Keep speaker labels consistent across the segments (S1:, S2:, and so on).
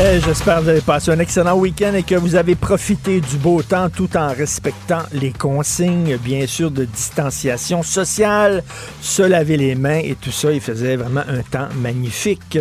S1: Eh, J'espère que vous avez passé un excellent week-end et que vous avez profité du beau temps tout en respectant les consignes, bien sûr, de distanciation sociale, se laver les mains et tout ça. Il faisait vraiment un temps magnifique.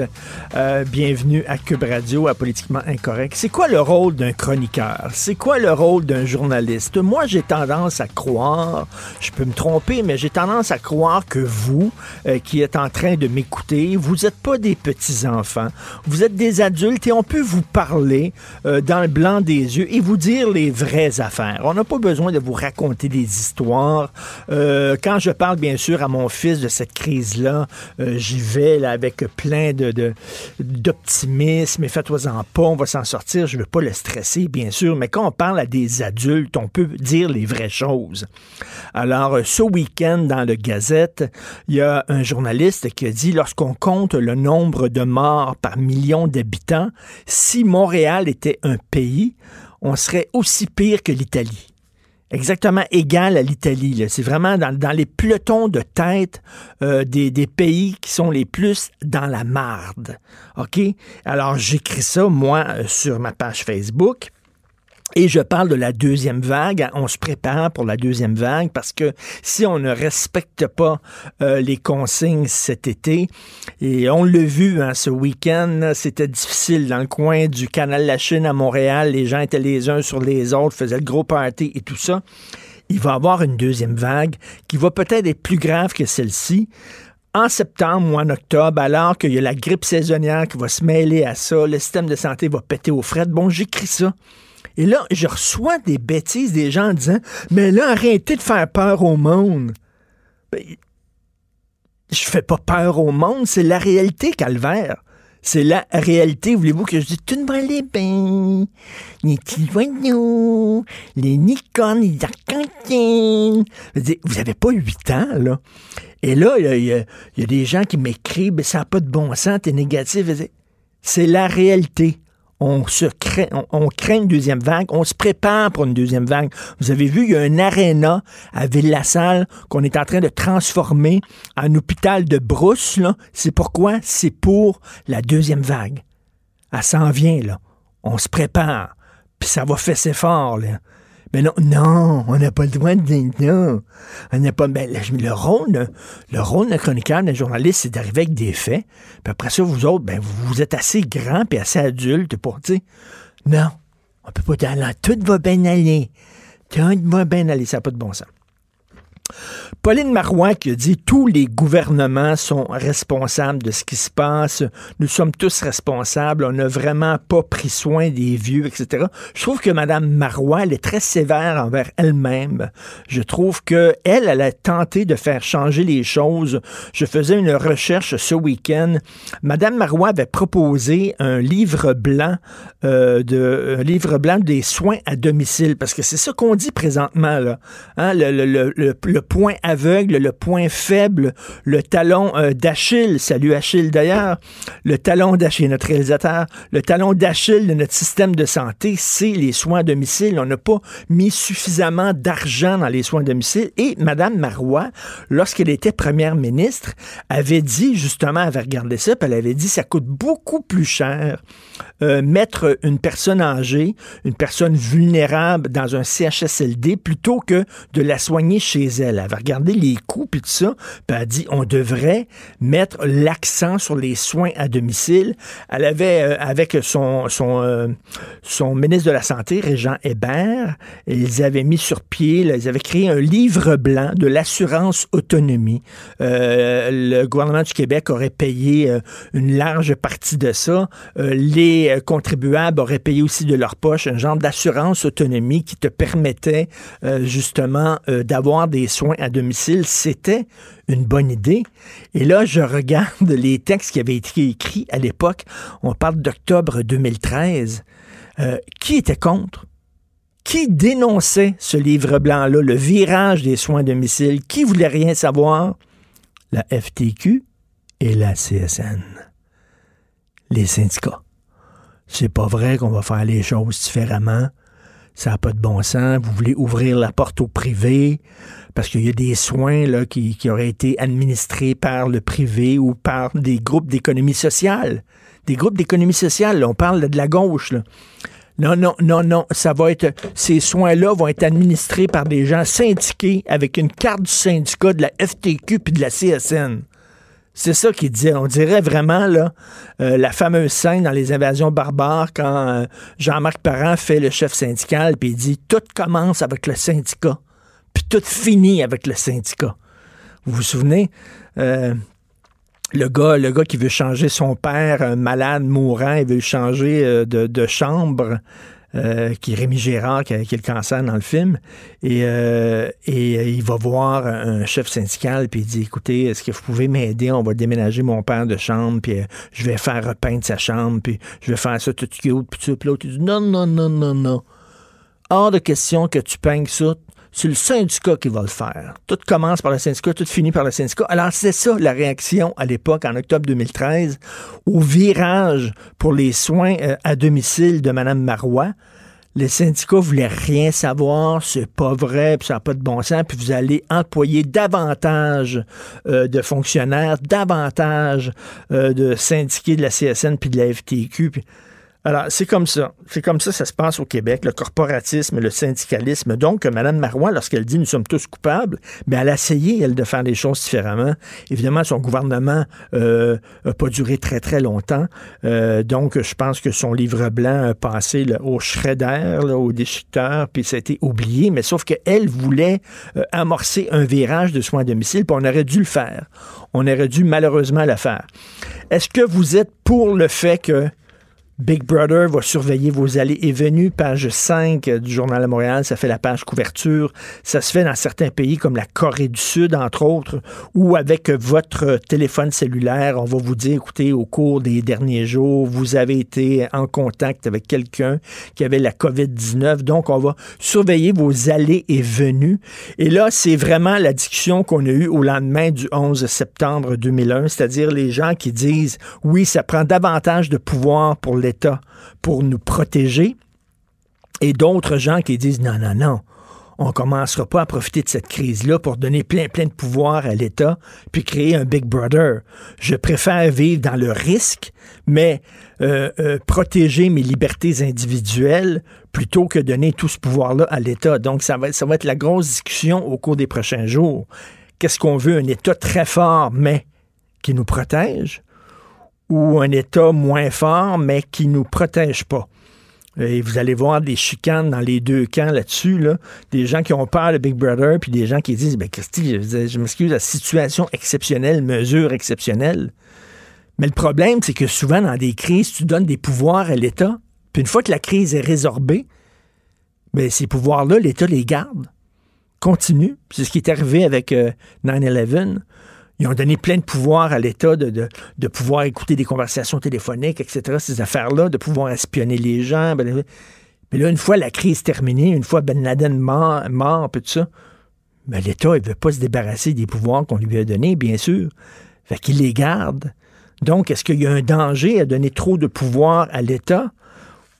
S1: Euh, bienvenue à Cube Radio, à Politiquement Incorrect. C'est quoi le rôle d'un chroniqueur? C'est quoi le rôle d'un journaliste? Moi, j'ai tendance à croire, je peux me tromper, mais j'ai tendance à croire que vous, euh, qui êtes en train de m'écouter, vous n'êtes pas des petits-enfants. Vous êtes des adultes et on peut vous parler euh, dans le blanc des yeux et vous dire les vraies affaires. On n'a pas besoin de vous raconter des histoires. Euh, quand je parle, bien sûr, à mon fils de cette crise-là, euh, j'y vais avec plein d'optimisme et faites-en pas, on va s'en sortir. Je veux pas le stresser, bien sûr, mais quand on parle à des adultes, on peut dire les vraies choses. Alors, ce week-end, dans le Gazette, il y a un journaliste qui a dit, lorsqu'on compte le nombre de morts par million d'habitants, si Montréal était un pays, on serait aussi pire que l'Italie. Exactement égal à l'Italie. C'est vraiment dans, dans les pelotons de tête euh, des, des pays qui sont les plus dans la marde. OK? Alors, j'écris ça, moi, euh, sur ma page Facebook. Et je parle de la deuxième vague. On se prépare pour la deuxième vague parce que si on ne respecte pas euh, les consignes cet été, et on l'a vu hein, ce week-end, c'était difficile dans le coin du canal de la Chine à Montréal. Les gens étaient les uns sur les autres, faisaient le gros party et tout ça. Il va y avoir une deuxième vague qui va peut-être être plus grave que celle-ci en septembre ou en octobre, alors qu'il y a la grippe saisonnière qui va se mêler à ça, le système de santé va péter aux frettes. Bon, j'écris ça. Et là, je reçois des bêtises des gens en disant Mais là, arrêtez de faire peur au monde. Ben, je fais pas peur au monde, c'est la réalité, calvaire. C'est la réalité. Voulez-vous que je dise tout le les bains, les petits les nicornes, les dire, Vous avez pas huit ans, là. Et là, il y a, des gens qui m'écrivent, ça n'a pas de bon sens, t'es négatif. C'est la réalité. On, se craint, une deuxième vague, on se prépare pour une deuxième vague. Vous avez vu, il y a un aréna à Ville-la-Salle qu'on est en train de transformer en hôpital de brousse. C'est pourquoi? C'est pour la deuxième vague. Elle s'en vient, là. On se prépare. Puis ça va fesser fort, là. Mais non, non, on n'a pas le droit de dire non. On n'a pas. Ben, le, le rôle, de- le rôle d'un chroniqueur, d'un journaliste, c'est d'arriver avec des faits. Puis après ça, vous autres, ben, vous, êtes assez grands et assez adultes pour dire non, on peut pas dire tout va bien aller. Tout va bien aller. Ça n'a pas de bon sens. Pauline Marois qui a dit tous les gouvernements sont responsables de ce qui se passe. Nous sommes tous responsables. On n'a vraiment pas pris soin des vieux, etc. Je trouve que Mme Marois, elle est très sévère envers elle-même. Je trouve que elle, a tenté de faire changer les choses. Je faisais une recherche ce week-end. Mme Marois avait proposé un livre blanc, euh, de, livre blanc des soins à domicile, parce que c'est ça qu'on dit présentement. Hein, le point aveugle, le point faible, le talon euh, d'Achille, salut Achille d'ailleurs, le talon d'Achille, notre réalisateur, le talon d'Achille de notre système de santé, c'est les soins à domicile. On n'a pas mis suffisamment d'argent dans les soins à domicile. Et Mme Marois, lorsqu'elle était première ministre, avait dit, justement, elle avait regardé ça, puis elle avait dit, ça coûte beaucoup plus cher euh, mettre une personne âgée, une personne vulnérable dans un CHSLD plutôt que de la soigner chez elle. Elle avait regardé les coûts puis tout ça, puis elle a dit on devrait mettre l'accent sur les soins à domicile. Elle avait euh, avec son euh, son ministre de la santé Régent Hébert, ils avaient mis sur pied, ils avaient créé un livre blanc de l'assurance autonomie. Euh, le gouvernement du Québec aurait payé une large partie de ça. Les contribuables auraient payé aussi de leur poche un genre d'assurance autonomie qui te permettait justement d'avoir des soins à domicile, c'était une bonne idée. Et là, je regarde les textes qui avaient été écrits à l'époque. On parle d'octobre 2013. Euh, qui était contre? Qui dénonçait ce livre blanc-là, le virage des soins à domicile? Qui voulait rien savoir? La FTQ et la CSN. Les syndicats. C'est pas vrai qu'on va faire les choses différemment. Ça n'a pas de bon sens. Vous voulez ouvrir la porte au privé? Parce qu'il y a des soins là, qui, auraient été administrés par le privé ou par des groupes d'économie sociale. Des groupes d'économie sociale, on parle de la gauche. Non, non, non, non. Ça va être. Ces soins-là vont être administrés par des gens syndiqués avec une carte du syndicat de la FTQ puis de la CSN. C'est ça qu'il disait. On dirait vraiment euh, la fameuse scène dans les invasions barbares quand euh, Jean-Marc Parent fait le chef syndical puis il dit tout commence avec le syndicat, puis tout finit avec le syndicat. Vous vous souvenez? Euh, le gars, le gars qui veut changer son père malade, mourant, il veut changer de chambre. Euh, qui est Rémi Gérard, qui a, le cancer dans le film. Et, euh, et euh, il va voir un chef syndical, puis il dit, écoutez, est-ce que vous pouvez m'aider? On va déménager mon père de chambre, puis je vais faire repeindre sa chambre, puis je vais faire ça tout cute, puis tout. Puis l'autre, il dit, non, non, non, non, non. Hors de question que tu peignes ça c'est le syndicat qui va le faire. Tout commence par le syndicat, tout finit par le syndicat. Alors, c'est ça la réaction à l'époque, en octobre 2013, au virage pour les soins euh, à domicile de Mme Marois. Les syndicats voulaient rien savoir, c'est pas vrai, puis ça n'a pas de bon sens, puis vous allez employer davantage euh, de fonctionnaires, davantage euh, de syndiqués de la CSN puis de la FTQ. Puis alors, c'est comme ça. C'est comme ça ça se passe au Québec, le corporatisme, le syndicalisme. Donc, Mme Marois, lorsqu'elle dit nous sommes tous coupables, mais elle a essayé, elle, de faire les choses différemment. Évidemment, son gouvernement euh, n'a pas duré très, très longtemps. Euh, donc, je pense que son livre blanc a passé au shredder, au déchiqueteur, puis ça a été oublié. Mais sauf qu'elle voulait euh, amorcer un virage de soins à domicile, puis on aurait dû le faire. On aurait dû malheureusement le faire. Est-ce que vous êtes pour le fait que Big Brother va surveiller vos allées et venues, page 5 du Journal de Montréal, ça fait la page couverture. Ça se fait dans certains pays comme la Corée du Sud, entre autres, où avec votre téléphone cellulaire, on va vous dire, écoutez, au cours des derniers jours, vous avez été en contact avec quelqu'un qui avait la COVID-19, donc on va surveiller vos allées et venues. Et là, c'est vraiment la discussion qu'on a eue au lendemain du 11 septembre 2001, c'est-à-dire les gens qui disent, oui, ça prend davantage de pouvoir pour les pour nous protéger et d'autres gens qui disent non, non, non, on ne commencera pas à profiter de cette crise-là pour donner plein, plein de pouvoir à l'État puis créer un Big Brother. Je préfère vivre dans le risque, mais euh, euh, protéger mes libertés individuelles plutôt que donner tout ce pouvoir-là à l'État. Donc, ça va, ça va être la grosse discussion au cours des prochains jours. Qu'est-ce qu'on veut? Un État très fort, mais qui nous protège? Ou un État moins fort, mais qui ne nous protège pas. Et vous allez voir des chicanes dans les deux camps là-dessus, là. des gens qui ont peur de Big Brother, puis des gens qui disent, ben Christy, je, m'excuse, la situation exceptionnelle, mesure exceptionnelle. Mais le problème, c'est que souvent, dans des crises, tu donnes des pouvoirs à l'État, puis une fois que la crise est résorbée, ben, ces pouvoirs-là, l'État les garde, continue. C'est ce qui est arrivé avec 9-11. Ils ont donné plein de pouvoir à l'État de, pouvoir écouter des conversations téléphoniques, etc., ces affaires-là, de pouvoir espionner les gens. Ben, mais là, une fois la crise terminée, une fois Ben Laden mort, mort tout ça, ben, l'État, il ne veut pas se débarrasser des pouvoirs qu'on lui a donnés, bien sûr. Fait qu'il les garde. Donc, est-ce qu'il y a un danger à donner trop de pouvoir à l'État?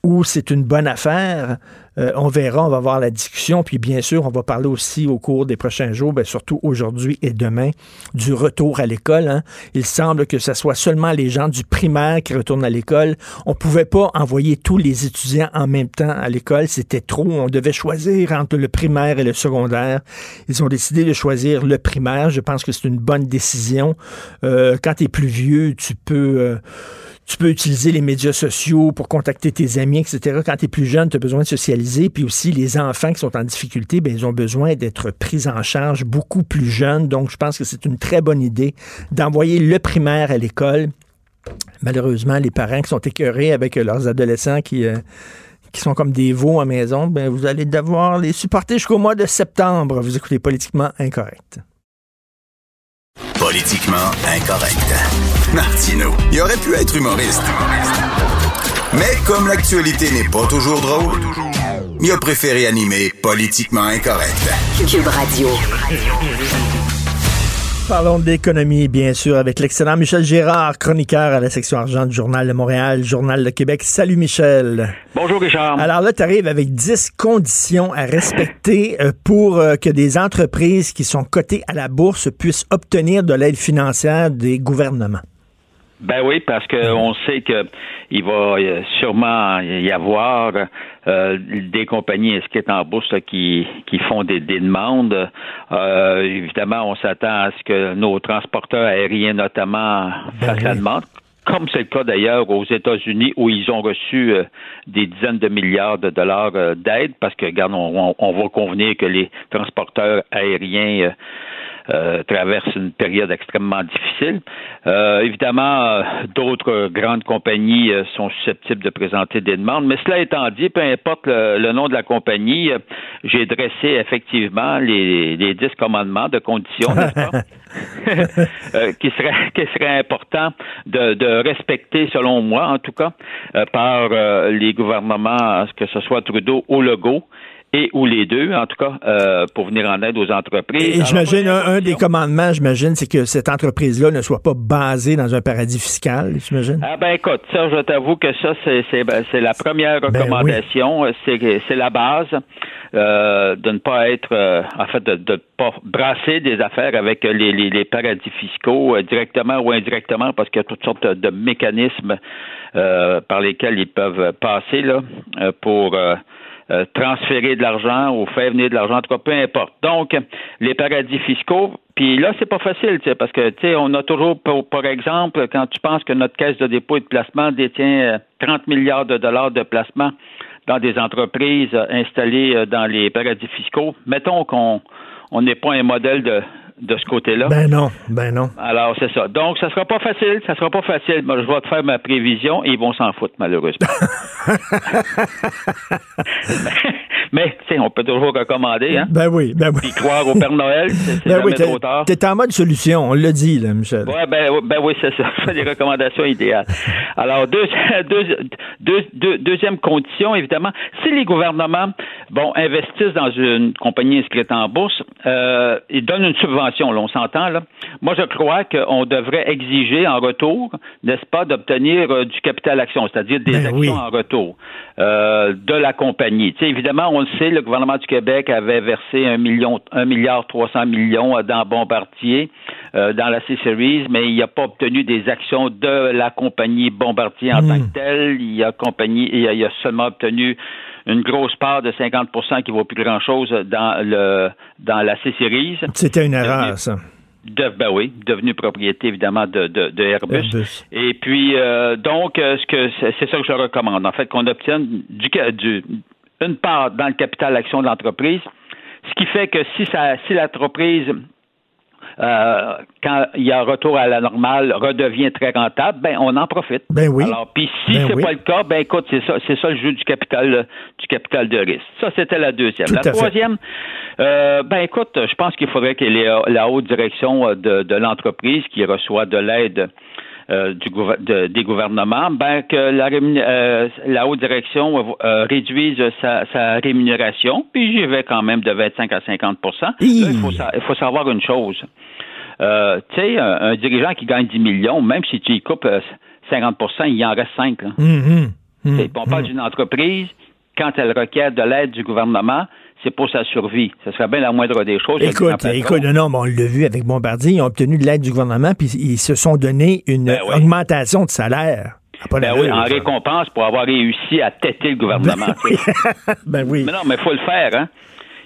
S1: Ou c'est une bonne affaire? Euh, on verra, on va voir la discussion. Puis bien sûr, on va parler aussi au cours des prochains jours, ben, surtout aujourd'hui et demain, du retour à l'école. Hein. Il semble que ce soit seulement les gens du primaire qui retournent à l'école. On pouvait pas envoyer tous les étudiants en même temps à l'école. C'était trop. On devait choisir entre le primaire et le secondaire. Ils ont décidé de choisir le primaire. Je pense que c'est une bonne décision. Euh, quand tu es plus vieux, tu peux... Euh, tu peux utiliser les médias sociaux pour contacter tes amis, etc. Quand tu es plus jeune, tu as besoin de socialiser. Puis aussi, les enfants qui sont en difficulté, bien, ils ont besoin d'être pris en charge beaucoup plus jeunes. Donc, je pense que c'est une très bonne idée d'envoyer le primaire à l'école. Malheureusement, les parents qui sont écœurés avec leurs adolescents qui... Euh, qui sont comme des veaux à maison, ben vous allez devoir les supporter jusqu'au mois de septembre. Vous écoutez Politiquement Incorrect.
S2: Politiquement Incorrect. Martino, il aurait pu être humoriste. Mais comme l'actualité n'est pas toujours drôle, il a préféré animer Politiquement Incorrect.
S3: Cube Radio.
S1: Parlons d'économie, bien sûr, avec l'excellent Michel Gérard, chroniqueur à la section argent du Journal de Montréal, Journal de Québec. Salut Michel.
S4: Bonjour Richard.
S1: Alors là, tu arrives avec 10 conditions à respecter euh, pour euh, que des entreprises qui sont cotées à la bourse puissent obtenir de l'aide financière des gouvernements.
S4: Ben oui, parce qu'on sait que il va sûrement y avoir euh, des compagnies inscrites en bourse qui, qui font des, demandes. Euh, évidemment, on s'attend à ce que nos transporteurs aériens, notamment, ben fassent la demande comme c'est le cas d'ailleurs aux États-Unis où ils ont reçu euh, des dizaines de milliards de dollars d'aide parce que, regarde, on, on, va convenir que les transporteurs aériens euh, traverse une période extrêmement difficile. Euh, évidemment, euh, d'autres grandes compagnies sont susceptibles de présenter des demandes, mais cela étant dit, peu importe le, nom de la compagnie, j'ai dressé effectivement les, les dix commandements de conditions, qui serait qui serait important de, de, respecter, selon moi, en tout cas, par les gouvernements, que ce soit Trudeau ou Legault et ou les deux, en tout cas, euh, pour venir en aide aux entreprises.
S1: Et j'imagine, un, des commandements, j'imagine, c'est que cette entreprise-là ne soit pas basée dans un paradis fiscal, j'imagine.
S4: Ah ben écoute, ça, je t'avoue que ça, c'est, c'est, ben, la première ben recommandation, c'est, c'est la base. Euh, de ne pas être, euh, en fait, de ne pas brasser des affaires avec les, les, les paradis fiscaux euh, directement ou indirectement, parce qu'il y a toutes sortes de mécanismes par lesquels ils peuvent passer là pour euh, transférer de l'argent ou faire venir de l'argent, en tout cas, peu importe. Donc, les paradis fiscaux, puis là, c'est pas facile, parce que, tu sais, on a toujours, par exemple, quand tu penses que notre caisse de dépôt et de placement détient 30 euh, milliards de dollars de placement dans des entreprises euh, installées dans les paradis fiscaux, mettons qu'on on n'est pas un modèle de, de ce côté-là.
S1: Ben non, ben non.
S4: Alors, c'est ça. Donc, ça sera pas facile, ça sera pas facile. Moi, je vais te faire ma prévision et ils vont s'en foutre, malheureusement. mais, tu sais, on peut toujours recommander, hein?
S1: Ben oui, ben oui.
S4: Puis croire au Père Noël, c'est ben oui, trop tard.
S1: T'es en mode solution, on l'a dit, là, Michel.
S4: Ouais, ben, ben oui, c'est ça. C'est des recommandations idéales. Alors, deux, deux, deux, deuxième condition, évidemment, si les gouvernements, bon, investissent dans une compagnie inscrite en bourse, euh, ils donnent une subvention on s'entend là. Moi, je crois qu'on devrait exiger en retour, n'est-ce pas, d'obtenir euh, du capital action, c'est-à-dire des ben actions en retour euh, de la compagnie. Tu évidemment, on le sait, le gouvernement du Québec avait versé un million, un milliard trois cents millions euh, dans Bombardier, dans la C-Series, mais il n'a pas obtenu des actions de la compagnie Bombardier en tant hmm. que telle. Il a compagnie, il a seulement obtenu une grosse part de 50% qui vaut plus grand-chose dans le dans la C-Series.
S1: C'était une erreur, ça.
S4: ben oui, devenu propriété évidemment de, de, Airbus. Et puis euh, donc euh, ce que c'est ça que je recommande en fait qu'on obtienne du, du, une part dans le capital action de l'entreprise, ce qui fait que si ça si l'entreprise euh, quand il y a un retour à la normale, redevient très rentable, ben on en profite.
S1: Ben oui.
S4: Alors, puis si ben c'est pas le cas, ben écoute, c'est ça, c'est ça le jeu du capital, du capital de risque. Ça, c'était la deuxième. la troisième, euh, ben écoute, je pense qu'il faudrait que la haute direction euh, de, de l'entreprise qui reçoit de l'aide euh, du, des gouvernements, ben, que la, euh, la haute direction euh, réduise sa, sa, rémunération, puis j'y vais quand même de 25 à 50 il, faut, il faut savoir une chose. tu sais, un, dirigeant qui gagne 10 millions, même si tu y coupes 50% il en reste 5. Là. Mm-hmm. Mm-hmm. on parle d'une entreprise, quand elle requiert de l'aide du gouvernement, c'est pour sa survie. Ce serait bien la moindre des choses.
S1: Écoute, écoute, non, on l'a vu avec Bombardier, ils ont obtenu de l'aide du gouvernement, puis ils se sont donné une ben augmentation de salaire.
S4: Ben oui, en récompense pour avoir réussi à têter le gouvernement.
S1: Ben, oui.
S4: Mais non, mais il faut le faire, hein.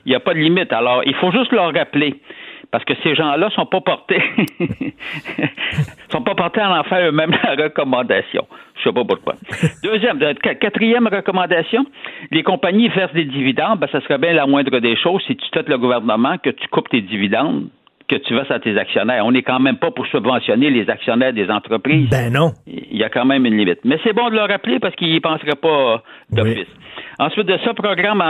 S4: Il n'y a pas de limite. Alors, il faut juste leur rappeler. Parce que ces gens-là sont pas portés sont pas portés à en faire eux-mêmes la recommandation. Je sais pas pourquoi. Deuxième, quatrième recommandation, les compagnies versent des dividendes, ben, ça serait bien la moindre des choses si tu têtes le gouvernement que tu coupes tes dividendes que tu verses à tes actionnaires. On n'est quand même pas pour subventionner les actionnaires des entreprises.
S1: Ben non.
S4: Il y a quand même une limite. Mais c'est bon de le rappeler parce qu'ils n'y penseraient pas d'office. Ensuite de ça, programme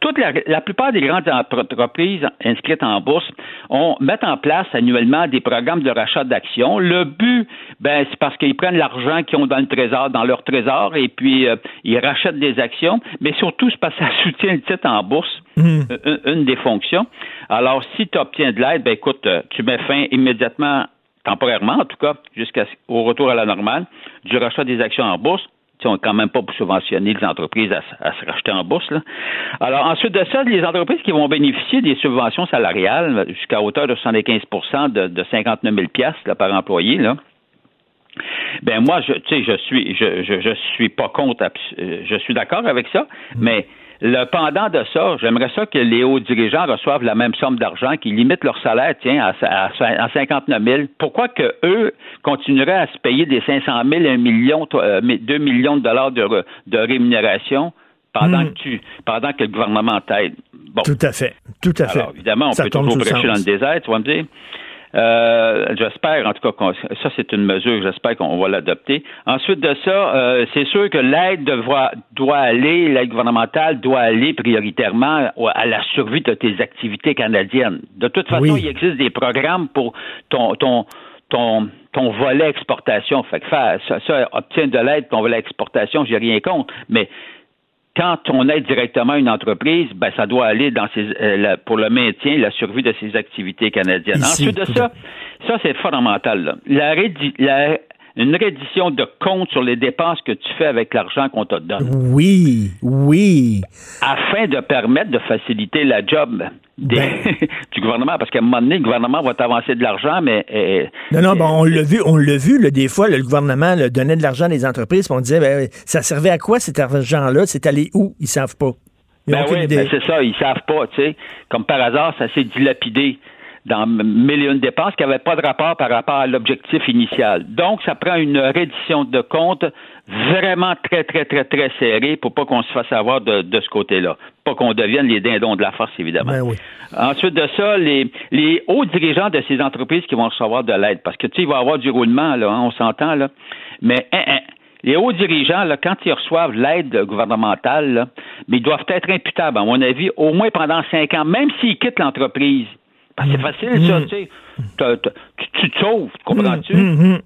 S4: toute la, plupart des grandes entreprises inscrites en bourse ont, mettent en place annuellement des programmes de rachat d'actions. Le but, ben, c'est parce qu'ils prennent l'argent qu'ils ont dans le trésor, dans leur trésor, et puis euh, ils rachètent des actions, mais surtout, c'est parce que ça soutient le titre en bourse, mmh. une, des fonctions. Alors, si tu obtiens de l'aide, ben écoute, euh, tu mets fin immédiatement temporairement en tout cas, jusqu'au retour à la normale, du rachat des actions en bourse on quand même pas pour subventionner les entreprises à, se racheter en bourse. Alors, ensuite de ça, les entreprises qui vont bénéficier des subventions salariales jusqu'à hauteur de 75 de, de 59 000 par employé, là, ben moi, je, je suis, je, je, suis pas contre, je suis d'accord avec ça, mais le pendant de ça, j'aimerais ça que les hauts dirigeants reçoivent la même somme d'argent, qu'ils limitent leur salaire, tiens, à, à, 59 000. Pourquoi que eux continueraient à se payer des 500 000, 1 million, 2 euh, millions de dollars de, de rémunération pendant hmm. que tu, pendant que le gouvernement t'aide?
S1: Bon. Tout à fait. Tout à fait.
S4: évidemment, on peut toujours prêcher dans le désert, tu vas me dire. Euh, j'espère, en tout cas, ça c'est une mesure, j'espère qu'on va l'adopter. Ensuite de ça, euh, c'est sûr que l'aide doit aller, l'aide gouvernementale doit aller prioritairement à la survie de tes activités canadiennes. De toute façon, il existe des programmes pour ton, ton, ton, ton volet exportation. Fait que ça, ça obtient de l'aide, ton volet exportation, j'ai rien contre. Mais quand on aide directement une entreprise, ben, ça doit aller dans ses, euh, pour le maintien, la survie de ses activités canadiennes. Ensuite de ça, ça c'est fondamental. La, la, une reddition de compte sur les dépenses que tu fais avec l'argent qu'on te donne.
S1: Oui, oui.
S4: Afin de permettre de faciliter la job ben. du gouvernement, parce qu'à un moment donné, le gouvernement va t'avancer de l'argent, mais...
S1: Euh, non, non, ben, on l'a vu, on l'a vu, là, des fois, le gouvernement donnait de l'argent à des entreprises, puis on disait, ben, ça servait à quoi cet argent-là? C'est allé où? Ils savent pas.
S4: ben oui, ben c'est ça, ils savent pas, tu sais. Comme par hasard, ça s'est dilapidé dans mille et une dépenses qui n'avaient pas de rapport par rapport à l'objectif initial. Donc, ça prend une reddition de compte vraiment très, très, très, très serrée pour pas qu'on se fasse avoir de, de ce côté-là. Pas qu'on devienne les dindons de la force, évidemment.
S1: Ben oui.
S4: Ensuite de ça, les, les hauts dirigeants de ces entreprises qui vont recevoir de l'aide, parce que, tu sais, il va y avoir du roulement, là, hein, on s'entend, là, mais hein, hein, les hauts dirigeants, là, quand ils reçoivent l'aide gouvernementale, là, mais ils doivent être imputables, à mon avis, au moins pendant cinq ans, même s'ils quittent l'entreprise. Que c'est facile, ça, mm. tu sais. Tu te sauves, comprends-tu? Mm, mm,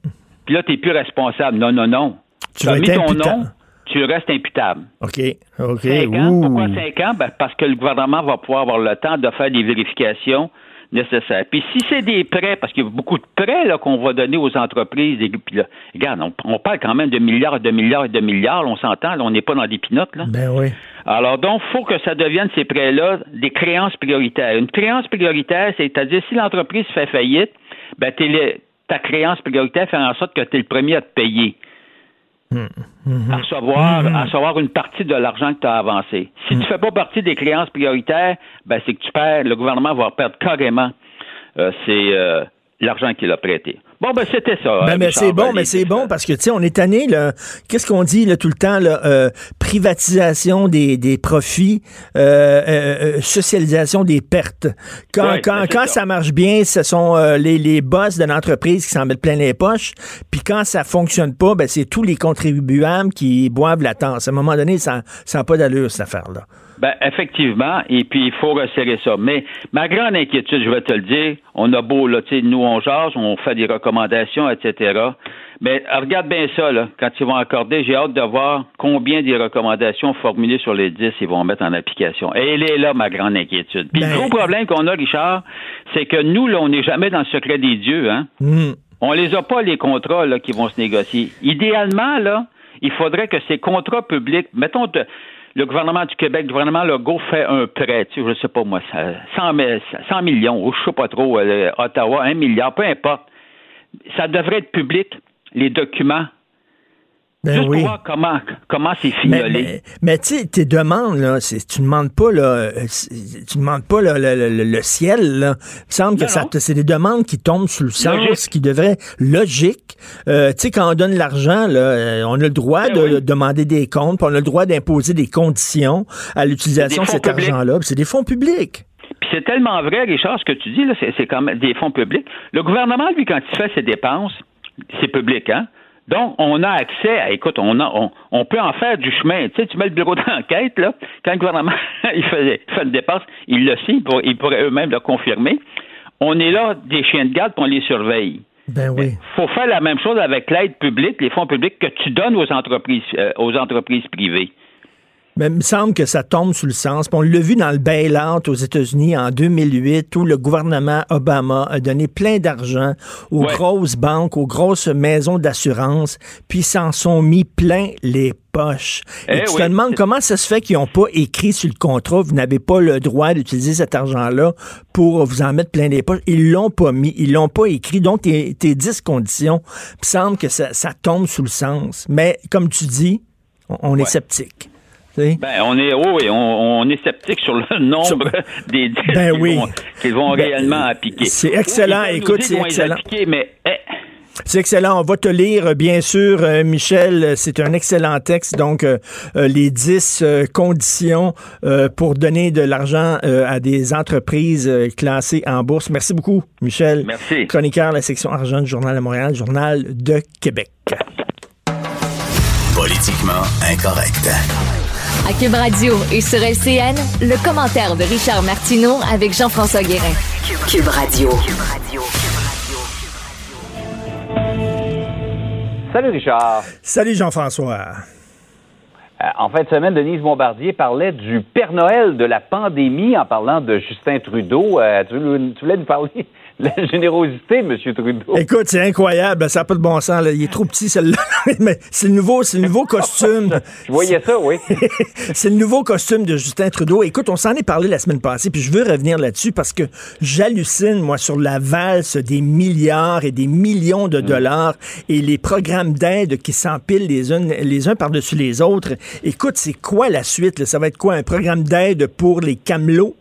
S4: Puis là, tu n'es plus responsable. Non, non, non.
S1: Tu as mis ton nom,
S4: tu restes imputable.
S1: OK, OK.
S4: Cinq ans? Pourquoi cinq ans? Ben, parce que le gouvernement va pouvoir avoir le temps de faire des vérifications nécessaires. Puis si c'est des prêts, parce qu'il y a beaucoup de prêts là, qu'on va donner aux entreprises, puis là, regarde, on, parle quand même de milliards et de milliards et de milliards, on s'entend, on n'est pas dans des pinottes. Là.
S1: Ben oui.
S4: Alors donc, il faut que ça devienne ces prêts-là des créances prioritaires. Une créance prioritaire, c'est-à-dire si l'entreprise fait faillite, ben, ta créance prioritaire fait en sorte que tu es le premier à te payer. À, recevoir, à recevoir une partie de l'argent que tu as avancé. Si tu ne fais pas partie des créances prioritaires, ben c'est que tu perds, le gouvernement va perdre carrément euh, euh, l'argent qu'il a prêté. Bon, ben c'était ça.
S1: Ben, mais c'est bon, mais c'est bon parce que, tu sais, on est tanné, là. Qu'est-ce qu'on dit, là, tout le temps, là? Euh, privatisation des, des profits, euh, euh, socialisation des pertes. Quand, quand, ben, quand ça. marche bien, ce sont les, les boss de l'entreprise qui s'en mettent plein les poches. Puis quand ça fonctionne pas, ben, c'est tous les contribuables qui boivent la tasse. À un moment donné, ça n'a pas d'allure, cette affaire-là.
S4: Ben, effectivement, et puis il faut resserrer ça. Mais ma grande inquiétude, je vais te le dire, on a beau, là, tu sais, nous, on jase, on fait des recommandations, etc. Mais regarde bien ça, là, quand ils vont accorder, j'ai hâte de voir combien des recommandations formulées sur les 10 ils vont mettre en application. Et elle est là, ma grande inquiétude. Puis le ben, gros problème qu'on a, Richard, c'est que nous, là, on n'est jamais dans le secret des dieux, hein. Hmm. On les a pas, les contrats, là, qui vont se négocier. Idéalement, là, il faudrait que ces contrats publics, mettons, le gouvernement du Québec, le gouvernement Legault fait un prêt, tu sais, je sais pas moi, 100, 100 millions, ou je sais pas trop, euh, Ottawa, un milliard, peu importe. Ça devrait être public, les documents ben Juste pour voir comment comment c'est fignolé.
S1: Mais, tu sais, tes demandes là, tu demandes pas là, euh, tu demandes pas le, ciel là. Il me semble que ça, c'est des demandes qui tombent sous le sens, qui devraient logique. Euh, tu sais, quand on donne l'argent là, euh, on a le droit ben de demander des comptes, on a le droit d'imposer des conditions à l'utilisation de cet argent-là. C'est des fonds publics.
S4: Puis c'est tellement vrai, Richard, ce que tu dis là, c'est comme des fonds publics. Le gouvernement, lui, quand il fait ses dépenses, c'est public, hein? Donc, on a accès à, écoute, on, a, on, peut en faire du chemin. Tu sais, tu mets le bureau d'enquête, là, quand le gouvernement il fait, fait une dépense, il le sait, il pourrait eux-mêmes le confirmer. On est là des chiens de garde, pour on les surveille.
S1: Ben oui.
S4: Il faut faire la même chose avec l'aide publique, les fonds publics que tu donnes aux entreprises, euh, aux entreprises privées.
S1: Mais il me semble que ça tombe sous le sens. on l'a vu dans le bail-out aux États-Unis en 2008 où le gouvernement Obama a donné plein d'argent aux grosses banques, aux grosses maisons d'assurance, puis s'en sont mis plein les poches. Et eh tu te demandes comment ça se fait qu'ils n'ont pas écrit sur le contrat, vous n'avez pas le droit d'utiliser cet argent-là pour vous en mettre plein les poches. Ils l'ont pas mis, ils l'ont pas écrit. Donc, tes, tes 10 conditions, il me semble que ça, tombe sous le sens. Mais comme tu dis, on, est sceptique.
S4: Ben, on est, oh on, est sceptique sur le nombre des ben qu'ils vont, ben, réellement appliquer.
S1: C'est excellent. Écoute, c'est excellent.
S4: mais, eh.
S1: C'est excellent. On va te lire, bien sûr, euh, Michel. C'est un excellent texte. Donc, euh, euh, les 10 conditions pour donner de l'argent à des entreprises classées en bourse. Merci beaucoup, Michel.
S4: Merci.
S1: Chroniqueur de la section argent du Journal de Montréal, Journal de Québec.
S2: Politiquement incorrect.
S5: À Cube Radio et sur LCN, le commentaire de Richard Martineau avec Jean-François Guérin.
S3: Cube Radio.
S6: Salut Richard.
S1: Salut Jean-François.
S6: Euh, en fin de semaine, Denise Bombardier parlait du Père Noël de la pandémie en parlant de Justin Trudeau. Euh, tu, tu voulais nous parler la générosité, M. Trudeau.
S1: Écoute, c'est incroyable. Ça n'a pas de bon sens. Il est trop petit, celle-là. Mais c'est le nouveau, c'est le nouveau costume.
S6: Je voyais ça, oui.
S1: c'est le nouveau costume de Justin Trudeau. Écoute, on s'en est parlé la semaine passée, puis je veux revenir là-dessus parce que j'hallucine, moi, sur la valse des milliards et des millions de mm. dollars et les programmes d'aide qui s'empilent les uns, les uns par-dessus les autres. Écoute, c'est quoi la suite? Ça va être quoi? Un programme d'aide pour les camelots?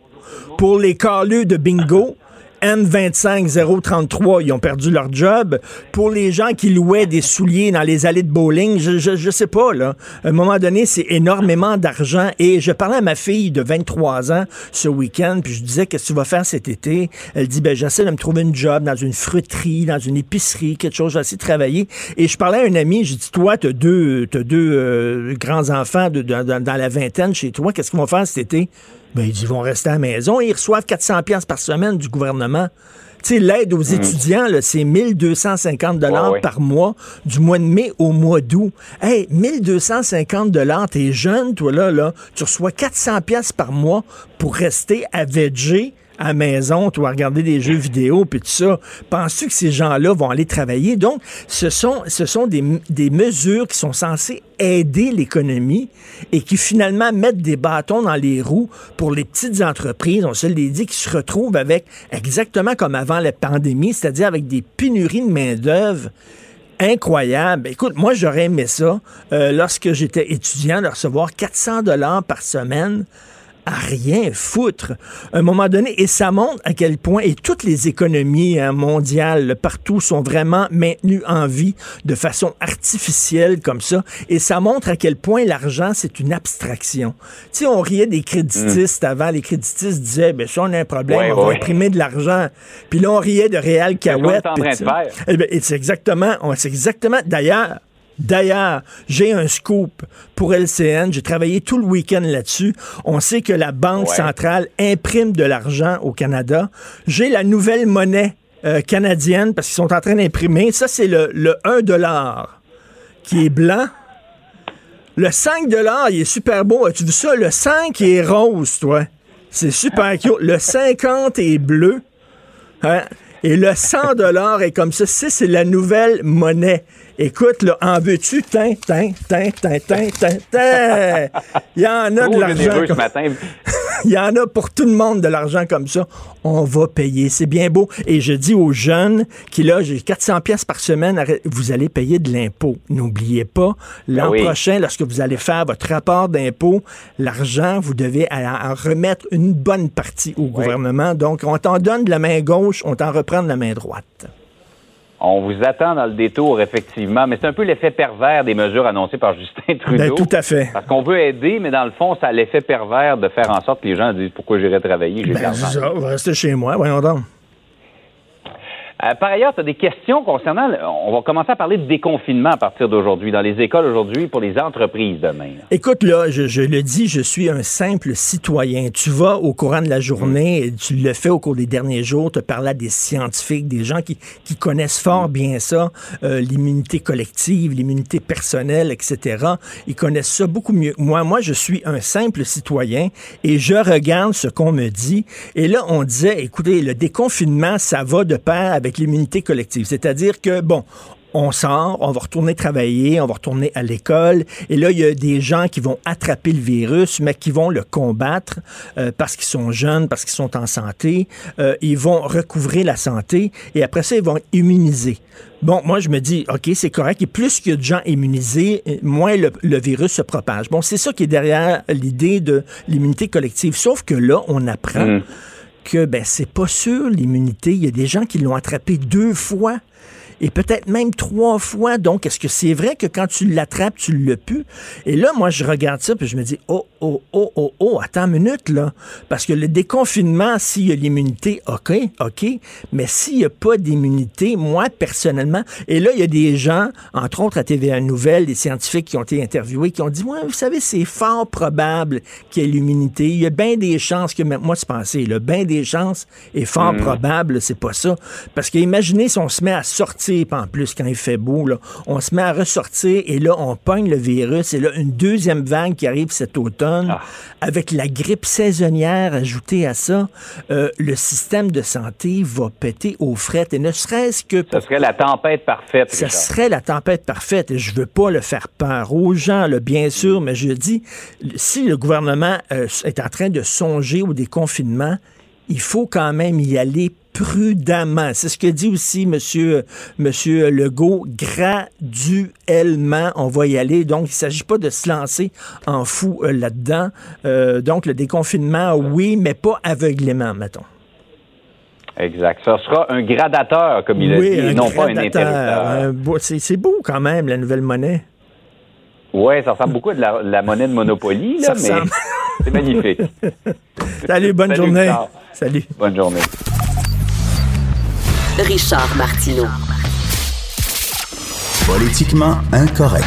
S1: Pour les caleux de bingo? M25033, ils ont perdu leur job. Pour les gens qui louaient des souliers dans les allées de bowling, je, je, sais pas, là. À un moment donné, c'est énormément d'argent. Et je parlais à ma fille de 23 ans ce week-end, puis je disais, qu'est-ce que tu vas faire cet été? Elle dit, ben, j'essaie de me trouver une job dans une fruiterie, dans une épicerie, quelque chose, j'essaie de travailler. Et je parlais à un ami, j'ai dit, toi, t'as deux, as deux euh, grands-enfants dans la vingtaine chez toi, qu'est-ce qu'ils vont faire cet été? Ben, ils vont rester à la maison. Ils reçoivent 400 pièces par semaine du gouvernement. Tu sais, l'aide aux hmm. étudiants, c'est 1250 dollars par mois du mois de mai au mois d'août. Hey, 1250 dollars, t'es jeune, toi, là, là, tu reçois 400 pièces par mois pour rester à VG à la maison, tu vas regarder des jeux vidéo, puis tout ça. Penses-tu que ces gens-là vont aller travailler? Donc, ce sont, ce sont des, des mesures qui sont censées aider l'économie et qui finalement mettent des bâtons dans les roues pour les petites entreprises, on se l'est dit, qui se retrouvent avec exactement comme avant la pandémie, c'est-à-dire avec des pénuries de main-d'œuvre incroyables. Écoute, moi, j'aurais aimé ça euh, lorsque j'étais étudiant de recevoir 400 dollars par semaine rien foutre. À un moment donné, et ça montre à quel point, et toutes les économies hein, mondiales partout sont vraiment maintenues en vie de façon artificielle comme ça, et ça montre à quel point l'argent, c'est une abstraction. Tu sais, on riait des créditistes mm. avant, les créditistes disaient, ben ça, on a un problème, on va imprimer de l'argent. Puis là, on riait de Réal Cahouette. Eh ben, c'est exactement, c'est exactement, d'ailleurs, D'ailleurs, j'ai un scoop pour LCN. J'ai travaillé tout le week-end là-dessus. On sait que la Banque centrale imprime de l'argent au Canada. J'ai la nouvelle monnaie euh, canadienne parce qu'ils sont en train d'imprimer. Ça, c'est le, le 1 dollar qui est blanc. Le 5 dollars, il est super beau. As-tu vu ça? Le 5 est rose, toi. C'est super cute. Le 50 est bleu. Hein? Et le 100 dollars est comme ça. c'est la nouvelle monnaie. Écoute, là, en veux-tu? Tin, tin, tin, tin, tin, tin, Il y en a de l'argent. Comme... Il y en a pour tout le monde de l'argent comme ça. On va payer. C'est bien beau. Et je dis aux jeunes qui, là, j'ai 400 pièces par semaine, vous allez payer de l'impôt. N'oubliez pas, l'an ah prochain, lorsque vous allez faire votre rapport d'impôt, l'argent, vous devez en remettre une bonne partie au gouvernement. Donc, on t'en donne de la main gauche, on t'en reprend de la main droite.
S6: On vous attend dans le détour, effectivement, mais c'est un peu l'effet pervers des mesures annoncées par Justin ben, Trudeau.
S1: tout à fait.
S6: Parce qu'on veut aider, mais dans le fond, ça a l'effet pervers de faire en sorte que les gens disent pourquoi j'irai travailler, j'ai
S1: ben, ça, rester chez moi, voyons donc.
S6: Euh, par ailleurs, tu as des questions concernant. On va commencer à parler de déconfinement à partir d'aujourd'hui, dans les écoles aujourd'hui, pour les entreprises demain.
S1: Écoute, là, je, le dis, je suis un simple citoyen. Tu vas au courant de la journée, tu le fais au cours des derniers jours, tu parles à des scientifiques, des gens qui, connaissent fort bien ça, euh, l'immunité collective, l'immunité personnelle, etc. Ils connaissent ça beaucoup mieux moi. Moi, je suis un simple citoyen et je regarde ce qu'on me dit. Et là, on disait, écoutez, le déconfinement, ça va de pair avec l'immunité collective. C'est-à-dire que, bon, on sort, on va retourner travailler, on va retourner à l'école. Et là, il y a des gens qui vont attraper le virus, mais qui vont le combattre euh, parce qu'ils sont jeunes, parce qu'ils sont en santé. Euh, ils vont recouvrir la santé et après ça, ils vont immuniser. Bon, moi, je me dis, OK, c'est correct. Et plus il y a de gens immunisés, moins le, virus se propage. Bon, c'est ça qui est derrière l'idée de l'immunité collective. Sauf que là, on apprend. Mmh que ben, c'est pas sûr l'immunité. Il y a des gens qui l'ont attrapé deux fois et peut-être même trois fois. Donc, est-ce que c'est vrai que quand tu l'attrapes, tu l'as pu? Et là, moi, je regarde ça, puis je me dis, oh, oh, oh, oh, oh, attends une minute, là. Parce que le déconfinement, s'il y a l'immunité, OK, OK. Mais s'il n'y a pas d'immunité, moi, personnellement, et là, il y a des gens, entre autres à TVA Nouvelle, des scientifiques qui ont été interviewés, qui ont dit, ouais, vous savez, c'est fort probable qu'il y ait l'immunité. Il y a bien des chances que, moi, c'est pensé, là, bien des chances et fort hmm. probable, c'est pas ça. Parce que imaginez si on se met à sortir en plus, quand il fait beau, là, on se met à ressortir et là, on pogne le virus. Et là, une deuxième vague qui arrive cet automne, ah. avec la grippe saisonnière ajoutée à ça, euh, le système de santé va péter aux frettes. Et ne serait-ce que...
S6: Ce serait la tempête parfaite.
S1: Ça serait la tempête parfaite. Et je veux pas le faire peur aux gens, là, bien sûr, mais je dis, si le gouvernement euh, est en train de songer au déconfinement, il faut quand même y aller prudemment. C'est ce que dit aussi Monsieur, Monsieur Legault. Graduellement, on va y aller. Donc, il ne s'agit pas de se lancer en fou euh, là-dedans. Euh, donc, le déconfinement, oui, mais pas aveuglément, mettons.
S6: Exact. Ça sera un gradateur, comme il a dit, et non pas un interrupteur.
S1: C'est beau quand même, la nouvelle monnaie.
S6: Oui, ça ressemble beaucoup à de la, monnaie de Monopoly, là, mais c'est magnifique.
S1: Salut, bonne journée. Salut.
S6: Bonne journée.
S3: Richard Martineau.
S2: Politiquement incorrect.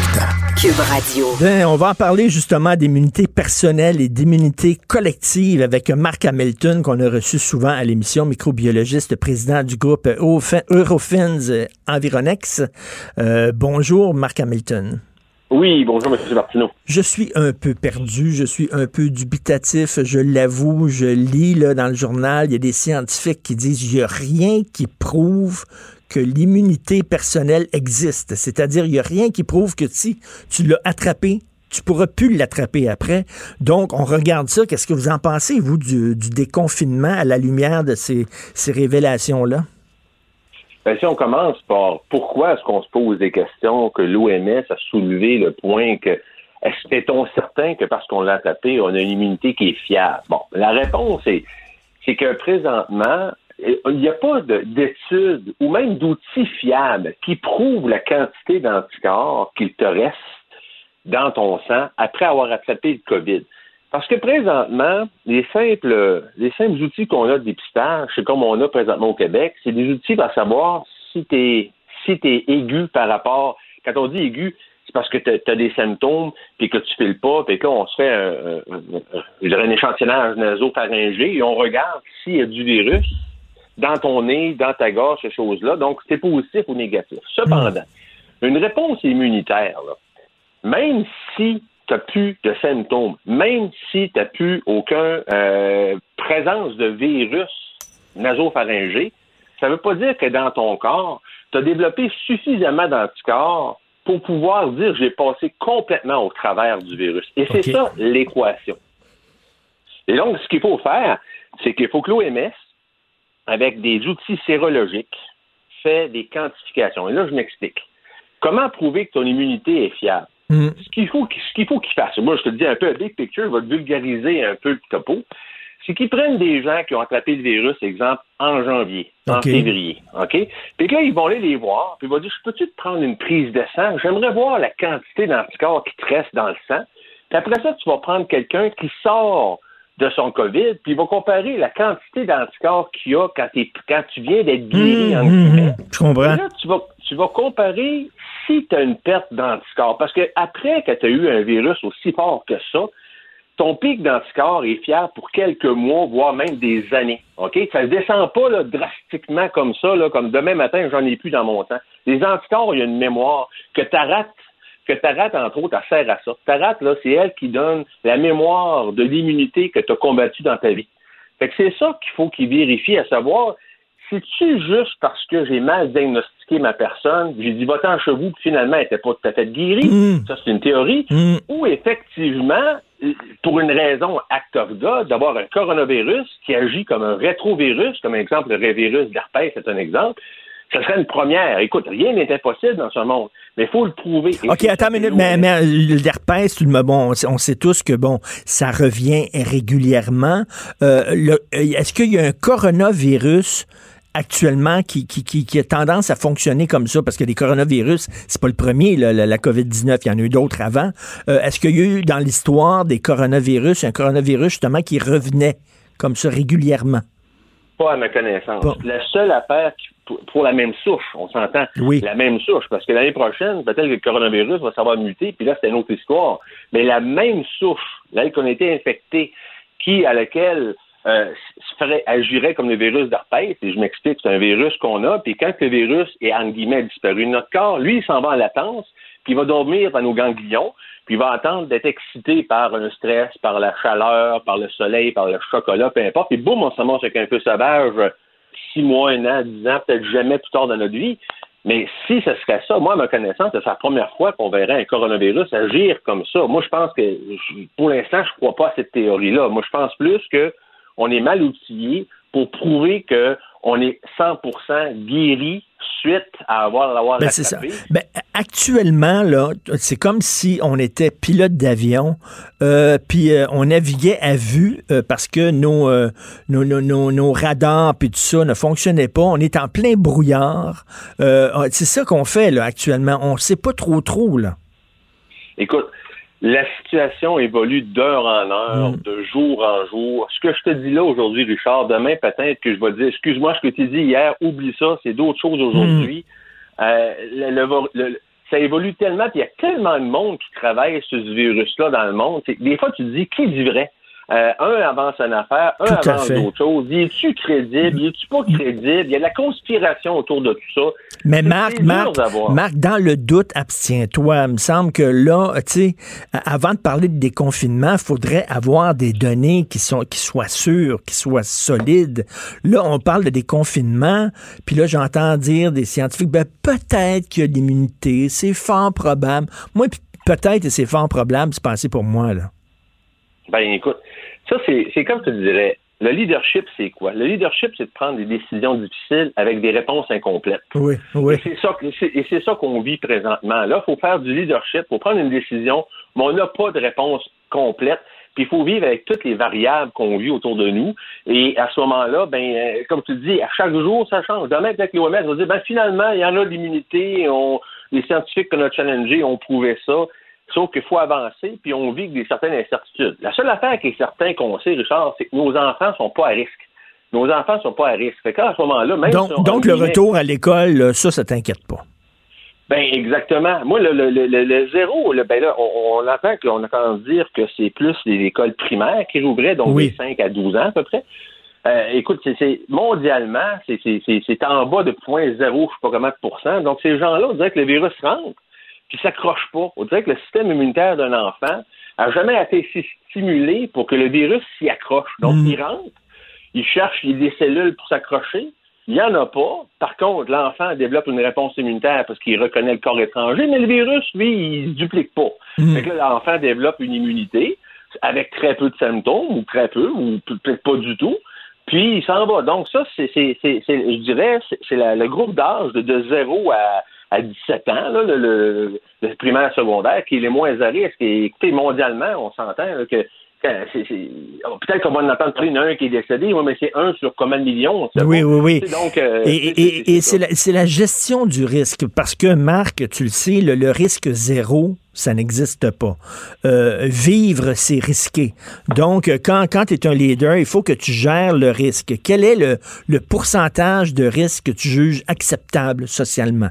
S3: Cube Radio.
S1: Ben, on va en parler justement d'immunité personnelle et d'immunité collective avec Marc Hamilton qu'on a reçu souvent à l'émission, microbiologiste, président du groupe Eurofins Environex. Euh, bonjour Marc Hamilton.
S7: Oui, bonjour, M. Martineau.
S1: Je suis un peu perdu, je suis un peu dubitatif, je l'avoue. Je lis là, dans le journal, il y a des scientifiques qui disent qu'il n'y a rien qui prouve que l'immunité personnelle existe. C'est-à-dire, il n'y a rien qui prouve que si tu l'as attrapé, tu pourras plus l'attraper après. Donc, on regarde ça. Qu'est-ce que vous en pensez, vous, du, déconfinement à la lumière de ces révélations-là?
S7: Ben, si on commence par pourquoi est-ce qu'on se pose des questions, que l'OMS a soulevé le point que est-on certain que parce qu'on l'a tapé, on a une immunité qui est fiable? Bon, la réponse est, c'est que présentement, il n'y a pas d'études ou même d'outils fiables qui prouvent la quantité d'anticorps qu'il te reste dans ton sang après avoir attrapé le COVID. Parce que présentement, les simples, les simples outils qu'on a de dépistage, c'est comme on a présentement au Québec, c'est des outils pour savoir si tu es, si es aigu par rapport. Quand on dit aigu, c'est parce que tu as, des symptômes, puis que tu files pas, puis qu'on se fait un, un, un, échantillonnage nasopharyngé et on regarde s'il y a du virus dans ton nez, dans ta gorge, ces choses-là. Donc, c'est positif ou négatif. Cependant, une réponse immunitaire, là, même si tu n'as plus de symptômes, même si tu n'as plus aucune euh, présence de virus nasopharyngé, ça ne veut pas dire que dans ton corps, tu as développé suffisamment d'anticorps pour pouvoir dire j'ai passé complètement au travers du virus. Et c'est ça l'équation. Et donc, ce qu'il faut faire, c'est qu'il faut que l'OMS, avec des outils sérologiques, fait des quantifications. Et là, je m'explique. Comment prouver que ton immunité est fiable? Mm. Ce qu'il faut qu'il fassent, moi je te dis un peu big picture, te vulgariser un peu le topo, c'est qu'ils prennent des gens qui ont attrapé le virus, exemple, en janvier, en février, OK? Puis là, ils vont aller les voir, puis ils vont dire, je peux-tu te prendre une prise de sang? J'aimerais voir la quantité d'anticorps qui te reste dans le sang. Puis après ça, tu vas prendre quelqu'un qui sort de son COVID, puis il va comparer la quantité d'anticorps qu'il y a quand, quand tu viens d'être guéri, en
S1: Mmh, je comprends.
S7: Là, tu vas, tu vas comparer si tu as une perte d'anticorps. Parce que après que tu as eu un virus aussi fort que ça, ton pic d'anticorps est fier pour quelques mois, voire même des années. OK? Ça ne descend pas drastiquement comme ça, là, comme demain matin, j'en ai plus dans mon temps. Les anticorps, il y a une mémoire que tu rates que rate, entre autres, elle sert à ça. Ta rate, là, c'est elle qui donne la mémoire de l'immunité que tu as combattue dans ta vie. Fait que c'est ça qu'il faut qu'il vérifie, à savoir, c'est-tu juste parce que j'ai mal diagnostiqué ma personne, j'ai dit va-t'en chez vous, puis finalement, elle n'était pas tout à fait guérie,
S1: Mm.
S7: ça c'est une théorie,
S1: Mm.
S7: ou effectivement, pour une raison act of God, d'avoir un coronavirus qui agit comme un rétrovirus, comme exemple le révirus d'herpès, c'est un exemple, ce serait une première. Écoute, rien n'est impossible dans ce monde, mais il faut le prouver. Et
S1: OK, attends une minute, mais, mais l'herpès, tout le bon, on sait- tous que bon, ça revient régulièrement. Euh, euh, Est-ce qu'il y a un coronavirus actuellement qui, qui, qui, qui a tendance à fonctionner comme ça? Parce que les coronavirus, c'est pas le premier, là, la, la COVID-19, il y en a eu d'autres avant. Euh, Est-ce qu'il y a eu dans l'histoire des coronavirus, un coronavirus justement qui revenait comme ça régulièrement?
S7: Pas à ma connaissance. La seule affaire pour la même souche, on s'entend.
S1: Oui.
S7: La même souche, parce que l'année prochaine, peut-être que le coronavirus va savoir muter, puis là, c'est une autre histoire. Mais la même souche, là, qu'on a été infecté, qui, à laquelle euh, agirait comme le virus d'herpès, et je m'explique, c'est un virus qu'on a, puis quand le virus est, en guillemets, disparu notre corps, lui, il s'en va en latence, puis il va dormir dans nos ganglions, puis il va attendre d'être excité par un stress, par la chaleur, par le soleil, par le chocolat, peu importe, puis boum, on se ramasse avec un peu sauvage, six mois, un an, dix ans, peut-être jamais plus tard dans notre vie. Mais si ce serait ça, moi, à ma connaissance, c'est la première fois qu'on verrait un coronavirus agir comme ça. Moi, je pense que, pour l'instant, je crois pas à cette théorie-là. Moi, je pense plus que on est mal outillé pour prouver que on est 100% guéri suite à avoir l'avoir
S1: Ben, c'est ça. Ben, actuellement, là, c'est comme si on était pilote d'avion, euh, puis euh, on naviguait à vue euh, parce que nos, nos, nos, nos, nos radars puis tout ça ne fonctionnaient pas. On est en plein brouillard. C'est ça qu'on fait là actuellement. On sait pas trop trop là.
S7: Écoute, la situation évolue d'heure en heure,
S1: Mm.
S7: de jour en jour. Ce que je te dis là aujourd'hui, Richard, demain peut-être que je vais te dire, excuse-moi, ce que tu dis hier, oublie ça, c'est d'autres choses aujourd'hui. Euh, le- le- le- ça évolue tellement, puis il y a tellement de monde qui travaille sur ce virus-là dans le monde. Des fois, tu te dis, qui dit vrai? Euh, un avance une affaire, un
S1: Tout
S7: avance d'autres choses. Y es-tu crédible? Y es-tu pas crédible? Il y a de la conspiration autour de tout ça.
S1: Mais Marc, Marc. Marc, dans le doute, abstiens-toi. Il me semble que là, tu sais, avant de parler de déconfinement, il faudrait avoir des données qui sont qui soient sûres, qui soient solides. Là, on parle de déconfinement, puis là, j'entends dire des scientifiques, ben peut-être qu'il y a de l'immunité, c'est fort probable. Moi, peut-être et c'est fort probable, c'est passé pour moi, là.
S7: Ben écoute, ça c'est comme tu dirais. Le leadership, c'est quoi? Le leadership, c'est de prendre des décisions difficiles avec des réponses incomplètes.
S1: Oui, oui.
S7: Et c'est ça, qu'on vit présentement. Là, il faut faire du leadership, il faut prendre une décision, mais on n'a pas de réponse complète. Puis il faut vivre avec toutes les variables qu'on vit autour de nous. Et à ce moment-là, ben, euh, comme tu dis, à chaque jour, ça change. Demain, que l'OMS va dire, ben, finalement, il y en a de l'immunité. On, les scientifiques qu'on a challengés ont prouvé ça. Sauf qu'il faut avancer, puis on vit avec des certaines incertitudes. La seule affaire qui est certain qu'on sait, Richard, c'est que nos enfants sont pas à risque. Nos enfants sont pas à risque. Fait qu'à ce moment-là, même
S1: Donc,
S7: si
S1: le retour à l'école, ça, ça t'inquiète pas?
S7: ben exactement. Moi, le, le, le, le- le zéro, le, ben là, on, on entend qu'on à dire que c'est plus les écoles primaires qui rouvraient, donc
S1: Oui.
S7: des 5 à 12 ans à peu près. Euh, écoute, c'est, mondialement, c'est, en bas de 0.0, je sais pas comment de pourcent. Donc ces gens-là, on dirait que le virus rentre, puis s'accroche pas. On dirait que le système immunitaire d'un enfant a jamais été si stimulé pour que le virus s'y accroche. Donc
S1: Mm.
S7: il rentre, il cherche des cellules pour s'accrocher. Il n'y en a pas. Par contre, l'enfant développe une réponse immunitaire parce qu'il reconnaît le corps étranger, mais le virus, lui, il ne se duplique pas.
S1: Mm.
S7: Fait que là, l'enfant développe une immunité avec très peu de symptômes, ou très peu, ou peut-être pas du tout. Puis il s'en va. Donc, ça, c'est, je dirais, c'est, le groupe d'âge de, de 0 à, à 17 ans, là, le, le, le primaire secondaire, qui est les moins à risque. Et écoutez, mondialement, on s'entend que peut-être qu'on va en entendre parler d'un qui est décédé, mais c'est un sur combien de millions?
S1: Oui, oui, oui. Donc, et, c'est la, gestion du risque, parce que, Marc, tu le sais, le, risque zéro, ça n'existe pas. Euh, vivre, c'est risqué. Donc, quand, quand tu es un leader, il faut que tu gères le risque. Quel est le, le pourcentage de risque que tu juges acceptable socialement?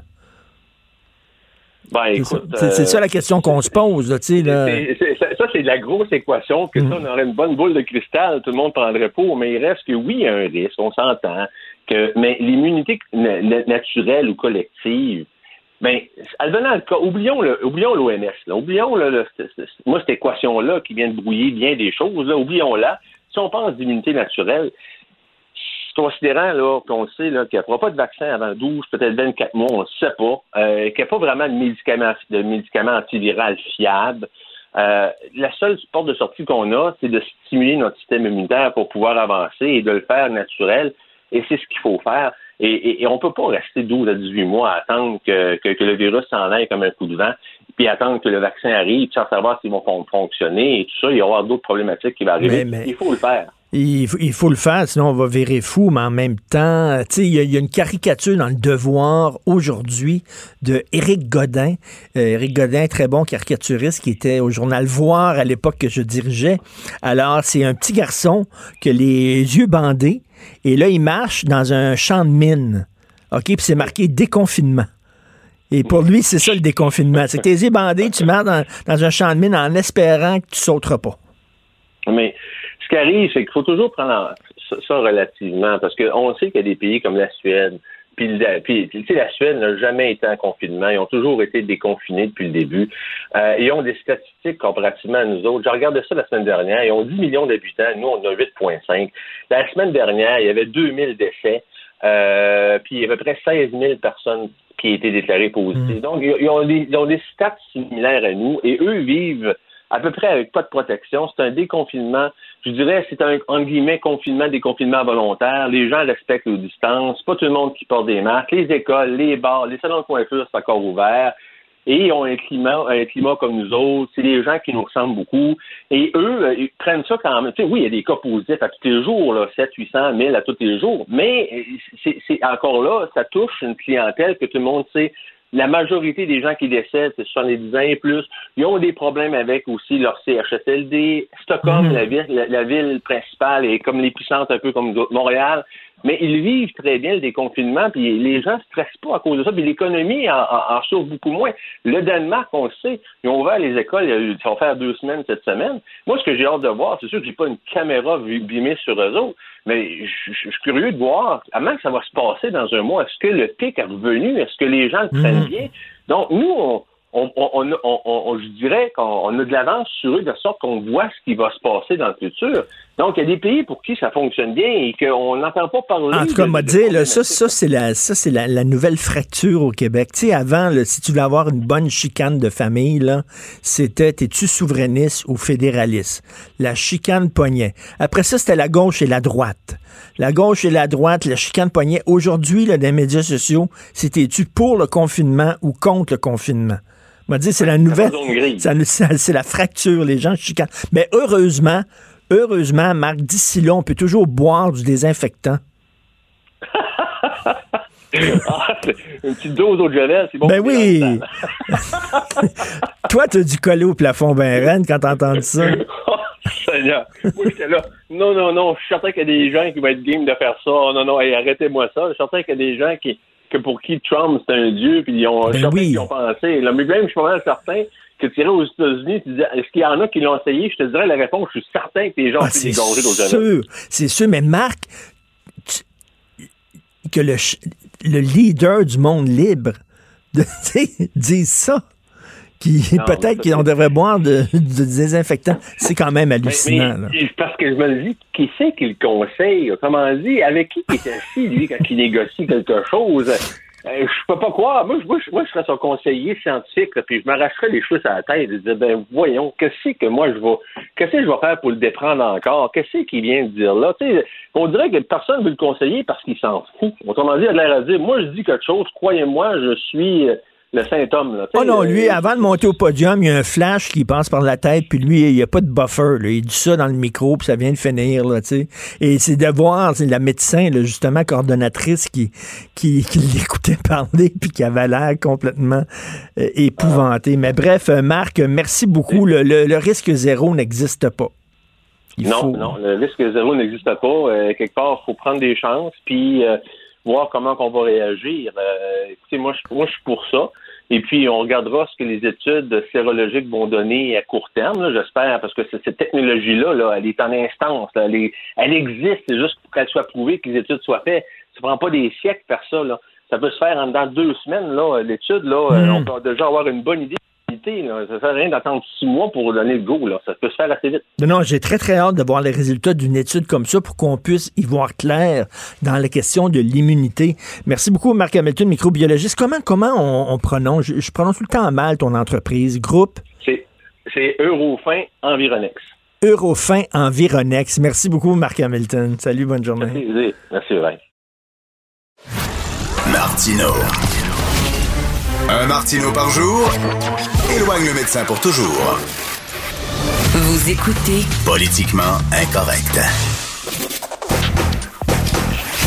S7: Ben,
S1: c'est ça, la question qu'on se pose. Là,
S7: ça, c'est de la grosse équation que ça, mm. on aurait une bonne boule de cristal, tout le monde prendrait pour, mais il reste que oui, il y a un risque, on s'entend. Que, mais l'immunité naturelle ou collective, ben, advenant le cas, oublions le, oublions l'OMS, oublions le, moi cette équation-là qui vient de brouiller bien des choses, là, oublions-la. Si on pense d'immunité naturelle, considérant là, qu'on sait là, qu'il n'y aura pas de vaccin avant 12, peut-être 24 mois, on ne sait pas, euh, qu'il n'y a pas vraiment de médicaments, de médicaments antivirales fiables, euh, la seule porte de sortie qu'on a, c'est de stimuler notre système immunitaire pour pouvoir avancer et de le faire naturel. Et c'est ce qu'il faut faire. Et, on ne peut pas rester 12 à 18 mois à attendre que, le virus s'en aille comme un coup de vent, puis attendre que le vaccin arrive, sans savoir s'ils vont fonctionner et tout ça. Il y aura d'autres problématiques qui vont arriver. Il faut le faire.
S1: Il, faut le faire, sinon on va virer fou, mais en même temps, il y, a une caricature dans le Devoir aujourd'hui de Éric Godin. Euh, Éric Godin, très bon caricaturiste qui était au journal Voir à l'époque que je dirigeais. Alors, c'est un petit garçon qui a les yeux bandés et là, il marche dans un champ de mine. OK, puis c'est marqué déconfinement. Et pour lui, c'est ça le déconfinement. C'est que tes yeux bandés, tu marches dans, un champ de mine en espérant que tu sauteras pas.
S7: Mais qui arrive, c'est qu'il faut toujours prendre ça, relativement, parce qu'on sait qu'il y a des pays comme la Suède, puis, tu sais, la Suède n'a jamais été en confinement. Ils ont toujours été déconfinés depuis le début. Euh, ils ont des statistiques comparativement à nous autres. Je regardais ça la semaine dernière. Ils ont 10 millions d'habitants. Nous, on a 8,5. La semaine dernière, il y avait 2000 décès. Euh, puis il y avait à peu près 16 000 personnes qui étaient déclarées positives. Mm. Donc, ils ont, des, ils ont des stats similaires à nous et eux vivent à peu près avec pas de protection. C'est un déconfinement. Je dirais c'est un, en guillemets, confinement, déconfinement volontaire. Les gens respectent les distances. Pas tout le monde qui porte des masques. Les écoles, les bars, les salons de coiffure, c'est encore ouvert. Et ils ont un climat, un climat comme nous autres. C'est des gens qui nous ressemblent beaucoup. Et eux, euh, ils prennent ça quand même. Tu sais, oui, il y a des cas positifs à tous les jours, là, 7, 800, 1000 à tous les jours. Mais euh, c'est encore là, ça touche une clientèle que tout le monde sait la majorité des gens qui décèdent, c'est 70 ans et plus. Ils ont des problèmes avec aussi leur CHSLD. Stockholm, mhm. la, ville, la, ville principale, est comme les puissantes, un peu comme Montréal. Mais ils vivent très bien le déconfinement, puis les gens ne stressent pas à cause de ça, puis l'économie en, en, souffre beaucoup moins. Le Danemark, on le sait, ils ont ouvert les écoles, ils vont faire deux semaines cette semaine. Moi, ce que j'ai hâte de voir, c'est sûr que j'ai pas une caméra bimée sur eux autres, mais je, suis curieux de voir comment ça va se passer dans un mois. Est-ce que le pic est revenu? Est-ce que les gens le prennent mhm. bien? Donc, nous, on, on, on, on, je dirais qu'on a de l'avance sur eux de sorte qu'on voit ce qui va se passer dans le futur. Donc, il y a des pays pour qui ça fonctionne bien et qu'on n'entend pas parler.
S1: En tout cas, m'a dit, ça, ça c'est la, ça, c'est la, nouvelle fracture au Québec. Tu sais, avant, si tu voulais avoir une bonne chicane de famille, là, c'était es-tu souverainiste ou fédéraliste? La chicane poignait. Après ça, c'était la gauche et la droite. La gauche et la droite, la chicane poignait. Aujourd'hui, là, dans les médias sociaux, c'était-tu pour le confinement ou contre le confinement? M'a dit, c'est la nouvelle. C'est la fracture, les gens chicanent. Mais heureusement, heureusement, Marc, d'ici là, on peut toujours boire du désinfectant.
S7: Ah, une petite dose d'eau de javel, c'est bon.
S1: Ben oui! Toi, t'as dû coller au plafond ben reine quand t'as entendu ça.
S7: oh, Seigneur! Moi, j'étais là. Non, non, non, je suis certain qu'il y a des gens qui vont être game de faire ça. Oh, non, non, arrêtez-moi ça. Je suis certain qu'il y a des gens qui, que pour qui Trump c'est un dieu, puis ils ont, ben oui. ont pensé. Là, mais même, je suis pas mal certain que tu irais aux États-Unis, tu disais, est-ce qu'il y en a qui l'ont essayé? Je te dirais la réponse, je suis certain que les gens ah, ont
S1: C'est sûr, c'est sûr, mais Marc, que le, le leader du monde libre dise ça qui peut-être qu'on devrait boire de, désinfectant. C'est quand même hallucinant.
S7: parce que je me dis, qui c'est qui le conseille? Comment dit, avec qui il est assis, lui, quand il négocie quelque chose? Euh, je peux pas croire. Moi, moi, moi, je serais son conseiller scientifique, puis je m'arracherais les cheveux à la tête et dire, ben, voyons, qu'est-ce que moi je vais, qu'est-ce que je vais faire pour le déprendre encore? Qu'est-ce qu'il vient de dire là? on dirait que personne ne veut le conseiller parce qu'il s'en fout. Autrement dit, il a l'air à dire, moi, je dis quelque chose, croyez-moi, je suis, le symptôme. Là.
S1: Oh non,
S7: Euh,
S1: lui, avant de monter au podium, il y a un flash qui passe par la tête, puis lui, il n'y a pas de buffer. Là. Il dit ça dans le micro, puis ça vient de finir. Là. Et c'est de voir c'est la médecin, là, justement, coordonnatrice, qui, qui, qui l'écoutait parler, puis qui avait l'air complètement euh, épouvanté. Mais bref, euh, Marc, merci beaucoup. Le, le- le risque zéro n'existe pas. Il
S7: non,
S1: faut-
S7: non, le risque zéro n'existe pas. Euh, quelque part, il faut prendre des chances, puis euh, voir comment on va réagir. Euh, écoutez, moi je, moi, je suis pour ça. Et puis, on regardera ce que les études sérologiques vont donner à court terme, j'espère, parce que cette technologie-là, là, elle est en instance. là. elle, est- elle existe, c'est juste pour qu'elle soit prouvée, que les études soient faites. Ça prend pas des siècles faire ça. Là. Ça peut se faire en dans deux semaines, là, l'étude. Là, euh,
S1: Mm.
S7: On peut déjà avoir une bonne idée. Là. Ça ne sert à rien d'attendre six mois pour donner le go. Là. Ça peut se faire assez vite.
S1: Non, non, j'ai très, très hâte de voir les résultats d'une étude comme ça pour qu'on puisse y voir clair dans la question de l'immunité. Merci beaucoup, Marc Hamilton, microbiologiste. Comment, comment on, on prononce? Je, je prononce tout le temps mal ton entreprise. Groupe?
S7: C'est, Eurofin Environex.
S1: Eurofin Environex. Merci beaucoup, Marc Hamilton. Salut, bonne journée.
S7: Merci, Merci.
S2: Martino. Un Martino par jour éloigne le médecin pour toujours.
S3: Vous écoutez
S2: Politiquement incorrect.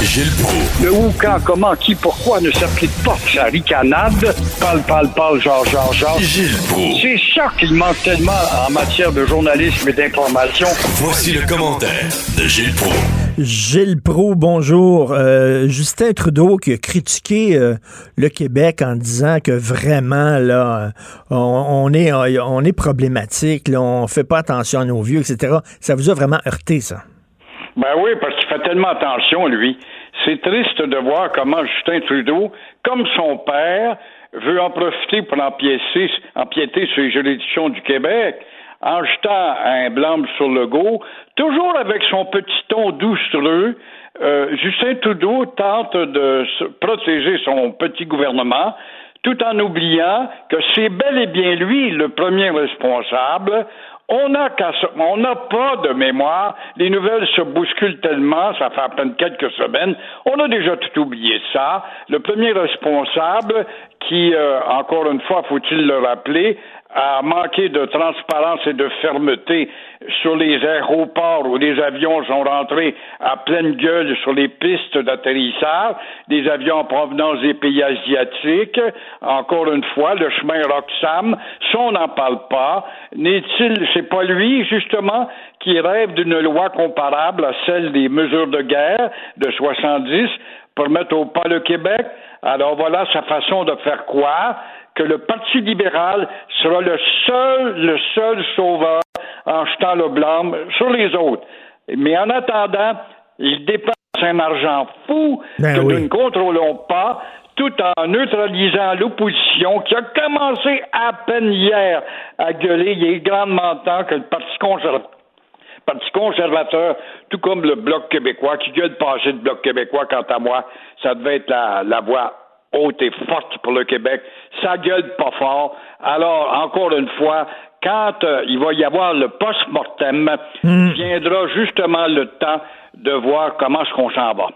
S8: Gilles Proulx.
S9: Le où, quand, comment, qui, pourquoi ne s'applique pas sa ricanade? Parle, parle, parle, genre, genre, genre.
S8: Gilles Proulx.
S9: C'est ça qu'il manque tellement en matière de journalisme et d'information.
S8: Voici le commentaire de Gilles Proulx.
S1: Gilles Pro, bonjour. Euh, Justin Trudeau qui a critiqué euh, le Québec en disant que vraiment, là, euh, on, on est, on est problématique, là, on fait pas attention à nos vieux, etc. Ça vous a vraiment heurté, ça?
S9: Ben oui, parce fait tellement attention, lui. C'est triste de voir comment Justin Trudeau, comme son père, veut en profiter pour empiéter, sur les juridictions du Québec en jetant un blâme sur le go, toujours avec son petit ton doucereux. Euh, Justin Trudeau tente de protéger son petit gouvernement tout en oubliant que c'est bel et bien lui le premier responsable. On n'a on n'a pas de mémoire. Les nouvelles se bousculent tellement, ça fait à peine quelques semaines. On a déjà tout oublié ça. Le premier responsable, qui, euh, encore une fois, faut-il le rappeler, a manqué de transparence et de fermeté sur les aéroports où les avions sont rentrés à pleine gueule sur les pistes d'atterrissage, des avions en provenance des pays asiatiques. Encore une fois, le chemin Roxham, ça on n'en parle pas. N'est-il, c'est pas lui justement qui rêve d'une loi comparable à celle des mesures de guerre de 70 pour mettre au pas le Québec? Alors voilà sa façon de faire quoi? Que le Parti libéral sera le seul, le seul sauveur en jetant le blâme sur les autres. Mais en attendant, il dépense un argent fou
S1: Ben
S9: que
S1: oui.
S9: nous ne contrôlons pas tout en neutralisant l'opposition qui a commencé à peine hier à gueuler. Il est grandement temps que le Parti conservateur Parti conservateur, tout comme le Bloc québécois, qui gueule passer de Bloc québécois, quant à moi, ça devait être la, la voix haute et forte pour le Québec. Ça gueule pas fort. Alors, encore une fois, quand euh, il va y avoir le post-mortem, viendra justement le temps de voir comment est-ce qu'on s'en va.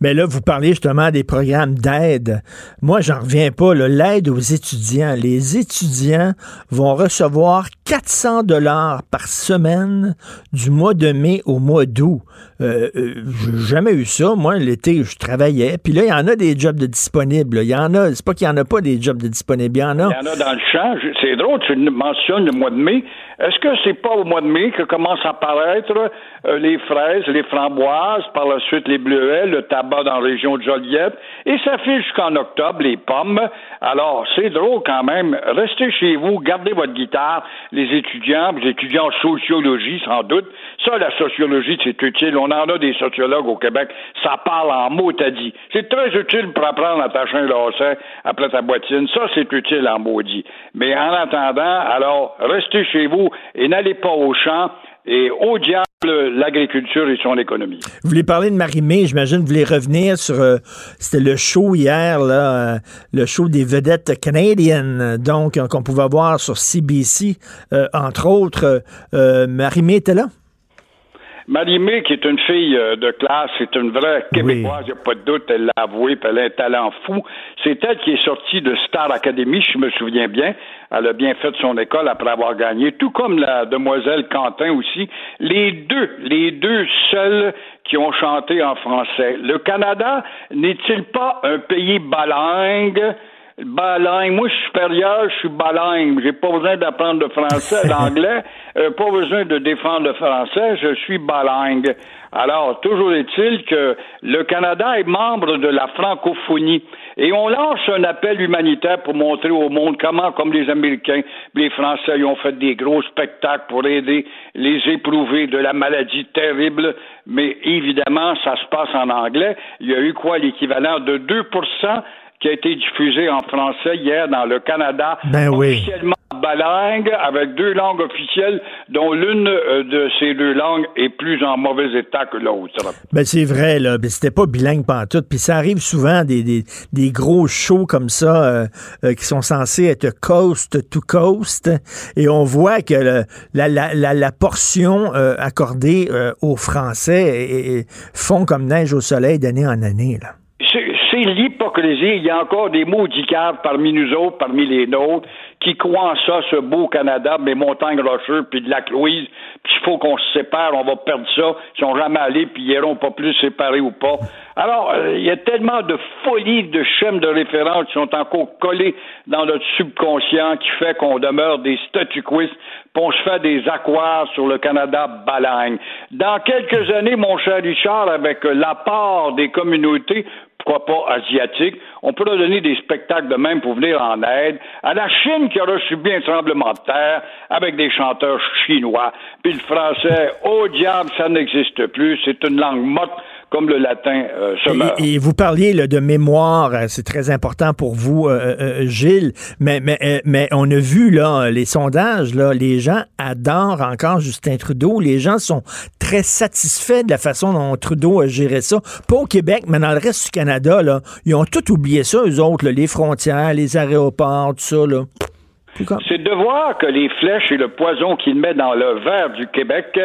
S1: Mais là, vous parlez justement des programmes d'aide. Moi, j'en reviens pas. L'aide aux étudiants. Les étudiants vont recevoir 400 dollars par semaine du mois de mai au mois d'août. Euh, euh, j'ai jamais eu ça. Moi, l'été, je travaillais. Puis là, il y en a des jobs de disponibles. Il y en a. C'est pas qu'il y en a pas des jobs de disponibles. Il y en a.
S9: Il y en a dans le champ. C'est drôle, tu mentionnes le mois de mai. Est-ce que c'est pas au mois de mai que commencent à apparaître euh, les fraises, les framboises, par la suite les bleuets, le tabac dans la région de Joliette, et ça fait jusqu'en octobre les pommes. Alors, c'est drôle quand même. Restez chez vous, gardez votre guitare, les étudiants, les étudiants en sociologie sans doute. Ça, la sociologie, c'est utile. On en a des sociologues au Québec. Ça parle en mots, t'as dit. C'est très utile pour apprendre à tâcher un lacet après ta boîtine. Ça, c'est utile en maudit. Mais en attendant, alors, restez chez vous et n'allez pas au champ et au diable l'agriculture et son économie.
S1: Vous voulez parler de Marie-Mé, j'imagine, vous voulez revenir sur, euh, c'était le show hier, là, euh, le show des vedettes canadiennes, donc, euh, qu'on pouvait voir sur CBC, euh, entre autres. Euh, Marie-Mé était là?
S9: Marie-Mé, qui est une fille euh, de classe, c'est une vraie Québécoise, il n'y a pas de doute, elle l'a avoué, puis elle a un talent fou. C'est elle qui est sortie de Star Academy, je me souviens bien. Elle a bien fait son école après avoir gagné, tout comme la demoiselle Quentin aussi. Les deux, les deux seuls qui ont chanté en français. Le Canada n'est-il pas un pays balingue? Balingue. Moi, je suis supérieur, je suis balingue. J'ai pas besoin d'apprendre le français, l'anglais, euh, pas besoin de défendre le français, je suis balingue. Alors, toujours est-il que le Canada est membre de la francophonie et on lance un appel humanitaire pour montrer au monde comment, comme les Américains, les Français ils ont fait des gros spectacles pour aider les éprouvés de la maladie terrible, mais évidemment, ça se passe en anglais. Il y a eu quoi, l'équivalent de 2 qui a été diffusé en français hier dans le Canada,
S1: ben
S9: officiellement balingue, avec deux langues officielles, dont l'une euh, de ces deux langues est plus en mauvais état que l'autre.
S1: Ben c'est vrai, là. Ben, c'était pas bilingue tout. Puis ça arrive souvent des, des, des gros shows comme ça euh, euh, qui sont censés être coast to coast. Et on voit que la, la, la, la, portion accordée aux Français font comme neige au soleil d'année en année. Là
S9: c'est l'hypocrisie. Il y a encore des maudits caves parmi nous autres, parmi les nôtres, qui croient en ça, ce beau Canada, mes montagnes rocheuses, puis de la Louise, puis il faut qu'on se sépare, on va perdre ça. Ils sont jamais allés, puis ils iront pas plus séparés ou pas. Alors, euh, il y a tellement de folies de schèmes de référence qui sont encore collés dans notre subconscient qui fait qu'on demeure des statu puis se fait des aquares sur le Canada balagne. Dans quelques années, mon cher Richard, avec l'apport des communautés, pourquoi pas asiatique. On pourra donner des spectacles de même pour venir en aide à la Chine qui aura subi un tremblement de terre avec des chanteurs chinois. Puis le français, au diable, ça n'existe plus. C'est une langue morte comme le latin euh, se meurt.
S1: Et, vous parliez là, de mémoire, euh, c'est très important pour vous, euh, Gilles, mais, mais, mais on a vu là les sondages, là, les gens adorent encore Justin Trudeau, les gens sont très satisfaits de la façon dont Trudeau a géré ça. Pas au Québec, mais dans le reste du Canada, là, ils ont tout oublié ça, eux autres, les frontières, les aéroports, tout ça. Là.
S9: C'est de voir que les flèches et le poison qu'il met dans le verre du Québec,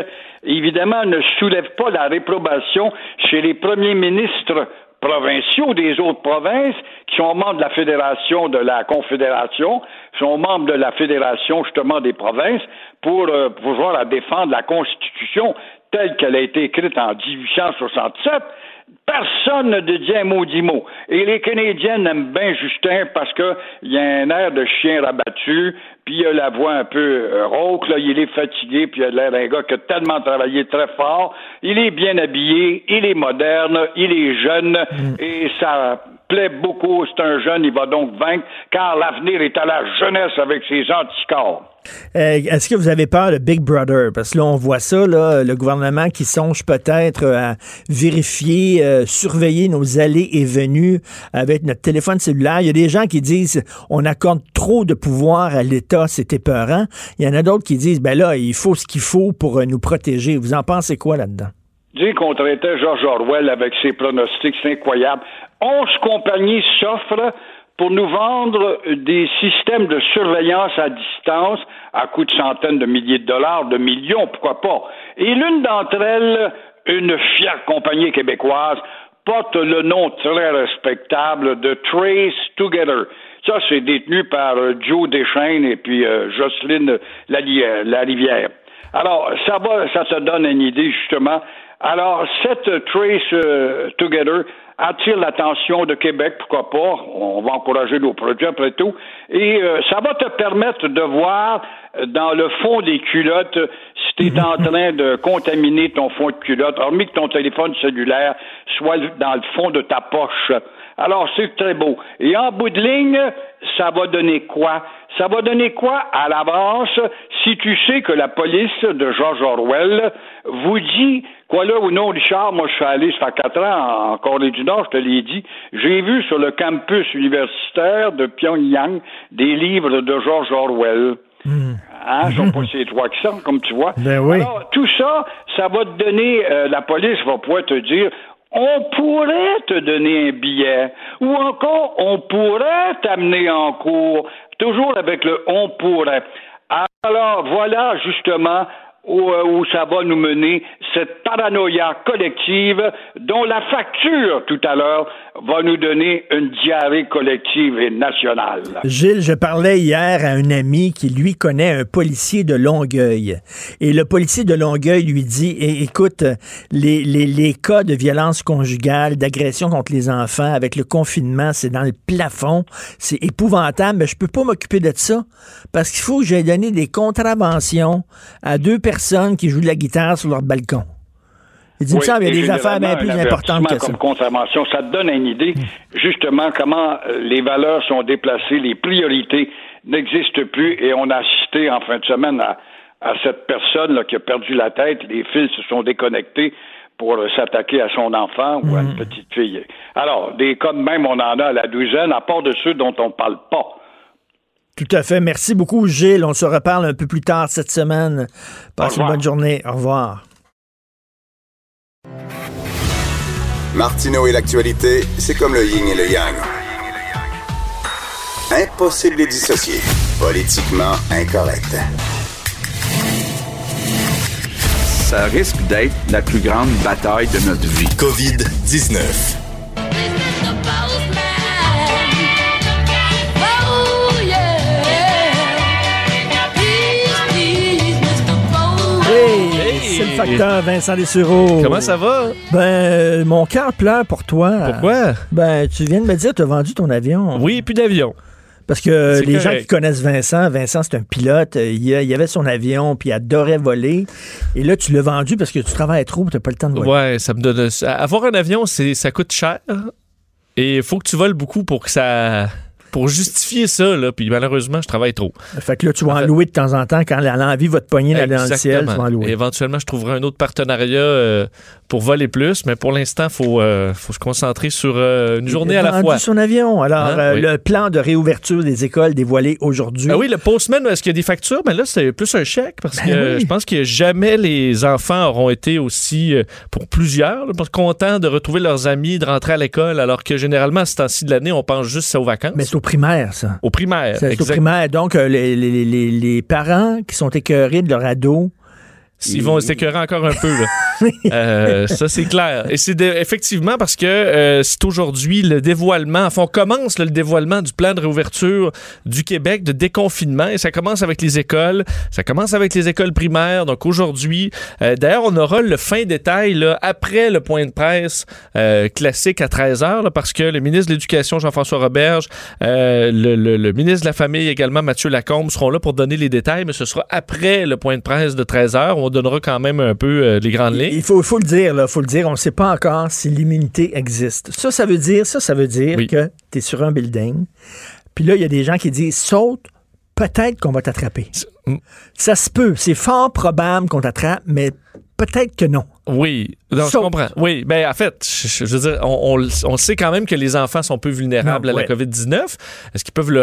S9: évidemment, ne soulèvent pas la réprobation chez les premiers ministres provinciaux des autres provinces qui sont membres de la fédération de la confédération, sont membres de la fédération justement des provinces pour euh, pouvoir défendre la constitution telle qu'elle a été écrite en 1867 Personne ne dit un maudit mot. Et les Canadiens aiment bien Justin parce qu'il y a un air de chien rabattu, puis il a la voix un peu euh, rauque, là, il est fatigué, puis il a l'air d'un gars qui a tellement travaillé très fort. Il est bien habillé, il est moderne, il est jeune, mm. et ça plaît beaucoup. C'est un jeune, il va donc vaincre, car l'avenir est à la jeunesse avec ses anticorps.
S1: Euh, est-ce que vous avez peur de Big Brother? Parce que là, on voit ça, là, le gouvernement qui songe peut-être à vérifier, euh, surveiller nos allées et venues avec notre téléphone cellulaire. Il y a des gens qui disent on accorde trop de pouvoir à l'État, c'est épeurant. Il y en a d'autres qui disent ben là, il faut ce qu'il faut pour euh, nous protéger. Vous en pensez quoi là-dedans?
S9: Dis qu'on traitait George Orwell avec ses pronostics, c'est incroyable. Onze compagnies s'offrent pour nous vendre des systèmes de surveillance à distance à coût de centaines de milliers de dollars, de millions, pourquoi pas. Et l'une d'entre elles, une fière compagnie québécoise, porte le nom très respectable de Trace Together. Ça, c'est détenu par euh, Joe Deschaines et puis euh, Jocelyne Larivière. Alors, ça va, ça te donne une idée, justement. Alors, cette Trace euh, Together attire l'attention de Québec, pourquoi pas, on va encourager nos produits après tout, et euh, ça va te permettre de voir dans le fond des culottes si tu es en train de contaminer ton fond de culotte, hormis que ton téléphone cellulaire soit dans le fond de ta poche. Alors, c'est très beau. Et en bout de ligne, ça va donner quoi? Ça va donner quoi à l'avance si tu sais que la police de George Orwell vous dit, quoi là ou non, Richard, moi je suis allé, ça fait quatre ans en Corée du Nord, je te l'ai dit, j'ai vu sur le campus universitaire de Pyongyang des livres de George Orwell. Hmm. Hein, sont pas ces trois qui sont, comme tu vois.
S1: Ben oui.
S9: Alors, tout ça, ça va te donner, euh, la police va pouvoir te dire, on pourrait te donner un billet, ou encore on pourrait t'amener en cours, toujours avec le on pourrait. Alors voilà justement où, euh, où ça va nous mener, cette paranoïa collective dont la facture tout à l'heure va nous donner une diarrhée collective et nationale.
S1: Gilles, je parlais hier à un ami qui, lui, connaît un policier de Longueuil. Et le policier de Longueuil lui dit, Eh, écoute, les, les, les cas de violence conjugale, d'agression contre les enfants, avec le confinement, c'est dans le plafond. C'est épouvantable, mais je peux pas m'occuper de ça parce qu'il faut que j'aille donner des contraventions à deux personnes qui jouent de la guitare sur leur balcon. Il dit,
S9: Oui,
S1: semble, il y a des affaires bien plus importantes que ça.
S9: comme contravention, ça te donne une idée, justement, comment euh, les valeurs sont déplacées, les priorités n'existent plus, et on a assisté en fin de semaine à, à cette personne là, qui a perdu la tête, les fils se sont déconnectés pour s'attaquer à son enfant ou à
S1: Mm.
S9: une petite fille. Alors, des cas de même, on en a à la douzaine, à part de ceux dont on parle pas.
S1: Tout à fait. Merci beaucoup, Gilles. On se reparle un peu plus tard cette semaine. Passe une bonne journée. Au revoir.
S2: Martineau et l'actualité, c'est comme le yin et le yang. Impossible de les dissocier. Politiquement incorrect.
S10: Ça risque d'être la plus grande bataille de notre vie.
S8: COVID-19.
S1: Facteur Vincent Dessureau.
S11: Comment ça va?
S1: Ben, euh, mon cœur pleure pour toi.
S11: Pourquoi?
S1: Ben, tu viens de me dire que tu as vendu ton avion.
S11: Oui, plus d'avion.
S1: Parce que les gens qui connaissent Vincent, Vincent, c'est un pilote. euh, Il, avait son avion, puis il adorait voler. Et là, tu l'as vendu parce que tu travailles trop, tu n'as pas le temps de voler.
S11: Ouais, ça me donne. Avoir un avion, ça coûte cher. Et il faut que tu voles beaucoup pour que ça. Pour justifier ça, là. Puis malheureusement, je travaille trop.
S1: Fait que là, tu vas
S11: En
S1: en
S11: fait-
S1: louer de temps en temps. Quand l'envie va te pogner dans le ciel, tu vas en
S11: Et
S1: louer.
S11: éventuellement, je trouverai un autre partenariat euh, pour voler plus, mais pour l'instant, il faut, euh, faut se concentrer sur euh, une journée à la fois.
S1: son avion. Alors,
S11: Hein? Oui.
S1: le plan de réouverture des écoles dévoilé aujourd'hui.
S11: Ah oui, le postman, est-ce qu'il y a des factures? Mais là, c'est plus un chèque parce
S1: Ben
S11: que
S1: oui.
S11: je pense que jamais les enfants auront été aussi, pour plusieurs, là, contents de retrouver leurs amis, de rentrer à l'école, alors que généralement, à ce temps-ci de l'année, on pense juste aux vacances.
S1: Mais c'est au primaire, ça.
S11: au primaire.
S1: C'est au primaire. Donc, euh, les, les- les- les parents qui sont écœurés de leur ado,
S11: Ils vont s'écœurer encore un peu. Là. Euh, ça, c'est clair. Et c'est effectivement parce que euh, c'est aujourd'hui le dévoilement. Enfin, on commence là, le dévoilement du plan de réouverture du Québec, de déconfinement. Et ça commence avec les écoles. Ça commence avec les écoles primaires. Donc aujourd'hui, euh, d'ailleurs, on aura le fin détail là, après le point de presse euh, classique à 13h, là, parce que le ministre de l'Éducation, Jean-François Roberge, euh, le, le- le ministre de la Famille également, Mathieu Lacombe, seront là pour donner les détails, mais ce sera après le point de presse de 13h. On donnera quand même un peu euh, les grandes lignes.
S1: il faut, il faut le dire, là, faut le dire, on ne sait pas encore si l'immunité existe. Ça, ça veut dire, ça, ça veut dire
S11: Oui.
S1: que tu es sur un building, puis là, il y a des gens qui disent saute, peut-être qu'on va t'attraper.
S11: Mm.
S1: Ça se peut, c'est fort probable qu'on t'attrape, mais peut-être que non.
S11: Oui, non, je comprends. Oui, ben en fait, je, je veux dire, on, on- on sait quand même que les enfants sont peu vulnérables
S1: Non,
S11: à la
S1: ouais.
S11: COVID-19. Est-ce qu'ils peuvent le,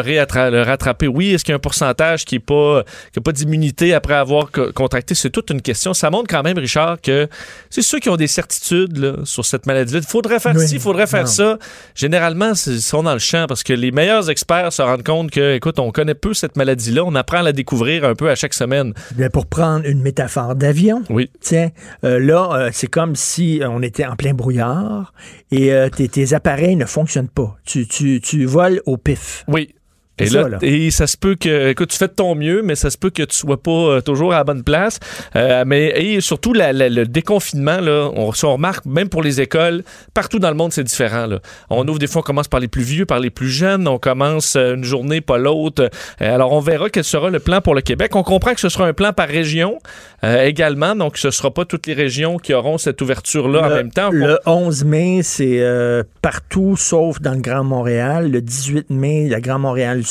S11: rattraper? Oui. Est-ce qu'il y a un pourcentage qui n'a pas, qui a pas d'immunité après avoir co- contracté? C'est toute une question. Ça montre quand même, Richard, que c'est ceux qui ont des certitudes là, sur cette maladie-là. Il faudrait faire
S1: Oui.
S11: ci, il faudrait faire
S1: Non.
S11: ça. Généralement, ils sont dans le champ parce que les meilleurs experts se rendent compte que, écoute, on connaît peu cette maladie-là. On apprend à la découvrir un peu à chaque semaine.
S1: Bien, pour prendre une métaphore d'avion,
S11: Oui.
S1: tiens, euh, là, euh, c'est comme si on était en plein brouillard et euh, tes, appareils ne fonctionnent pas. Tu voles au pif.
S11: Oui. Et là,
S1: ça, là.
S11: et ça se peut que, écoute, tu fais de ton mieux, mais ça se peut que tu sois pas euh, toujours à la bonne place. Euh, mais et surtout la- la- le déconfinement là, on, ça, on remarque même pour les écoles, partout dans le monde c'est différent. Là. On ouvre des fois, on commence par les plus vieux, par les plus jeunes, on commence euh, une journée pas l'autre. Alors on verra quel sera le plan pour le Québec. On comprend que ce sera un plan par région euh, également, donc ce sera pas toutes les régions qui auront cette ouverture là en même temps.
S1: Le 11 mai, c'est euh, partout sauf dans le Grand Montréal. Le 18 mai, le Grand Montréal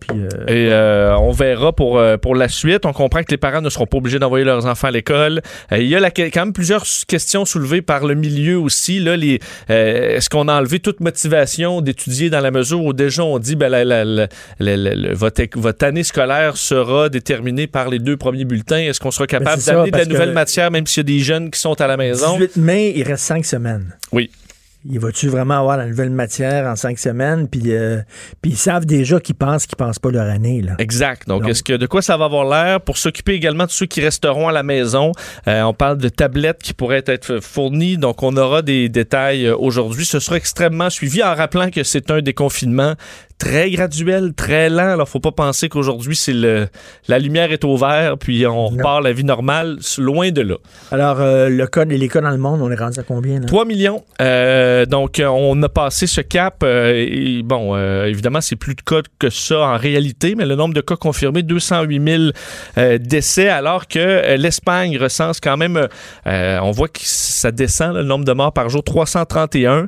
S1: Puis, euh,
S11: Et euh, on verra pour, euh, pour la suite. On comprend que les parents ne seront pas obligés d'envoyer leurs enfants à l'école. Il y a la- quand même plusieurs questions soulevées par le milieu aussi. Là, les, est-ce qu'on a enlevé toute motivation d'étudier dans la mesure où déjà on dit ben, la, votre, votre année scolaire sera déterminée par les deux premiers bulletins? Est-ce qu'on sera capable
S1: Ben, ça,
S11: d'amener de la nouvelle matière même s'il y a des jeunes qui sont à la maison?
S1: 18 mai, il reste cinq semaines.
S11: Oui.
S1: Il va-tu vraiment avoir la nouvelle matière en cinq semaines? Puis, euh, puis ils savent déjà qu'ils pensent qu'ils pensent pas leur année. Là.
S11: Exact. Donc, est-ce que de quoi ça va avoir l'air? Pour s'occuper également de ceux qui resteront à la maison? Euh, on parle de tablettes qui pourraient être fournies. Donc, on aura des détails euh, aujourd'hui. Ce sera extrêmement suivi en rappelant que c'est un déconfinement très graduel, très lent. Alors, faut pas penser qu'aujourd'hui, c'est le la lumière est au vert, puis on repart la vie normale, loin de là.
S1: Alors, euh, le code, les cas dans le monde, on est rendu à combien? Là?
S11: 3 millions. Euh, donc, on a passé ce cap. Euh, et bon, évidemment, c'est plus de cas que ça en réalité, mais le nombre de cas confirmés, 208 000 décès, alors que l'Espagne recense quand même, on voit que ça descend, le nombre de morts par jour, 331.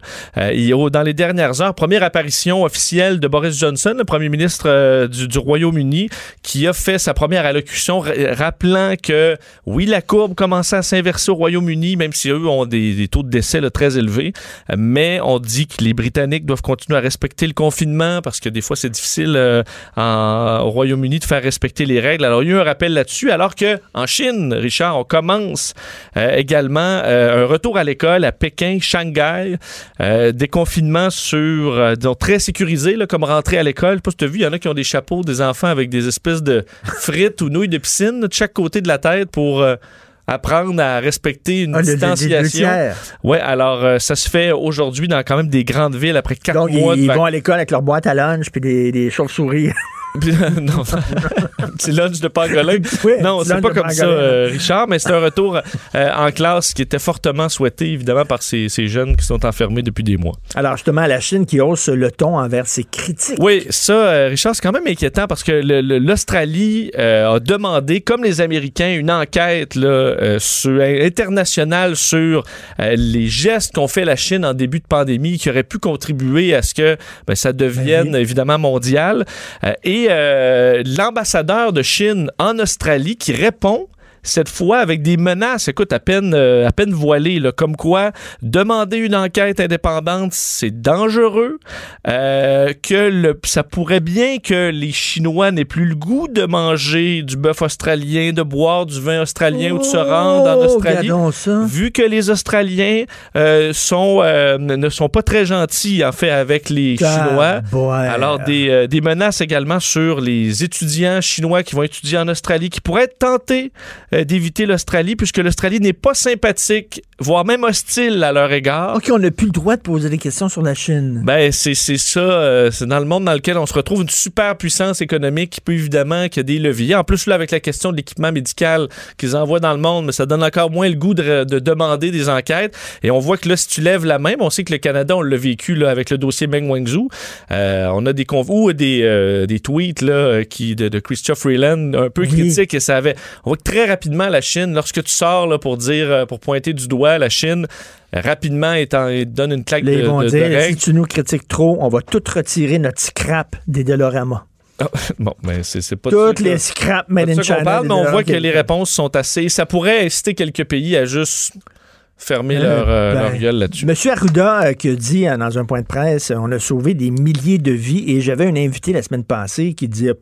S11: Et dans les dernières heures, première apparition officielle de Boris Johnson, le premier ministre euh, du, Royaume-Uni, qui a fait sa première allocution rappelant que oui, la courbe commençait à s'inverser au Royaume-Uni, même si eux ont des, taux de décès très élevés, mais on dit que les Britanniques doivent continuer à respecter le confinement parce que des fois c'est difficile euh, au Royaume-Uni de faire respecter les règles. Alors il y a eu un rappel là-dessus, alors que en Chine, Richard, on commence euh, également un retour à l'école à Pékin, Shanghai, des confinements sur, disons, très sécurisés, là, comme rentrer à l'école. Je sais pas si tu as vu, il y en a qui ont des chapeaux, des enfants avec des espèces de frites ou nouilles de piscine de chaque côté de la tête pour euh, apprendre à respecter une ah, distanciation. Oui, alors euh, ça se fait aujourd'hui dans quand même des grandes villes après quatre
S1: Donc,
S11: mois.
S1: Ils, vont à l'école avec leur boîte à lunch puis des, des chauves-souris.
S11: non, petit lunch de pangolin. non, c'est pas comme ça, euh, Richard, mais c'est un retour euh, en classe qui était fortement souhaité, évidemment, par ces, ces, jeunes qui sont enfermés depuis des mois.
S1: Alors, justement, la Chine qui hausse le ton envers ses critiques.
S11: Oui, ça, euh, Richard, c'est quand même inquiétant parce que l'Australie a demandé, comme les Américains, une enquête là, sur, internationale sur les gestes qu'ont fait la Chine en début de pandémie qui auraient pu contribuer à ce que ben, ça devienne, ben évidemment, mondial. et euh, l'ambassadeur de Chine en Australie qui répond cette fois avec des menaces, écoute, à peine, euh, à peine voilées, là, comme quoi demander une enquête indépendante, c'est dangereux, euh, que le, ça pourrait bien que les Chinois n'aient plus le goût de manger du bœuf australien, de boire du vin australien ou de se rendre en oh, Australie, vu que les Australiens euh, sont, ne sont pas très gentils, en fait, avec les Chinois. Alors, des, des menaces également sur les étudiants chinois qui vont étudier en Australie, qui pourraient être tentés d'éviter l'Australie, puisque l'Australie n'est pas sympathique, voire même hostile à leur égard.
S1: OK, on n'a plus le droit de poser des questions sur la Chine.
S11: Ben, c'est ça. Euh, c'est dans le monde dans lequel on se retrouve une super puissance économique qui peut évidemment, qui a des leviers. En plus, là, avec la question de l'équipement médical qu'ils envoient dans le monde, mais ça donne encore moins le goût de, demander des enquêtes. Et on voit que là, si tu lèves la main, on sait que le Canada, on l'a vécu là, avec le dossier Meng Wanzhou. Euh, on a des ou des, des tweets là, qui, de, Christophe Freeland un peu critiques et ça avait. On voit que très rapidement rapidement la Chine, lorsque tu sors là, pour dire, euh, pour pointer du doigt la Chine, rapidement, il, donne une claque de, ils vont dire,
S1: Si tu nous critiques trop, on va tout retirer notre scrap des Delorama.
S11: Ah, bon, mais c'est pas
S1: Toutes les scraps made in China.
S11: Parle, mais on voit que les réponses sont assez. Ça pourrait inciter quelques pays à juste fermer euh, leur, euh, ben, gueule là-dessus.
S1: Monsieur Arruda qui a dit dans un point de presse on a sauvé des milliers de vies et j'avais un invité la semaine passée qui disait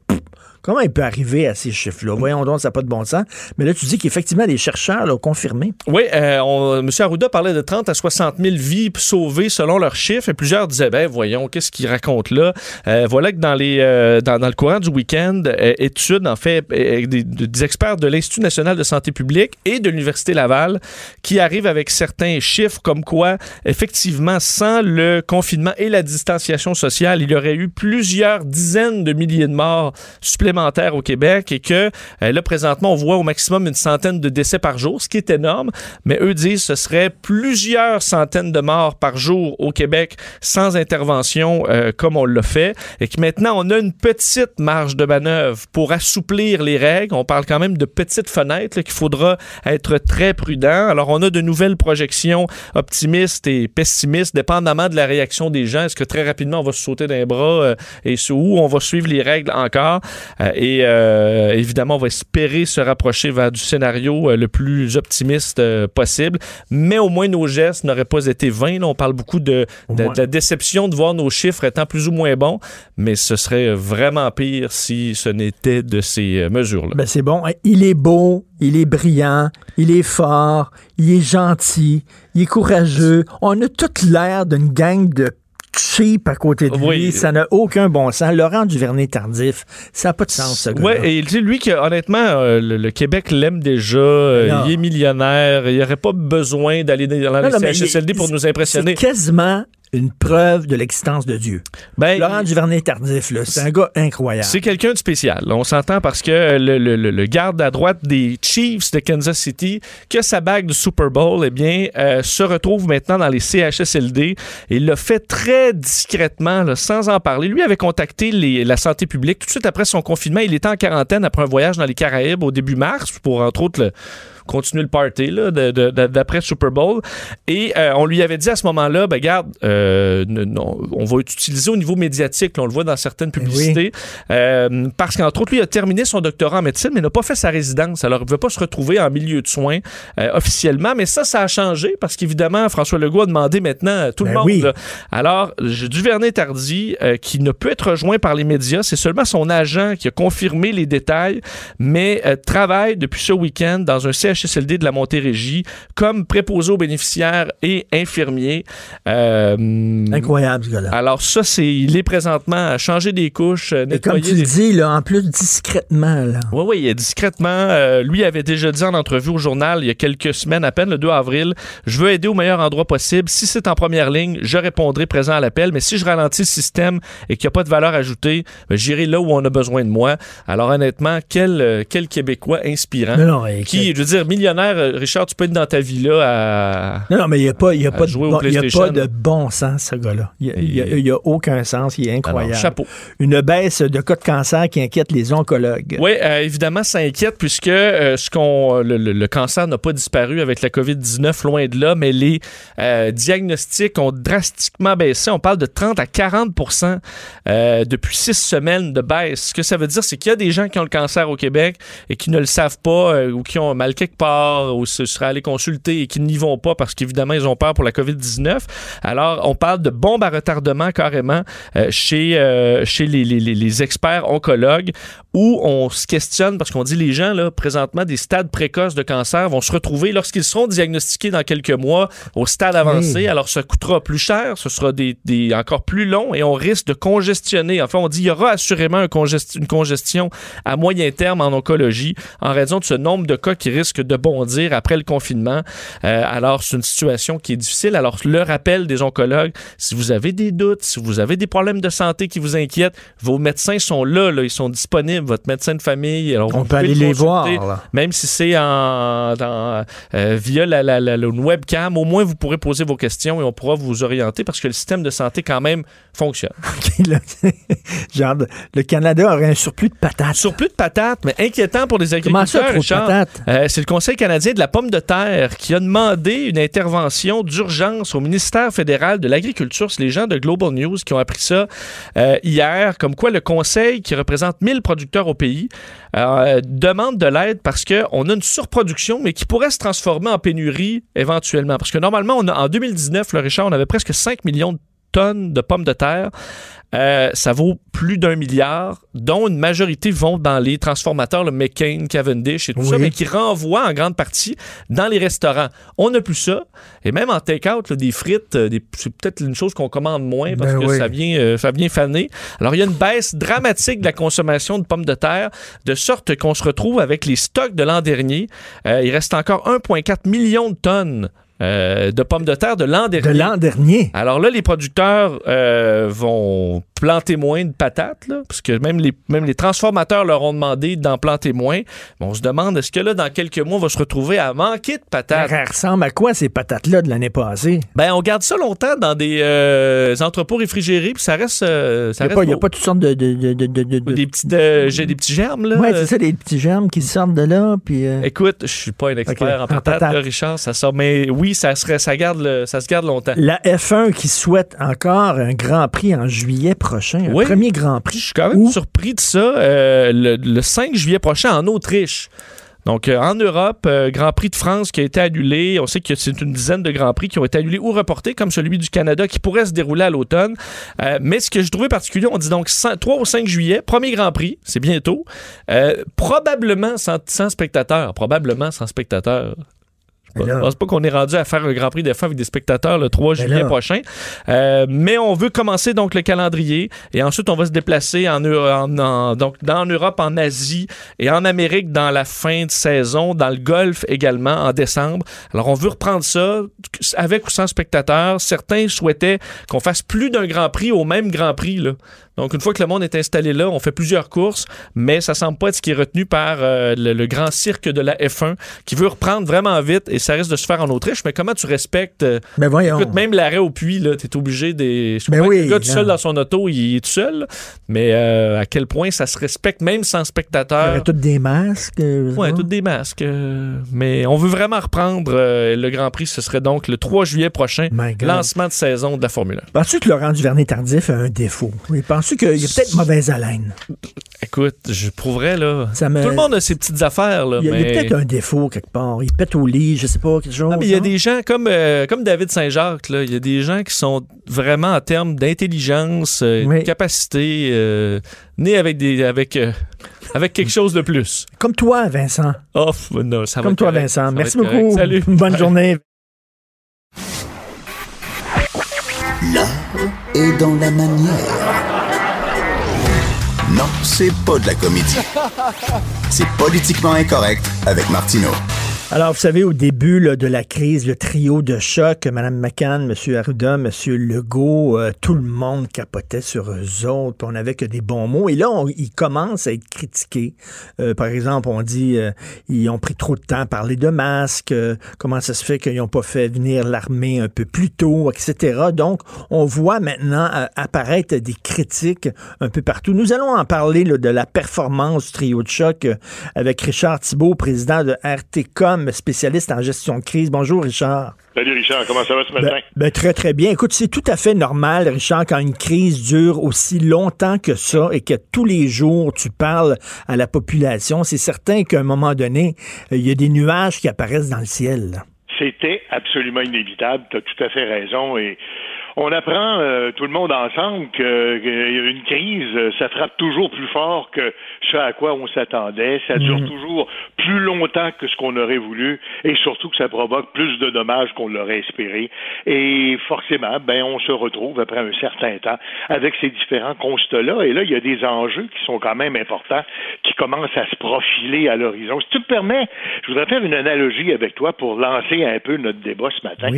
S1: Comment il peut arriver à ces chiffres-là? Voyons donc, ça n'a pas de bon sens. Mais là, tu dis qu'effectivement, les chercheurs l'ont confirmé.
S11: Oui, euh, M. Arruda parlait de 30 à 60 000 vies sauvées selon leurs chiffres. Et plusieurs disaient, ben voyons, qu'est-ce qu'il raconte là? Euh, voilà que euh, dans, le courant du week-end, études, en fait, des, des, experts de l'Institut national de santé publique et de l'Université Laval qui arrivent avec certains chiffres comme quoi, effectivement, sans le confinement et la distanciation sociale, il y aurait eu plusieurs dizaines de milliers de morts supplémentaires au Québec et que euh, là, présentement, on voit au maximum une centaine de décès par jour, ce qui est énorme, mais eux disent que ce serait plusieurs centaines de morts par jour au Québec sans intervention euh, comme on l'a fait et que maintenant, on a une petite marge de manœuvre pour assouplir les règles. On parle quand même de petites fenêtres qu'il faudra être très prudent. Alors, on a de nouvelles projections optimistes et pessimistes, dépendamment de la réaction des gens. Est-ce que très rapidement, on va se sauter d'un bras euh, et où on va suivre les règles encore? Euh, et euh, évidemment, on va espérer se rapprocher vers du scénario euh, le plus optimiste possible. Mais au moins, nos gestes n'auraient pas été vains. Là, on parle beaucoup de, de- la déception de voir nos chiffres étant plus ou moins bons, mais ce serait vraiment pire si ce n'était de ces mesures-là.
S1: Ben, c'est bon. Il est beau, il est brillant, il est fort, il est gentil, il est courageux. On a toute l'air d'une gang de cheap à côté de lui.
S11: Oui.
S1: Ça n'a aucun bon sens. Laurent Duvernay-Tardif, ça n'a pas de sens, ce
S11: Ouais, et tu sais, lui, que, honnêtement, euh, le, le Québec l'aime déjà. euh, il est millionnaire. Il n'y aurait pas besoin d'aller dans
S1: Non,
S11: les
S1: non,
S11: CHSLD pour nous impressionner.
S1: C'est quasiment une preuve de l'existence de Dieu.
S11: Ben,
S1: Laurent Duvernay-Tardif, là, c'est un gars incroyable.
S11: C'est quelqu'un de spécial. On s'entend parce que le, le- le- le garde à droite des Chiefs de Kansas City, qui a sa bague du Super Bowl, eh bien, euh, se retrouve maintenant dans les CHSLD. Et il l'a fait très discrètement, là, sans en parler. Lui avait contacté les- la santé publique tout de suite après son confinement. Il était en quarantaine après un voyage dans les Caraïbes au début mars pour, entre autres, le- continuer le party là, de- de- de- d'après Super Bowl. Et euh, on lui avait dit à ce moment-là, ben garde, euh, non, on va utiliser au niveau médiatique, là, on le voit dans certaines publicités, euh, parce qu'entre autres, lui a terminé son doctorat en médecine, mais n'a pas fait sa résidence. Alors, il ne veut pas se retrouver en milieu de soins euh, officiellement, mais ça, ça a changé parce qu'évidemment, François Legault a demandé maintenant à tout le
S1: Ben
S11: monde.
S1: oui.
S11: là. Alors, j'ai Duvernay-Tardy, euh, qui ne peut être rejoint par les médias, c'est seulement son agent qui a confirmé les détails, mais euh, travaille depuis ce week-end dans un CHSLD de la Montérégie comme préposé aux bénéficiaires et infirmier. Euh,
S1: Incroyable, ce gars-là.
S11: alors ça, c'est, il est présentement à changer des couches, euh,
S1: Et comme tu le dis, là, en plus, discrètement, là.
S11: Oui, oui, discrètement, euh, lui avait déjà dit en entrevue au journal il y a quelques semaines à peine, le 2 avril, je veux aider au meilleur endroit possible. Si c'est en première ligne, je répondrai présent à l'appel, mais si je ralentis le système et qu'il n'y a pas de valeur ajoutée, ben, j'irai là où on a besoin de moi. Alors honnêtement, quel, quel Québécois inspirant.
S1: Non, non, et
S11: qui, je veux dire, millionnaire, euh, Richard, tu peux être dans ta vie là à...
S1: Non, non, mais il n'y a, pas, y a, pas de bon, y a pas de bon sens, ce gars-là. Il n'y a, aucun sens. Il est incroyable.
S11: Alors, chapeau.
S1: Une baisse de cas de cancer qui inquiète les oncologues.
S11: Oui, euh, évidemment, ça inquiète puisque euh, ce qu'on, le, le- le cancer n'a pas disparu avec la COVID-19, loin de là, mais les euh, diagnostics ont drastiquement baissé. On parle de 30 à 40% euh, depuis six semaines de baisse. Ce que ça veut dire, c'est qu'il y a des gens qui ont le cancer au Québec et qui ne le savent pas ou qui ont mal quelque part ou se seraient allés consulter et qui n'y vont pas parce qu'évidemment, ils ont peur pour la COVID-19. Alors, on parle de bombe à retardement carrément euh, chez, euh, chez les, les- les- experts oncologues où on se questionne parce qu'on dit les gens, là, présentement, des stades précoces de cancer vont se retrouver lorsqu'ils seront diagnostiqués dans quelques mois au stade avancé. Alors, ça coûtera plus cher, ce sera des, des- encore plus long et on risque de congestionner. Enfin, on dit il y aura assurément un congest- une congestion à moyen terme en oncologie en raison de ce nombre de cas qui risquent de bondir après le confinement. Euh, alors, c'est une situation qui est difficile. Alors, le rappel des oncologues, si vous avez des doutes, si vous avez des problèmes de santé qui vous inquiètent, vos médecins sont là, là ils sont disponibles, votre médecin de famille. Alors,
S1: On peut aller
S11: le
S1: les voir, là.
S11: Même si c'est en, dans, euh, via la, la- la- une webcam, au moins vous pourrez poser vos questions et on pourra vous orienter parce que le système de santé quand même fonctionne.
S1: Là, Genre, le Canada aurait un surplus de patates.
S11: Surplus de patates, mais inquiétant pour les
S1: Comment ça,
S11: agriculteurs.
S1: trop de patates?
S11: Euh, c'est le Conseil canadien de la pomme de terre qui a demandé une intervention d'urgence au ministère fédéral de l'Agriculture. C'est les gens de Global News qui ont appris ça euh, hier, comme quoi le Conseil, qui représente 1000 producteurs au pays, euh, demande de l'aide parce qu'on a une surproduction, mais qui pourrait se transformer en pénurie éventuellement. Parce que normalement, on a, en 2019, le Richard, on avait presque 5 millions de tonnes de pommes de terre. Euh, ça vaut plus d'un milliard, dont une majorité vont dans les transformateurs, le McCain, Cavendish et tout ça, mais qui renvoient en grande partie dans les restaurants. On n'a plus ça. Et même en take-out, des frites, euh, des- c'est peut-être une chose qu'on commande moins parce
S1: Ben
S11: que
S1: oui.
S11: ça, vient, euh, ça vient faner. Alors, il y a une baisse dramatique de la consommation de pommes de terre, de sorte qu'on se retrouve avec les stocks de l'an dernier. Euh, il reste encore 1,4 million de tonnes euh, de pommes de terre de l'an dernier.
S1: De l'an dernier.
S11: Alors là, les producteurs euh, vont planter moins de patates, là, parce que même les, même les transformateurs leur ont demandé d'en planter moins. Mais on se demande, est-ce que là, dans quelques mois, on va se retrouver à manquer de patates?
S1: Ça ressemble à quoi ces patates-là de l'année passée?
S11: Ben, on garde ça longtemps dans des euh, entrepôts réfrigérés, puis ça reste. ça
S1: Il n'y a, a pas toutes sortes de... de, de, de, de- de-
S11: Des petits, j'ai des petits germes, là.
S1: Ouais, c'est ça, des petits germes qui sortent de là, puis...
S11: Écoute, je suis pas un expert en
S1: en
S11: patates,
S1: patates.
S11: là, Richard, ça sort. Mais oui, oui, ça, serait, ça, garde le- ça se garde longtemps.
S1: La F1 qui souhaite encore un Grand Prix en juillet prochain, un
S11: Oui.
S1: premier Grand Prix.
S11: Je suis quand même surpris de ça. euh, le, le 5 juillet prochain en Autriche. Donc, euh, en Europe, euh, Grand Prix de France qui a été annulé. On sait que c'est une dizaine de Grands Prix qui ont été annulés ou reportés, comme celui du Canada qui pourrait se dérouler à l'automne. Euh, mais ce que je trouvais particulier, on dit donc 5 3 au 5 juillet, premier Grand Prix, c'est bientôt. Probablement sans, sans spectateurs. Probablement sans spectateurs. Je
S1: là-
S11: pense pas qu'on est rendu à faire un Grand Prix de F1 avec des spectateurs le 3
S1: Ben
S11: juillet prochain. Euh, mais on veut commencer donc le calendrier et ensuite on va se déplacer en, en- en- donc dans en Europe, en Asie et en Amérique dans la fin de saison, dans le Golfe également en décembre. Alors on veut reprendre ça avec ou sans spectateurs. Certains souhaitaient qu'on fasse plus d'un Grand Prix au même Grand Prix. Là. Donc une fois que le monde est installé là, on fait plusieurs courses, mais ça semble pas être ce qui est retenu par euh, le, le grand cirque de la F1 qui veut reprendre vraiment vite et ça risque de se faire en Autriche. Mais comment tu respectes euh,
S1: Ben voyons.
S11: Écoute, même l'arrêt au puits, là, t'es obligé des. Je
S1: Ben oui,
S11: le gars tout seul dans son auto, il est tout seul. Mais euh, à quel point ça se respecte, même sans
S1: Il y aurait tous des masques. euh, ça.
S11: toutes des masques. mais on veut vraiment reprendre euh, le Grand Prix. Ce serait donc le 3 juillet prochain, lancement de saison de la Formule 1.
S1: Penses-tu que Laurent Duvernay-Tardif a un défaut? Oui, Penses-tu qu'il y a peut-être mauvaise haleine?
S11: Écoute, je prouverais, là.
S1: Ça me-
S11: Tout le monde a ses petites affaires, là.
S1: Il y a, peut-être un défaut quelque part. Il pète au lit, je sais pas, quelque chose.
S11: Ah, mais il y a des gens comme, euh, comme David Saint-Jacques, là, il y a des gens qui sont vraiment en termes d'intelligence, euh,
S1: Oui.
S11: de capacité, euh, nés avec des avec euh, avec quelque chose de plus.
S1: Comme toi, Vincent.
S11: Oh, non, ça
S1: Comme toi,
S11: correct.
S1: Vincent.
S11: Ça
S1: Merci beaucoup.
S11: Salut.
S1: Bonne
S11: Bye.
S1: journée.
S2: L'art est dans la manière. Non, c'est pas de la comédie. C'est politiquement incorrect avec Martineau.
S1: Alors, vous savez, au début de la crise, le trio de choc, Mme McCann, M. Arruda, M. Legault, euh, tout le monde capotait sur eux autres. On n'avait que des bons mots. Et là, on- ils commencent à être critiqués. Euh, par exemple, on dit euh, ils ont pris trop de temps à parler de masques. euh, comment ça se fait qu'ils n'ont pas fait venir l'armée un peu plus tôt, etc. Donc, on voit maintenant apparaître des critiques un peu partout. Nous allons en parler de la performance du trio de choc avec Richard Thibault, président de RTCOM, spécialiste en gestion de crise. Bonjour, Richard.
S12: Salut Richard, comment ça va ce matin?
S1: Ben, ben, très, très bien. Écoute, c'est tout à fait normal, Richard, quand une crise dure aussi longtemps que ça et que tous les jours tu parles à la population. C'est certain qu'à un moment donné, il y a des nuages qui apparaissent dans le ciel.
S12: C'était absolument inévitable, tu as tout à fait raison. Et on apprend euh, tout le monde ensemble que, que une crise, euh, ça frappe toujours plus fort que ce à quoi on s'attendait. Ça dure
S13: Mhm.
S12: toujours plus longtemps que ce qu'on aurait voulu et surtout que ça provoque plus de dommages qu'on l'aurait espéré. Et forcément, ben on se retrouve après un certain temps avec ces différents constats-là. Et là, il y a des enjeux qui sont quand même importants, qui commencent à se profiler à l'horizon. Si tu me permets, je voudrais faire une analogie avec toi pour lancer un peu notre débat ce matin.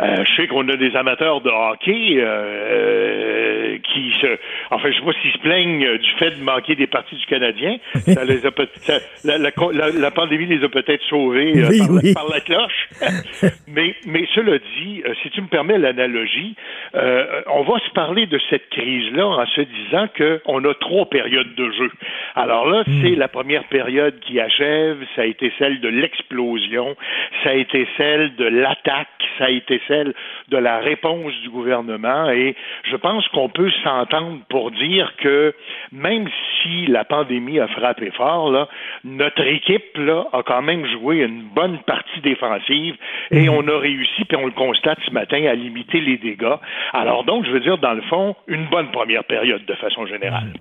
S12: Euh, je sais qu'on a des amateurs de hockey euh, qui se, enfin, je sais pas s'ils se plaignent euh, du fait de manquer des parties du Canadien. Ça les a ça- la, la- la- la pandémie les a peut-être sauvés euh,
S1: Oui,
S12: par,
S1: oui.
S12: par la cloche. mais, mais cela dit, euh, si tu me permets l'analogie, euh, on va se parler de cette crise-là en se disant qu'on a trois périodes de jeu. Alors là, c'est la première période qui achève, ça a été celle de l'explosion, ça a été celle de l'attaque, ça a été celle de la réponse du gouvernement et je pense qu'on peut s'entendre pour dire que même si la pandémie a frappé fort, là, notre équipe là, a quand même joué une bonne partie défensive et on a réussi, puis on le constate ce matin, à limiter les dégâts. Alors donc, je veux dire, dans le fond, une bonne première période de façon générale.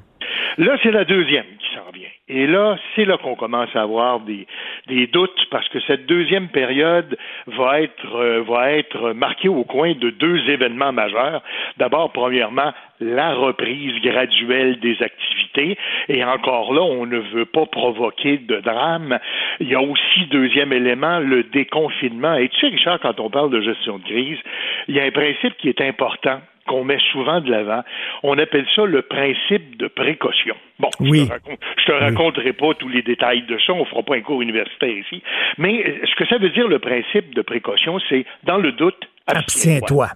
S12: Là, c'est la deuxième qui s'en vient. Et là, c'est là qu'on commence à avoir des, des doutes parce que cette deuxième période va être, euh, va être marquée au coin de deux événements majeurs. D'abord, premièrement, la reprise graduelle des activités. Et encore là, on ne veut pas provoquer de drame. Il y a aussi, deuxième élément, le déconfinement. Et tu sais, Richard, quand on parle de gestion de crise, il y a un principe qui est important qu'on met souvent de l'avant. On appelle ça le principe de précaution. Bon,
S1: Oui.
S12: je te, raconte, je te raconterai pas tous les détails de ça, on fera pas un cours universitaire ici. Mais euh, ce que ça veut dire le principe de précaution, c'est dans le doute,
S1: Abstiens-toi.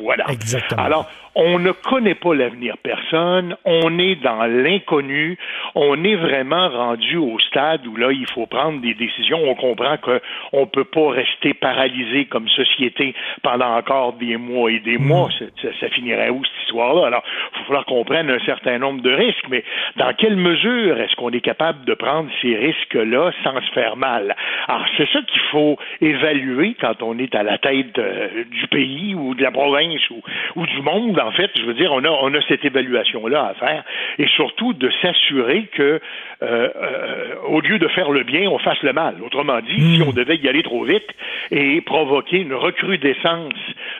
S12: Voilà.
S1: Exactement.
S12: Alors, on ne connaît pas l'avenir personne, on est dans l'inconnu, on est vraiment rendu au stade où là, il faut prendre des décisions. On comprend qu'on ne peut pas rester paralysé comme société pendant encore des mois et des mois.
S1: Mm.
S12: Ça, ça finirait où cette histoire-là? Alors, il va falloir qu'on prenne un certain nombre de risques, mais dans quelle mesure est-ce qu'on est capable de prendre ces risques-là sans se faire mal? Alors, c'est ça qu'il faut évaluer quand on est à la tête euh, du pays ou de la province ou, ou du monde. En fait, je veux dire, on a, on a cette évaluation-là à faire et surtout de s'assurer que, euh, euh, au lieu de faire le bien, on fasse le mal. Autrement dit, si on devait y aller trop vite et provoquer une recrudescence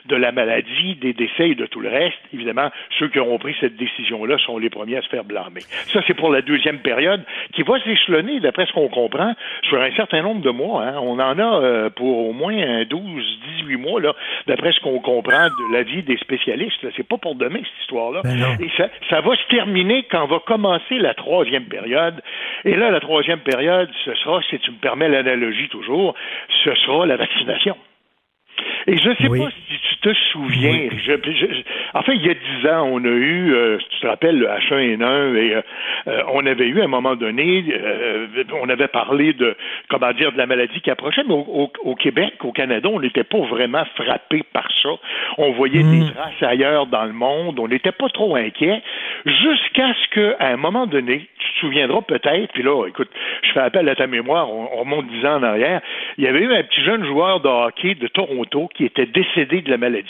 S12: de la maladie, des décès et de tout le reste, évidemment, ceux qui auront pris cette décision-là sont les premiers à se faire blâmer. Ça, c'est pour la deuxième période qui va s'échelonner, d'après ce qu'on comprend, sur un certain nombre de mois. Hein. On en a euh, pour au moins 12, 18 mois, d'après ce qu'on comprend de l'avis des spécialistes. C'est pas pour demain, cette histoire-là. Et ça, ça va se terminer quand va commencer la troisième période. Et là, la troisième période, ce sera, si tu me permets l'analogie toujours, ce sera la vaccination. Et je ne sais pas si tu te souviens. Je, je, en fait, il y a dix ans, on a eu, euh, tu te rappelles, le H1N1, et euh, euh, on avait eu à un moment donné, euh, on avait parlé de, comment dire, de la maladie qui approchait, mais au, au, au Québec, au Canada, on n'était pas vraiment frappé par ça. On voyait des traces ailleurs dans le monde, on n'était pas trop inquiet, jusqu'à ce qu'à un moment donné, tu te souviendras peut-être, puis là, écoute, je fais appel à ta mémoire, on, on remonte dix ans en arrière, il y avait eu un petit jeune joueur de hockey de Toronto qui était décédé de la maladie.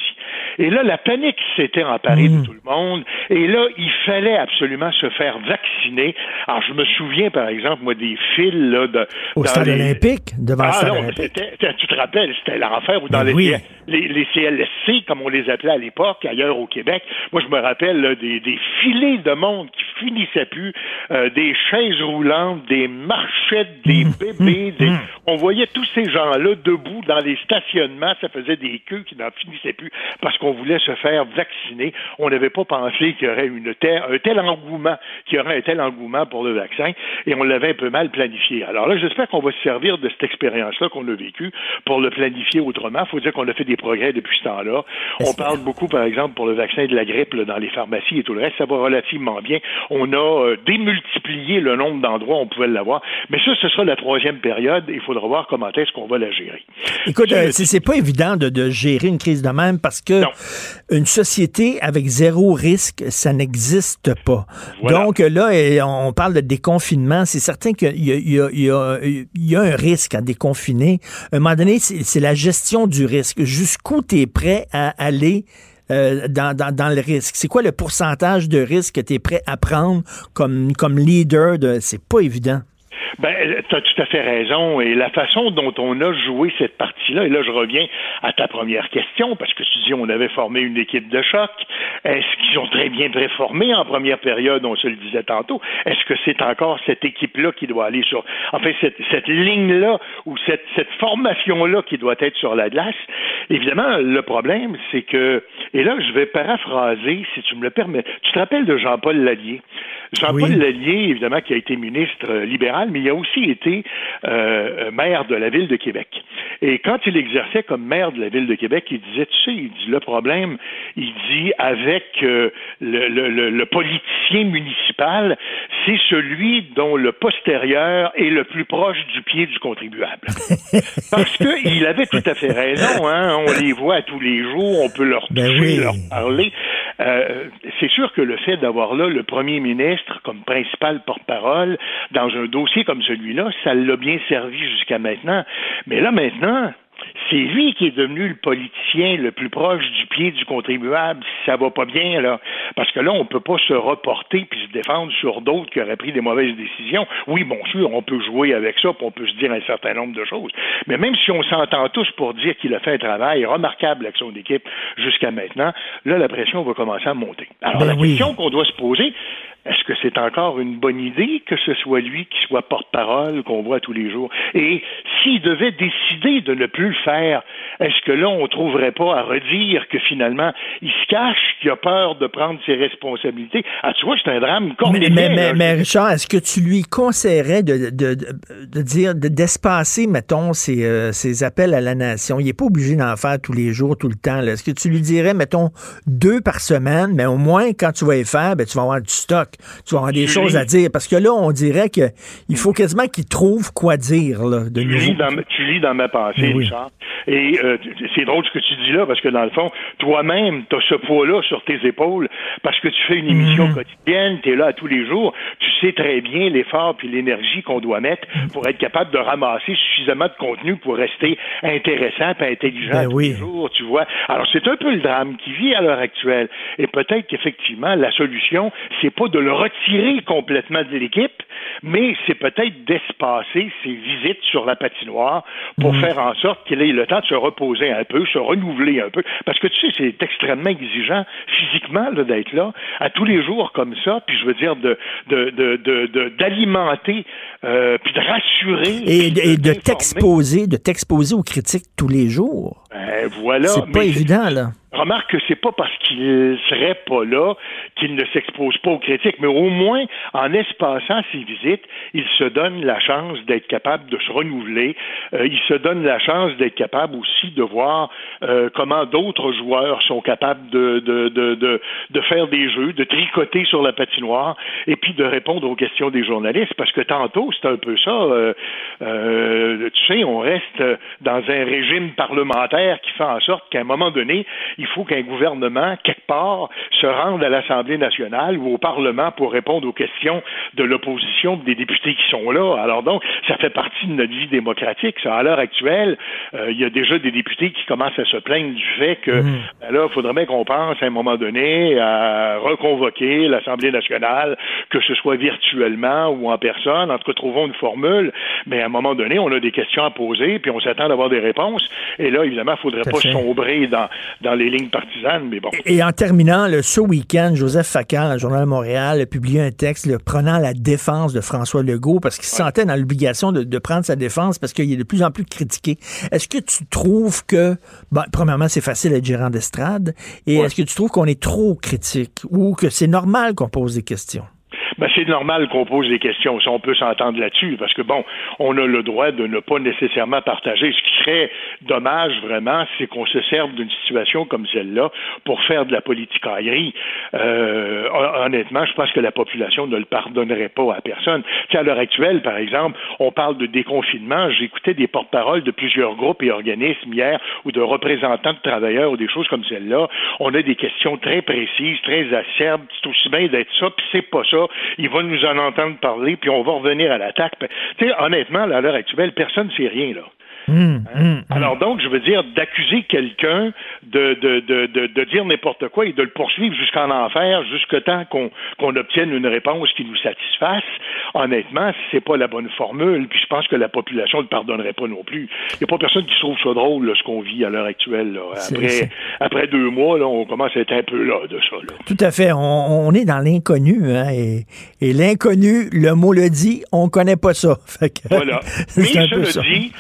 S12: Et là, la panique s'était emparée de tout le monde. Et là, il fallait absolument se faire vacciner. Alors, je me souviens, par exemple, moi, des fils là, de,
S1: Au
S12: dans
S1: stade
S12: les-
S1: olympique, devant
S12: ah
S1: le stade
S12: non,
S1: olympique.
S12: tu te rappelles, c'était l'enfer ou dans
S1: Ben
S12: les,
S1: oui.
S12: les, les CLSC, comme on les appelait à l'époque, ailleurs au Québec. Moi, je me rappelle là, des, des filets de monde qui finissaient plus, euh, des chaises roulantes, des marchettes, des bébés. des- On voyait tous ces gens-là debout dans les stationnements. Ça faisait des queues qui n'en finissaient plus parce qu'on voulait se faire vacciner. On n'avait pas pensé qu'il y aurait une un tel engouement, qu'il y aurait un tel engouement pour le vaccin, et on l'avait un peu mal planifié. Alors là, j'espère qu'on va se servir de cette expérience-là qu'on a vécue pour le planifier autrement. Il faut dire qu'on a fait des progrès depuis ce temps-là. On parle beaucoup, par exemple, pour le vaccin de la grippe là, dans les pharmacies et tout le reste. Ça va relativement bien. On a euh, démultiplié le nombre d'endroits où on pouvait l'avoir. Mais ça, ce sera la troisième période. Il faudra voir comment est-ce qu'on va la gérer.
S1: Écoute, euh, c'est pas évident de, de gérer une crise de même parce que une société avec zéro risque, ça n'existe pas.
S12: Voilà.
S1: Donc là, on parle de déconfinement. C'est certain qu'il y, y y a- il y a un risque à déconfiner. À un moment donné, c'est c'est la gestion du risque. Jusqu'où tu es prêt à aller euh, dans, dans, dans le risque? C'est quoi le pourcentage de risque que tu es prêt à prendre comme, comme leader? de C'est pas évident.
S12: Ben, tu as tout à fait raison. Et la façon dont on a joué cette partie-là, et là, je reviens à ta première question, parce que tu dis on avait formé une équipe de choc. Est-ce qu'ils ont très bien préformé en première période, on se le disait tantôt? Est-ce que c'est encore cette équipe-là qui doit aller sur, enfin, cette, cette ligne-là ou cette, cette formation-là qui doit être sur la glace? Évidemment, le problème, c'est que, et là, je vais paraphraser, si tu me le permets. Tu te rappelles de Jean-Paul Lallier? Jean-Paul Lallier, évidemment, qui a été ministre euh, libéral, mais il a aussi été euh, maire de la ville de Québec. Et quand il exerçait comme maire de la ville de Québec, il disait, tu sais, il dit, le problème, il dit, avec euh, le, le- le- le politicien municipal, c'est celui dont le postérieur est le plus proche du pied du contribuable. Parce qu'il avait tout à fait raison, hein, on les voit tous les jours, on peut leur toucher,
S1: oui.
S12: leur parler. Euh, c'est sûr que le fait d'avoir là le premier ministre comme principal porte-parole dans un dossier comme celui-là, ça l'a bien servi jusqu'à maintenant. Mais là maintenant, c'est lui qui est devenu le politicien le plus proche du pied du contribuable si ça va pas bien là parce que là on peut pas se reporter puis se défendre sur d'autres qui auraient pris des mauvaises décisions. Oui, bon sûr, on peut jouer avec ça, puis on peut se dire un certain nombre de choses. Mais même si on s'entend tous pour dire qu'il a fait un travail remarquable avec son équipe jusqu'à maintenant, là la pression va commencer à monter. Alors
S1: Ben
S12: la
S1: oui.
S12: question qu'on doit se poser, est-ce que c'est encore une bonne idée que ce soit lui qui soit porte-parole qu'on voit tous les jours? Et s'il devait décider de ne plus le faire, est-ce que là, on trouverait pas à redire que finalement, il se cache, qu'il a peur de prendre ses responsabilités? Ah, tu vois, c'est un drame
S1: mais, mais, mais, Richard, est-ce que tu lui conseillerais de, de, de, dire, d'espacer, mettons, ses, euh, ses, appels à la nation? Il n'est pas obligé d'en faire tous les jours, tout le temps. Est-ce que tu lui dirais, mettons, deux par semaine, mais au moins, quand tu vas y faire, ben, tu vas avoir du stock? Tu vas avoir des choses à dire. Parce que là, on dirait qu'il faut quasiment qu'il trouve quoi dire, là, de
S12: tu lis, dans, tu lis dans ma pensée, Richard. Et euh, c'est drôle ce que tu dis là, parce que dans le fond, toi-même, tu as ce poids-là sur tes épaules, parce que tu fais une émission mhm. quotidienne, tu es là tous les jours, tu sais très bien l'effort puis l'énergie qu'on doit mettre pour être capable de ramasser suffisamment de contenu pour rester intéressant et intelligent ben tous les jours, tu vois. Alors, c'est un peu le drame qui vit à l'heure actuelle. Et peut-être qu'effectivement, la solution, c'est pas de le retirer complètement de l'équipe, mais c'est peut-être d'espacer ses visites sur la patinoire pour mhm. faire en sorte qu'il ait le temps de se reposer un peu, se renouveler un peu. Parce que tu sais, c'est extrêmement exigeant physiquement d'être là à tous les jours comme ça, puis je veux dire de d'alimenter euh, puis de rassurer
S1: et, de, t'exposer, de t'exposer aux critiques tous les jours.
S12: Ben, voilà.
S1: C'est pas évident là.
S12: Remarque que c'est pas parce qu'il serait pas là qu'il ne s'expose pas aux critiques, mais au moins, en espaçant ses visites, il se donne la chance d'être capable de se renouveler. Euh, il se donne la chance d'être capable aussi de voir euh, comment d'autres joueurs sont capables de, de, de, de, faire des jeux, de tricoter sur la patinoire et puis de répondre aux questions des journalistes. Parce que tantôt, c'est un peu ça. Euh, euh tu sais, on reste dans un régime parlementaire qui fait en sorte qu'à un moment donné, il faut qu'un gouvernement, quelque part, se rende à l'Assemblée nationale ou au Parlement pour répondre aux questions de l'opposition des députés qui sont là. Alors donc, ça fait partie de notre vie démocratique. Ça. À l'heure actuelle, euh, il y a déjà des députés qui commencent à se plaindre du fait que mmh. ben là, il faudrait bien qu'on pense à un moment donné à reconvoquer l'Assemblée nationale, que ce soit virtuellement ou en personne. En tout cas, trouvons une formule. Mais à un moment donné, on a des questions à poser, puis on s'attend d'avoir des réponses. Et là, évidemment, il ne faudrait pas sombrer dans, dans les mais bon.
S1: Et, en terminant, le, ce week-end, Joseph Facan, le Journal de Montréal, a publié un texte prenant la défense de François Legault parce qu'il se sentait dans l'obligation de, prendre sa défense parce qu'il est de plus en plus critiqué. Est-ce que tu trouves que, premièrement, c'est facile d'être gérant d'estrade, et est-ce que tu trouves qu'on est trop critique ou que c'est normal qu'on pose des questions?
S12: Ben, c'est normal qu'on pose des questions. Si on peut s'entendre là-dessus, parce que bon, on a le droit de ne pas nécessairement partager. Ce qui serait dommage vraiment, c'est qu'on se serve d'une situation comme celle-là pour faire de la politique aérie. Euh, honnêtement, je pense que la population ne le pardonnerait pas à personne. Tu à l'heure actuelle, par exemple, on parle de déconfinement. J'écoutais des porte-paroles de plusieurs groupes et organismes hier ou de représentants de travailleurs ou des choses comme celle-là. On a des questions très précises, très acerbes. C'est aussi bien d'être ça, puis c'est pas ça il va nous en entendre parler, puis on va revenir à l'attaque. Tu sais, honnêtement, à l'heure actuelle, personne ne sait rien, là. Hum, hum, hum. Alors donc, je veux dire, d'accuser quelqu'un de, de, de, de, dire n'importe quoi et de le poursuivre jusqu'en enfer, jusqu'à temps qu'on qu'on obtienne une réponse qui nous satisfasse, honnêtement, c'est pas la bonne formule. Puis je pense que la population ne le pardonnerait pas non plus. Il n'y a pas personne qui trouve ça drôle, là, ce qu'on vit à l'heure actuelle. Après, après deux mois, là, on commence à être un peu là de ça. Là.
S1: Tout à fait. On, on est dans l'inconnu. Hein, et, et l'inconnu, le mot le dit, on connaît pas ça.
S12: voilà. Mais cela dit,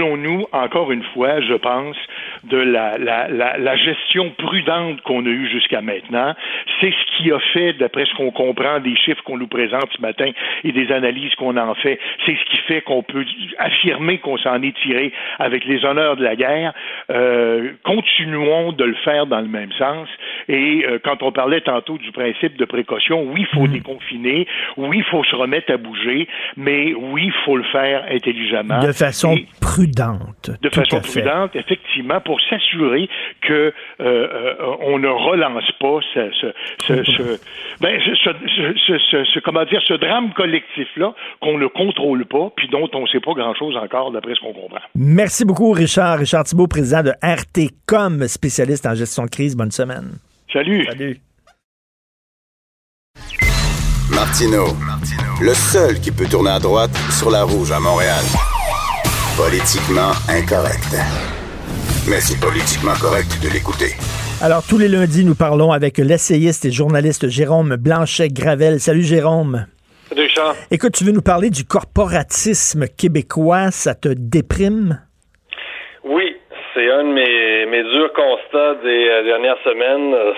S12: rappelons-nous encore une fois, je pense, de la, la, gestion prudente qu'on a eue jusqu'à maintenant. C'est ce qui a fait, d'après ce qu'on comprend des chiffres qu'on nous présente ce matin et des analyses qu'on en fait, c'est ce qui fait qu'on peut affirmer qu'on s'en est tiré avec les honneurs de la guerre. Euh, continuons de le faire dans le même sens. Et euh, quand on parlait tantôt du principe de précaution, oui, il faut mmh. déconfiner, oui, il faut se remettre à bouger, mais oui, il faut le faire intelligemment.
S1: De façon prudente.
S12: De façon prudente, effectivement, pour s'assurer que euh, euh, on ne relance pas ce, ce, ce, ben, ce, comment dire, ce drame collectif-là qu'on ne contrôle pas, puis dont on ne sait pas grand-chose encore, d'après ce qu'on comprend.
S1: Merci beaucoup, Richard. Richard Thibault, président de RTCOM, spécialiste en gestion de crise. Bonne semaine.
S12: Salut.
S1: Salut.
S2: Martino, le seul qui peut tourner à droite sur la rouge à Montréal. Politiquement incorrect. Mais c'est politiquement correct de l'écouter.
S1: Alors, tous les lundis, nous parlons avec l'essayiste et journaliste Jérôme Blanchet-Gravel. Salut, Jérôme.
S13: Salut, Charles.
S1: Écoute, tu veux nous parler du corporatisme québécois? Ça te déprime?
S13: Oui, c'est un de mes, mes durs constats des euh, dernières semaines. Euh,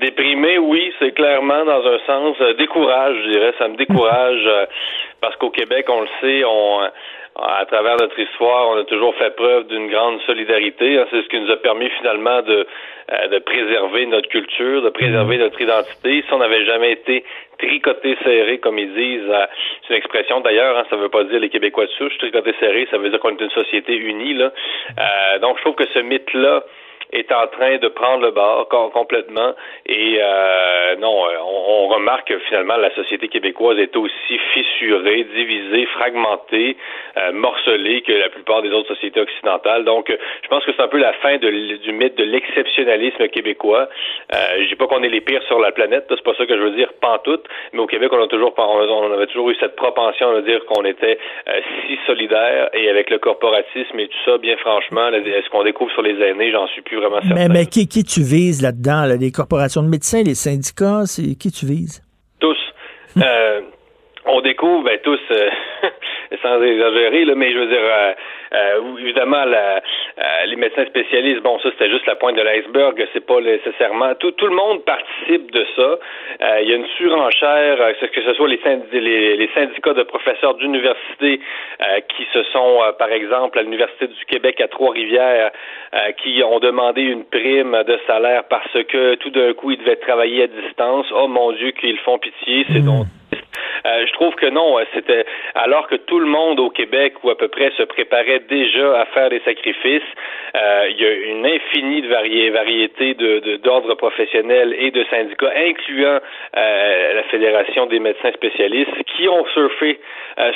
S13: déprimé, oui, c'est clairement dans un sens euh, décourage, je dirais. Ça me décourage parce qu'au Québec, on le sait, on à travers notre histoire, on a toujours fait preuve d'une grande solidarité. Hein. C'est ce qui nous a permis finalement de, de préserver notre culture, de préserver notre identité. Si on n'avait jamais été tricoté serré, comme ils disent, c'est une expression d'ailleurs, hein, ça ne veut pas dire les Québécois de souche, tricoté serré, ça veut dire qu'on est une société unie. Là. Euh, donc je trouve que ce mythe-là est en train de prendre le bord complètement. Et euh, non, euh, on, remarque que finalement la société québécoise est aussi fissurée, divisée, fragmentée, euh, morcelée que la plupart des autres sociétés occidentales. Donc, je pense que c'est un peu la fin de, du mythe de l'exceptionnalisme québécois. Euh, je dis pas qu'on est les pires sur la planète, c'est pas ça que je veux dire, pantoute. Mais au Québec, on a toujours, on avait toujours eu cette propension à dire qu'on était euh, si solidaire et avec le corporatisme et tout ça, bien franchement, est-ce qu'on découvre sur les aînés, j'en suis plus
S1: mais, mais qui, qui tu vises là-dedans? Les corporations de médecins, les syndicats, c'est qui tu vises?
S13: Tous. Euh, on découvre, ben, tous, euh, sans exagérer, là, mais je veux dire, euh, euh, évidemment, la, les médecins spécialistes, bon, ça c'était juste la pointe de l'iceberg, c'est pas nécessairement. Tout, tout le monde participe de ça. Il y a une surenchère, que ce soit les, les, les syndicats de professeurs d'université qui se sont, par exemple, à l'Université du Québec à Trois-Rivières, qui ont demandé une prime de salaire parce que tout d'un coup, ils devaient travailler à distance. Oh mon Dieu, qu'ils font pitié, c'est hmm. donc euh, je trouve que non, euh, c'était alors que tout le monde au Québec ou à peu près se préparait déjà à faire des sacrifices. Euh, il y a une infinie de variété de d'ordres professionnels et de syndicats, incluant la Fédération des médecins spécialistes, qui ont surfé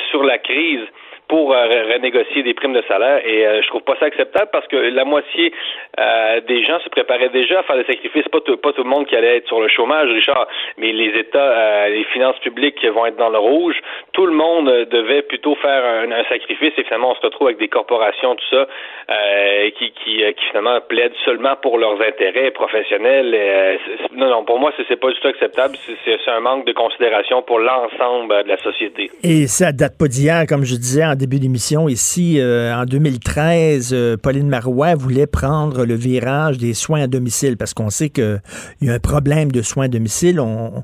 S13: sur la crise pour euh, renégocier des primes de salaire et euh, je trouve pas ça acceptable parce que la moitié euh, des gens se préparaient déjà à faire des sacrifices. Pas tout, pas tout le monde qui allait être sur le chômage, Richard, mais les États, les finances publiques vont être dans le rouge. Tout le monde devait plutôt faire un, sacrifice et finalement on se retrouve avec des corporations, tout ça, qui, qui, qui, finalement plaident seulement pour leurs intérêts professionnels. non, non, pour moi, c'est pas du tout acceptable. C'est un manque de considération pour l'ensemble de la société.
S1: Et ça date pas d'hier, comme je disais en début d'émission ici, euh, en 2013, euh, Pauline Marois voulait prendre le virage des soins à domicile parce qu'on sait qu'il y a un problème de soins à domicile. On,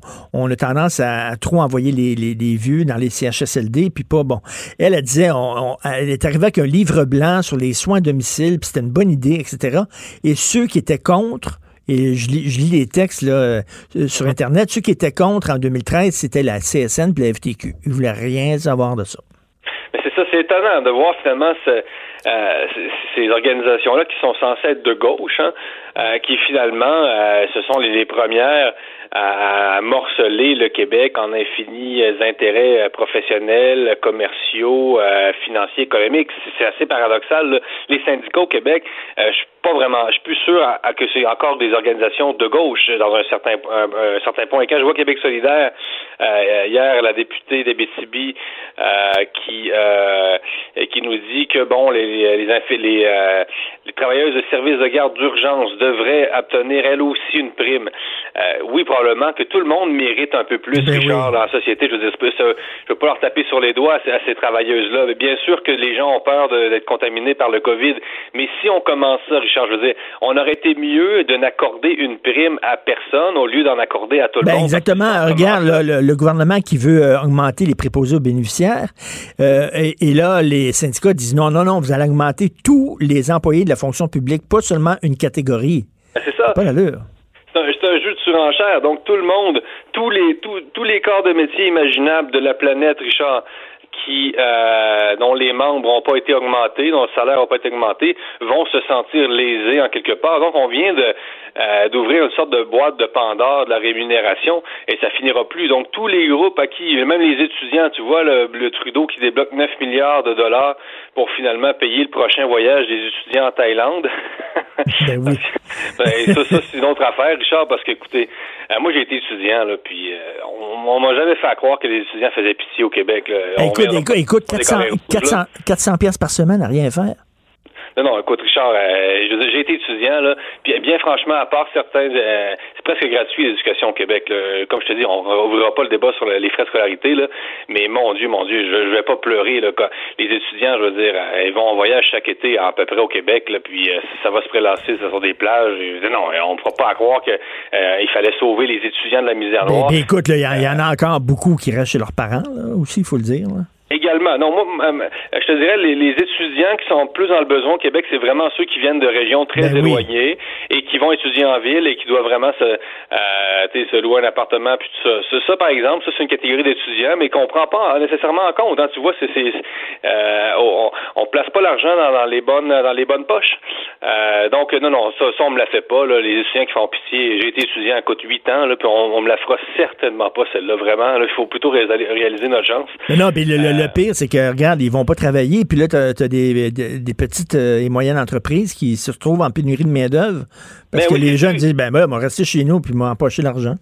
S1: a tendance à, trop envoyer les, les, vieux dans les CHSLD, puis pas bon. Elle, elle disait, elle est arrivée avec un livre blanc sur les soins à domicile, puis c'était une bonne idée, etc. Et ceux qui étaient contre, et je lis, les textes là, euh, sur Internet. Ceux qui étaient contre en 2013, c'était la CSN et la FTQ. Ils voulaient rien savoir de ça
S13: ça, c'est étonnant de voir finalement euh, ces organisations-là qui sont censées être de gauche, hein, euh, qui finalement, euh, ce sont les, premières à, morceler le Québec en infinis intérêts professionnels, commerciaux, financiers, économiques. C'est assez paradoxal. Les syndicats au Québec, je suis pas vraiment, je suis plus sûr que c'est encore des organisations de gauche dans un certain, un, certain point. Et quand je vois Québec solidaire, hier, la députée d'Abitibi qui qui nous dit que bon les les les, euh, les travailleuses de services de garde d'urgence devraient obtenir elles aussi une prime. Euh, oui, probablement que tout le monde mérite un peu plus, ben Richard, dans la société. Je veux dire, je veux pas leur taper sur les doigts à ces travailleuses-là. Bien sûr que les gens ont peur d'être contaminés par le COVID, mais si on commence ça, Richard, je veux dire, on aurait été mieux de n'accorder une prime à personne au lieu d'en accorder à tout le
S1: ben
S13: monde.
S1: Exactement. Regarde, le, gouvernement qui veut euh, augmenter les préposés aux bénéficiaires, et, et là, les syndicats disent non, non, non, vous allez augmenter tous les employés de la fonction publique, pas seulement une catégorie.
S13: Ben, c'est ça.
S1: Pas l'allure.
S13: C'est un, jeu de surenchère. Donc tout le monde, tous les tous, tous les corps de métier imaginables de la planète, Richard, qui euh, dont les membres n'ont pas été augmentés, dont le salaire n'a pas été augmenté, vont se sentir lésés en quelque part. Donc on vient de euh, d'ouvrir une sorte de boîte de Pandore de la rémunération et ça finira plus. Donc tous les groupes à qui, même les étudiants, tu vois le, Trudeau qui débloque 9 milliards de dollars pour finalement payer le prochain voyage des étudiants en Thaïlande.
S1: Ben oui.
S13: ben, ça, ça c'est une autre affaire, Richard, parce que écoutez, euh, moi j'ai été étudiant là, puis euh, on, on m'a jamais fait croire que les étudiants faisaient pitié au Québec. Là.
S1: Ben, écoute, écoute, écoute 400, 400, 400 pièces par semaine à rien faire.
S13: Non, non, écoute, Richard, euh, j'ai été étudiant, là, puis bien franchement, à part certains, euh, c'est presque gratuit l'éducation au Québec. Comme je te dis, on n'ouvrira pas le débat sur les frais de scolarité, là, mais mon Dieu, mon Dieu, je, vais pas pleurer. Là, les étudiants, je veux dire, euh, ils vont en voyage chaque été à, peu près au Québec, là, puis euh, ça va se prélasser sur des plages. non, on ne pourra pas croire qu'il euh, fallait sauver les étudiants de la misère noire.
S1: Mais, écoute, il y, en a encore beaucoup qui restent chez leurs parents aussi, il faut le dire.
S13: Également. Non, moi, je te dirais, les, les, étudiants qui sont plus dans le besoin au Québec, c'est vraiment ceux qui viennent de régions très ben éloignées et qui vont étudier en ville et qui doivent vraiment se, euh, se louer un appartement puis tout ça. Ça, par exemple, ça, c'est une catégorie d'étudiants, mais qu'on prend pas nécessairement en compte. Hein. Tu vois, c'est, euh, on, on place pas l'argent dans, les bonnes dans les bonnes poches. Euh, donc, non, non, ça, ça, on me la fait pas. Là, les étudiants qui font pitié. J'ai été étudiant à coûte huit ans, là, puis on, on me la fera certainement pas, celle-là, vraiment. Il faut plutôt réaliser notre chance.
S1: Mais non, mais le, le pire, c'est que, regarde, ils vont pas travailler, puis là, tu as, des, des, petites euh, et moyennes entreprises qui se retrouvent en pénurie de main-d'œuvre parce ben que les gens disent, ben, ben, on va rester chez nous, puis m'empocher l'argent.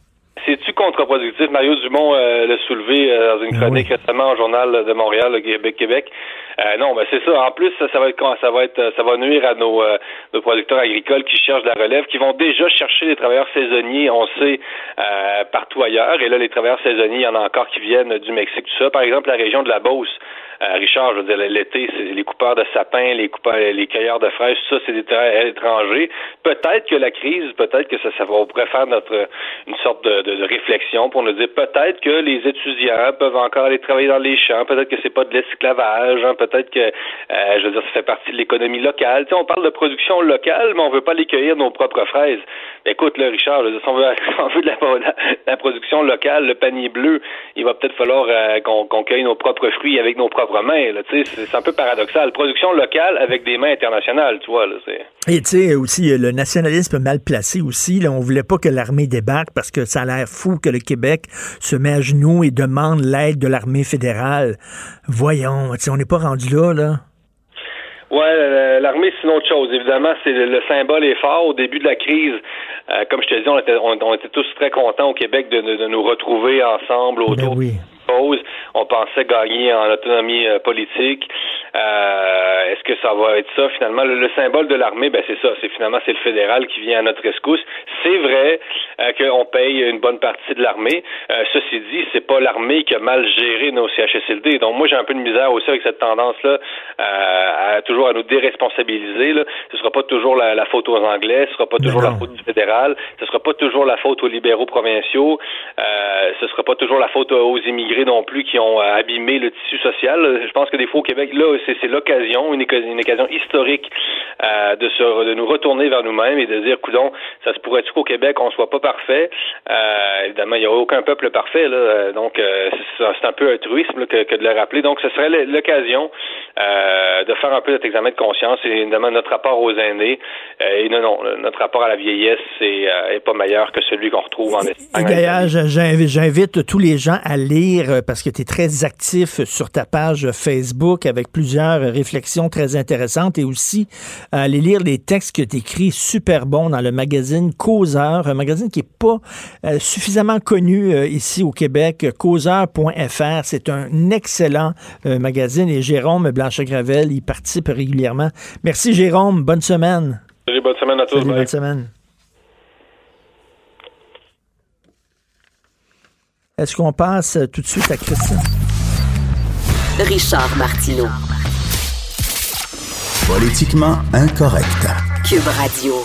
S13: C'est-tu contre-productif? Mario Dumont euh, l'a soulevé euh, dans une ben chronique récemment au Journal de Montréal, le Québec. Québec. non, ben c'est ça. En plus, ça, va être ça va être ça va nuire à nos, nos producteurs agricoles qui cherchent de la relève, qui vont déjà chercher les travailleurs saisonniers, on sait, partout ailleurs. Et là, les travailleurs saisonniers, il y en a encore qui viennent du Mexique, tout ça. Par exemple, la région de la Beauce. Euh, Richard, je veux dire, l'été, c'est les coupeurs de sapins, les coupeurs, les cueilleurs de fraises, ça, c'est des terrains étrangers. Peut-être que la crise, peut-être que ça, ça va, pourrait faire notre une sorte de, de, réflexion pour nous dire peut-être que les étudiants peuvent encore aller travailler dans les champs, peut-être que c'est pas de l'esclavage, hein, peut-être que, euh, je veux dire, ça fait partie de l'économie locale. Tu sais, on parle de production locale, mais on veut pas les cueillir nos propres fraises. Écoute, là, Richard, si, on veut, on veut de la, production locale, le panier bleu, il va peut-être falloir euh, qu'on cueille nos propres fruits avec nos propres c'est un peu paradoxal. Production locale avec des mains internationales, tu vois. Là,
S1: Et tu sais, aussi, le nationalisme mal placé aussi. Là, on voulait pas que l'armée débarque parce que ça a l'air fou que le Québec se met à genoux et demande l'aide de l'armée fédérale. Voyons, on n'est pas rendu là, là.
S13: Ouais, l'armée, c'est une autre chose. Évidemment, c'est le, symbole est fort. Au début de la crise, euh, comme je te dis, on était, on, était tous très contents au Québec de, nous retrouver ensemble ben autour On pensait gagner en autonomie euh, politique. Euh, est-ce que ça va être ça finalement? Le, symbole de l'armée, ben c'est ça. C'est finalement c'est le fédéral qui vient à notre rescousse. C'est vrai euh, qu'on paye une bonne partie de l'armée. ceci dit, c'est pas l'armée qui a mal géré nos CHSLD. Donc moi j'ai un peu de misère aussi avec cette tendance là à toujours à nous déresponsabiliser. Là. Ce sera pas toujours la, faute aux Anglais, ce sera pas toujours la faute du fédéral, ce sera pas toujours la faute aux libéraux provinciaux, ce sera pas toujours la faute aux immigrés non plus qui ont euh, abîmé le tissu social. Je pense que des fois au Québec, là, c'est l'occasion, une, une, occasion historique euh, de, se, de nous retourner vers nous-mêmes et de dire, coudon, ça se pourrait-tu qu'au Québec, on soit pas parfait? Euh, évidemment, il n'y a aucun peuple parfait, là, donc c'est un peu altruisme que, que, de le rappeler. Donc, ce serait l'occasion de faire un peu notre examen de conscience et évidemment notre rapport aux aînés. et non, non, notre rapport à la vieillesse est, pas meilleur que celui qu'on retrouve en Espagne.
S1: D'ailleurs, j'invite tous les gens à lire euh, parce que tu es très actif sur ta page Facebook avec plusieurs réflexions très intéressantes et aussi aller lire les textes que tu écris super bons dans le magazine Causeur, un magazine qui n'est pas euh, suffisamment connu euh, ici au Québec, causeur.fr. C'est un excellent magazine et Jérôme Blanchet-Gravel y participe régulièrement. Merci Jérôme, bonne semaine.
S13: Salut, bonne semaine à tous.
S1: bonne semaine. Est-ce qu'on passe tout de suite à Christian?
S3: Richard Martineau.
S2: Politiquement incorrect.
S3: Cube Radio.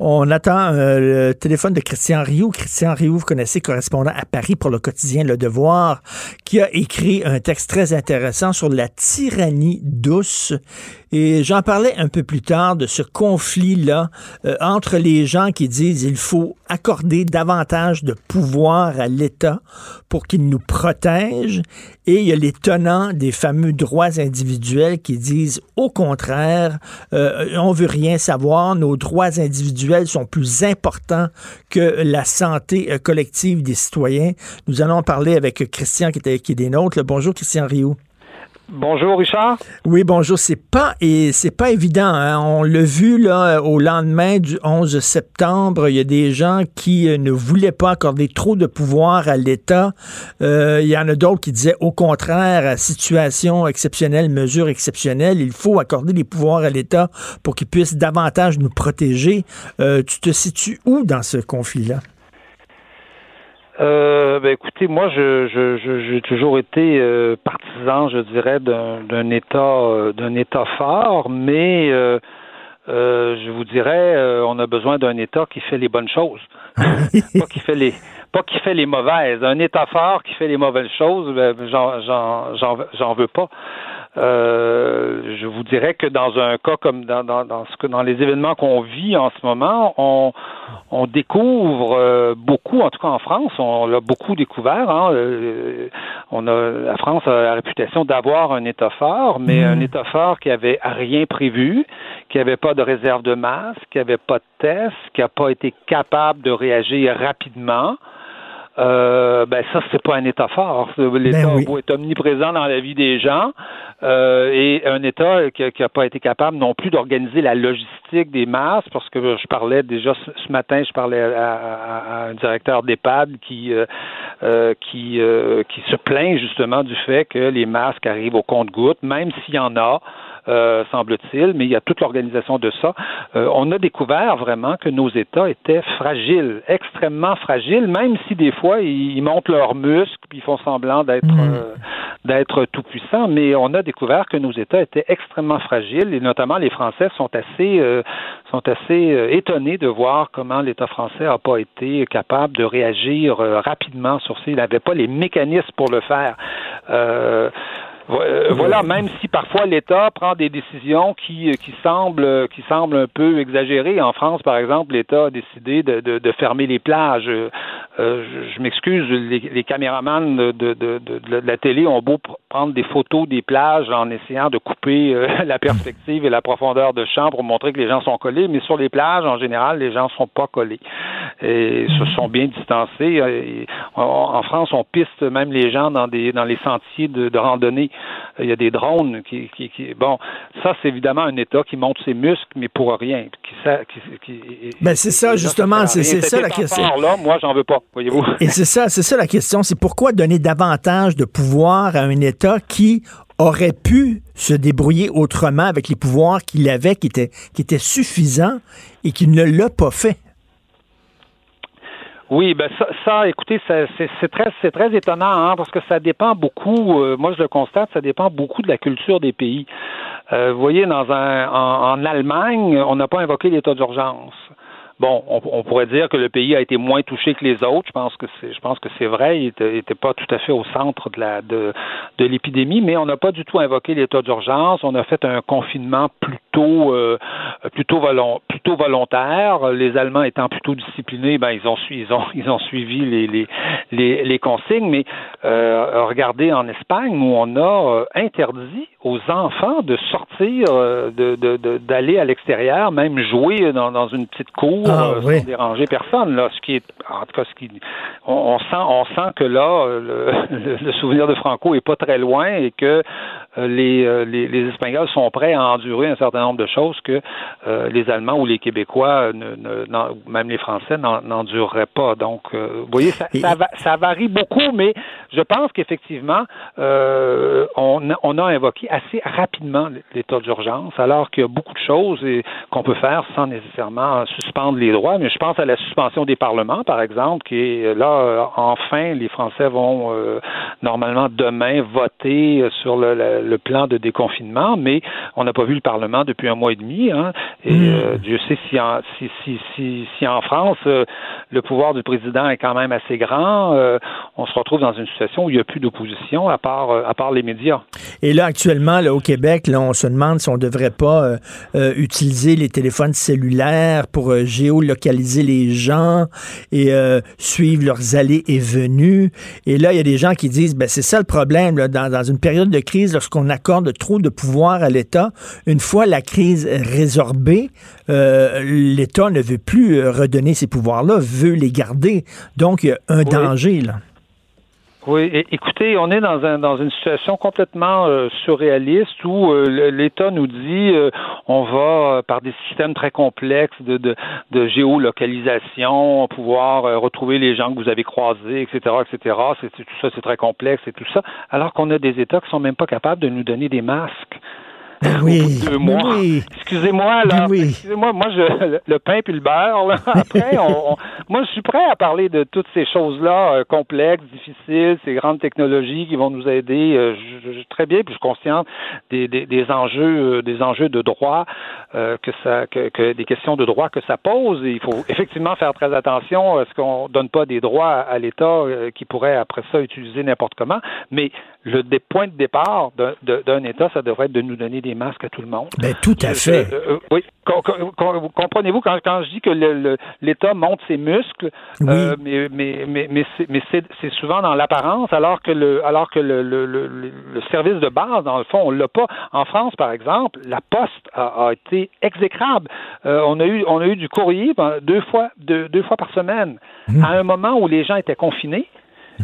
S1: On attend euh, le téléphone de Christian Rioux. Christian Rioux, vous connaissez, correspondant à Paris pour le quotidien Le Devoir, qui a écrit un texte très intéressant sur la tyrannie douce. Et j'en parlais un peu plus tard de ce conflit-là euh, entre les gens qui disent il faut accorder davantage de pouvoir à l'État pour qu'il nous protège, et il y a les tenants des fameux droits individuels qui disent au contraire, euh, on veut rien savoir, nos droits individuels sont plus importants que la santé euh, collective des citoyens. Nous allons parler avec Christian qui, était, qui est des nôtres. Bonjour Christian Rioux.
S14: Bonjour Richard.
S1: Oui, bonjour. C'est pas et c'est pas évident. Hein. On l'a vu là au lendemain du 11 septembre. Il y a des gens qui euh, ne voulaient pas accorder trop de pouvoir à l'État. Euh, il y en a d'autres qui disaient au contraire, situation exceptionnelle, mesure exceptionnelle, il faut accorder des pouvoirs à l'État pour qu'il puisse davantage nous protéger. Euh, tu te situes où dans ce conflit-là?
S14: Euh, ben écoutez, moi, je, je, j'ai toujours été euh, partisan, je dirais, d'un, d'un État, euh, d'un État fort, mais euh, je vous dirais, on a besoin d'un État qui fait les bonnes choses, pas qui fait les, pas qui fait les mauvaises. Un État fort qui fait les mauvaises choses, ben, j'en, j'en, j'en, j'en veux pas. Euh, je vous dirais que dans un cas comme dans, dans, dans, ce que dans les événements qu'on vit en ce moment, on, on découvre euh, beaucoup, en tout cas en France, on l'a beaucoup découvert. Hein, euh, on a la France a la réputation d'avoir un État fort, mais un État fort qui avait rien prévu, qui n'avait pas de réserve de masse, qui n'avait pas de test, qui n'a pas été capable de réagir rapidement euh, ben ça c'est pas un État fort. L'État ben est omniprésent dans la vie des gens euh, et un État qui n'a pas été capable non plus d'organiser la logistique des masses parce que je parlais déjà ce matin, je parlais à, un directeur d'EHPAD qui euh, euh qui euh, qui se plaint justement du fait que les masques arrivent au compte-gouttes, même s'il y en a. Euh, semble-t-il, mais il y a toute l'organisation de ça. Euh, on a découvert vraiment que nos États étaient fragiles, extrêmement fragiles, même si des fois ils, montent leurs muscles puis ils font semblant d'être mm. euh, d'être tout puissants, mais on a découvert que nos États étaient extrêmement fragiles et notamment les Français sont assez sont assez étonnés de voir comment l'État français n'a pas été capable de réagir rapidement sur ça. Il n'avait pas les mécanismes pour le faire. Euh, voilà, même si parfois l'État prend des décisions qui, euh, qui semblent qui semblent un peu exagérées. En France, par exemple, l'État a décidé de, de, de, fermer les plages. Euh, je, m'excuse, les, les caméramans de, de, de, la télé ont beau prendre des photos des plages en essayant de couper la perspective et la profondeur de champ pour montrer que les gens sont collés, mais sur les plages, en général, les gens sont pas collés et se sont bien distancés. en France, on piste même les gens dans des dans les sentiers de, de randonnée il y a des drones qui, qui, bon, ça c'est évidemment un État qui monte ses muscles, mais pour rien. Qui,
S1: ben c'est ça justement, c'est ça la question.
S14: Là, moi j'en veux pas, voyez-vous.
S1: Et c'est ça, c'est ça la question, c'est pourquoi donner davantage de pouvoir à un État qui aurait pu se débrouiller autrement avec les pouvoirs qu'il avait, qui étaient, qui étaient suffisants et qui ne l'a pas fait?
S14: Oui, ben ça, ça écoutez, c'est très, c'est très étonnant hein, parce que ça dépend beaucoup. Euh, moi, je le constate, ça dépend beaucoup de la culture des pays. Euh, vous voyez, dans un, en Allemagne, on n'a pas invoqué l'état d'urgence. Bon, on, pourrait dire que le pays a été moins touché que les autres. Je pense que c'est, je pense que c'est vrai. Il était, pas tout à fait au centre de la de, de l'épidémie, mais on n'a pas du tout invoqué l'état d'urgence. On a fait un confinement plutôt euh, plutôt plutôt volontaire. Les Allemands étant plutôt disciplinés, ben ils ont ils ont ils ont suivi les les les, les consignes. Mais euh, regardez en Espagne où on a euh, interdit aux enfants de sortir, de, de, d'aller à l'extérieur, même jouer dans, dans une petite cour ah, sans déranger personne. Là, ce qui est, en tout cas, ce qui, on, sent, on sent que là, le, le, souvenir de Franco est pas très loin et que les, les, les, Espagnols sont prêts à endurer un certain nombre de choses que les Allemands ou les Québécois, ne, ne, même les Français, n'endureraient pas. Donc, vous voyez, ça, ça, ça, varie beaucoup, mais je pense qu'effectivement, on, on a invoqué assez rapidement l'état d'urgence, alors qu'il y a beaucoup de choses qu'on peut faire sans nécessairement suspendre les droits. Mais je pense à la suspension des parlements, par exemple, qui est là, euh, enfin, les Français vont euh, normalement demain voter sur le, plan de déconfinement, mais on n'a pas vu le Parlement depuis un mois et demi. Hein, et hmm. euh, Dieu sait si en, si, si, si, si en France, le pouvoir du président est quand même assez grand, on se retrouve dans une situation où il n'y a plus d'opposition à part, à part les médias.
S1: Et là, actuellement, au Québec, là, on se demande si on ne devrait pas euh, euh, utiliser les téléphones cellulaires pour euh, géolocaliser les gens et suivre leurs allées et venues. Et là, il y a des gens qui disent, ben, c'est ça le problème, dans, dans, une période de crise, lorsqu'on accorde trop de pouvoir à l'État, une fois la crise résorbée, l'État ne veut plus redonner ces pouvoirs-là, veut les garder. Donc, il y a un danger, là.
S14: Oui, écoutez, on est dans, un, dans une situation complètement euh, surréaliste où euh, l'État nous dit euh, on va par des systèmes très complexes de, de, de géolocalisation pouvoir retrouver les gens que vous avez croisés, etc., etc. C'est, tout ça, c'est très complexe et tout ça, alors qu'on a des États qui sont même pas capables de nous donner des masques.
S1: Oui.
S14: deux mois. Excusez-moi, là. Excusez-moi, moi, je, le, pain puis le beurre, là. Après, on, moi, je suis prêt à parler de toutes ces choses-là, euh, complexes, difficiles, ces grandes technologies qui vont nous aider. Euh, je, très bien, puis je suis conscient des, des, des enjeux, euh, des enjeux de droit, que ça, que, que, des questions de droit que ça pose. Et il faut effectivement faire très attention à ce qu'on donne pas des droits à l'État qui pourrait après ça utiliser n'importe comment. Mais le des points de départ d'un État, ça devrait être de nous donner des masques à tout le monde.
S1: Ben, tout à fait.
S14: oui. Comprenez-vous, quand, quand je dis que l'État monte ses muscles, euh, mais, mais, mais, mais c'est souvent dans l'apparence, alors que le alors que le, le, le, service de base, dans le fond, on l'a pas. En France, par exemple, la poste a, été exécrable. Euh, on a eu on a eu du courrier ben, deux fois deux, deux fois par semaine, mmh. à un moment où les gens étaient confinés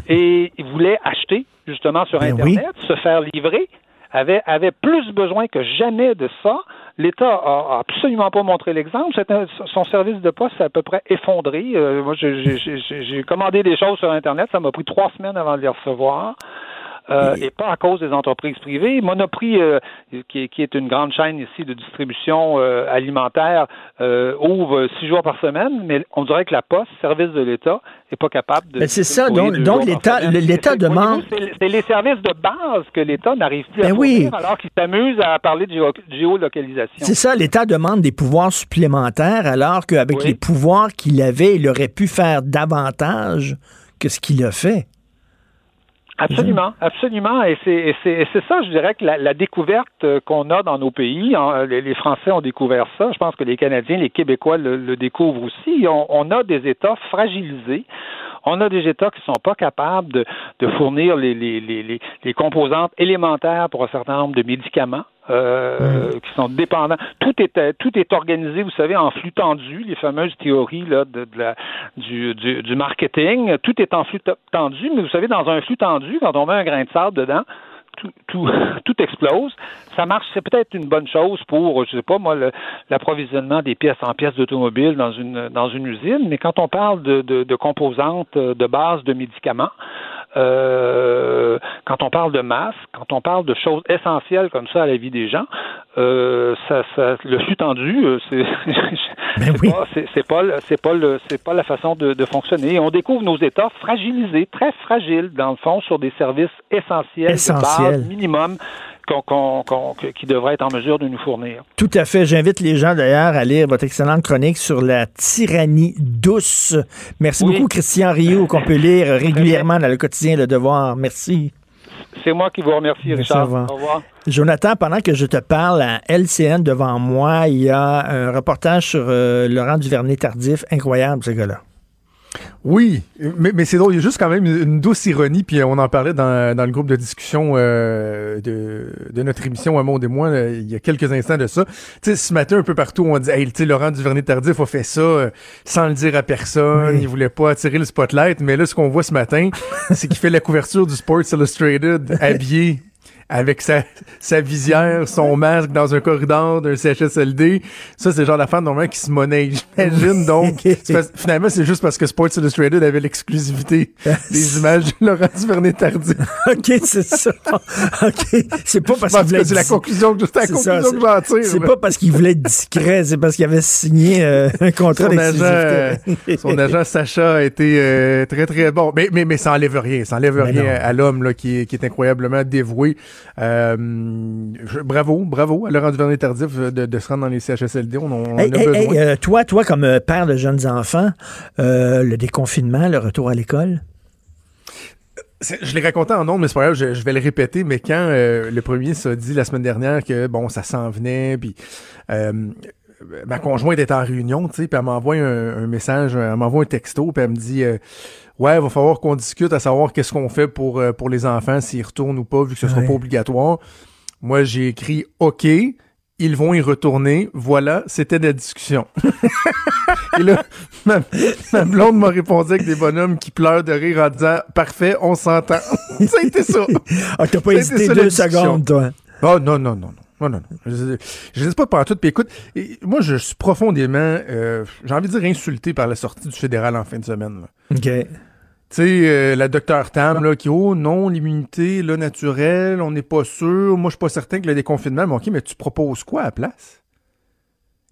S14: et ils voulaient acheter justement sur ben Internet, se faire livrer, avait, avait plus besoin que jamais de ça. L'État a, absolument pas montré l'exemple. Son service de poste s'est à peu près effondré. Euh, moi, j'ai commandé des choses sur Internet. Ça m'a pris trois semaines avant de les recevoir. Euh, et pas à cause des entreprises privées. Monoprix, euh, qui, qui, est une grande chaîne ici de distribution euh, alimentaire, ouvre six jours par semaine, mais on dirait que la Poste, service de l'État, n'est pas capable de.
S1: C'est ça, donc, donc l'État, l'État demande.
S14: C'est les services de base que l'État n'arrive plus à
S1: ben
S14: fournir, alors qu'il s'amuse à parler de géolocalisation.
S1: C'est ça, l'État demande des pouvoirs supplémentaires, alors qu'avec les pouvoirs qu'il avait, il aurait pu faire davantage que ce qu'il a fait.
S14: Absolument, absolument. Et c'est ça, je dirais que la, découverte euh, qu'on a dans nos pays, hein, les, Français ont découvert ça, je pense que les Canadiens, les Québécois le, découvrent aussi. On, a des États fragilisés. On a des États qui ne sont pas capables de, de fournir les, les, les, les composantes élémentaires pour un certain nombre de médicaments. Euh, qui sont dépendants. Tout est tout est organisé, vous savez, en flux tendu, les fameuses théories là de, de la, du, du, du, marketing. Tout est en flux tendu, mais vous savez, dans un flux tendu, quand on met un grain de sable dedans, tout, tout, explose. Ça marche, c'est peut-être une bonne chose pour, je sais pas moi, l'approvisionnement des pièces en pièces d'automobile dans une dans une usine, mais quand on parle de, de, de composantes de base de médicaments, euh, quand on parle de masse, quand on parle de choses essentielles comme ça à la vie des gens, euh, ça, ça, le flux tendu, euh, c'est
S1: ben
S14: c'est pas c'est pas le c'est pas la façon de, de, fonctionner. On découvre nos États fragilisés, très fragiles dans le fond, sur des services essentiels,
S1: essentiels.
S14: de base minimum qui devrait être en mesure de nous fournir.
S1: Tout à fait. J'invite les gens d'ailleurs à lire votre excellente chronique sur la tyrannie douce. Merci beaucoup, Christian Rio, qu'on peut lire régulièrement dans le quotidien Le Devoir. Merci.
S14: C'est moi qui vous remercie, Richard. Au revoir.
S1: Jonathan, pendant que je te parle à LCN devant moi, il y a un reportage sur euh, Laurent Duvernay-Tardif. Incroyable, ce gars-là.
S15: Oui, mais, mais c'est drôle, il y a juste quand même une douce ironie, puis on en parlait dans, dans le groupe de discussion euh, de, de, notre émission Un monde et moi, il y a quelques instants de ça. Tu sais, ce matin, un peu partout, on dit, hey, tu sais, Laurent Duvernay-Tardif a fait ça euh, sans le dire à personne, il voulait pas attirer le spotlight, mais là, ce qu'on voit ce matin, c'est qu'il fait la couverture du Sports Illustrated habillé avec sa, sa visière, son masque dans un corridor d'un CHSLD. Ça, c'est le genre d'affaire normalement qui se monnaie, j'imagine. Donc, finalement, c'est juste parce que Sports Illustrated avait l'exclusivité des images de Laurent Duvernay-Tardif.
S1: OK, c'est ça. OK. C'est pas parce qu'il voulait...
S15: C'est la conclusion que, la conclusion que j'en tire.
S1: C'est pas parce qu'il voulait être discret, c'est parce qu'il avait signé euh, un contrat d'exclusivité.
S15: son agent Sacha a été euh, très, très bon. Mais, mais, mais ça enlève rien. Ça enlève rien à, l'homme qui, qui est incroyablement dévoué. Euh, bravo, bravo à Laurent Duvernay-Tardif de, se rendre dans les CHSLD. On, a besoin.
S1: Euh, toi, toi, comme euh, père de jeunes enfants, le déconfinement, le retour à l'école?
S15: Je l'ai raconté en nombre, mais c'est pas grave, je, vais le répéter, mais quand le premier s'est dit la semaine dernière que bon, ça s'en venait, puis ma conjointe était en réunion, tu sais, puis elle m'envoie un, message, elle m'envoie un texto, puis elle me dit ouais, il va falloir qu'on discute à savoir qu'est-ce qu'on fait pour, pour les enfants, s'ils retournent ou pas, vu que ce sera pas obligatoire. Moi, j'ai écrit OK. ils vont y retourner. Voilà, c'était la discussion. Et là, ma, ma blonde m'a répondu avec des bonhommes qui pleurent de rire en disant Parfait, on s'entend. ça a été ça.
S1: Ah, t'as pas hésité deux secondes, toi.
S15: Oh non, non, non, non. Non, non, non. Je, je sais pas par tout. Puis écoute, et moi, je suis profondément, euh, j'ai envie de dire, insulté par la sortie du fédéral en fin de semaine. là.
S1: OK.
S15: Tu sais, euh, la docteur Tam, là, qui, oh non, l'immunité, là, naturelle, on n'est pas sûr. Moi, je suis pas certain que le déconfinement, mais OK, mais tu proposes quoi à la place?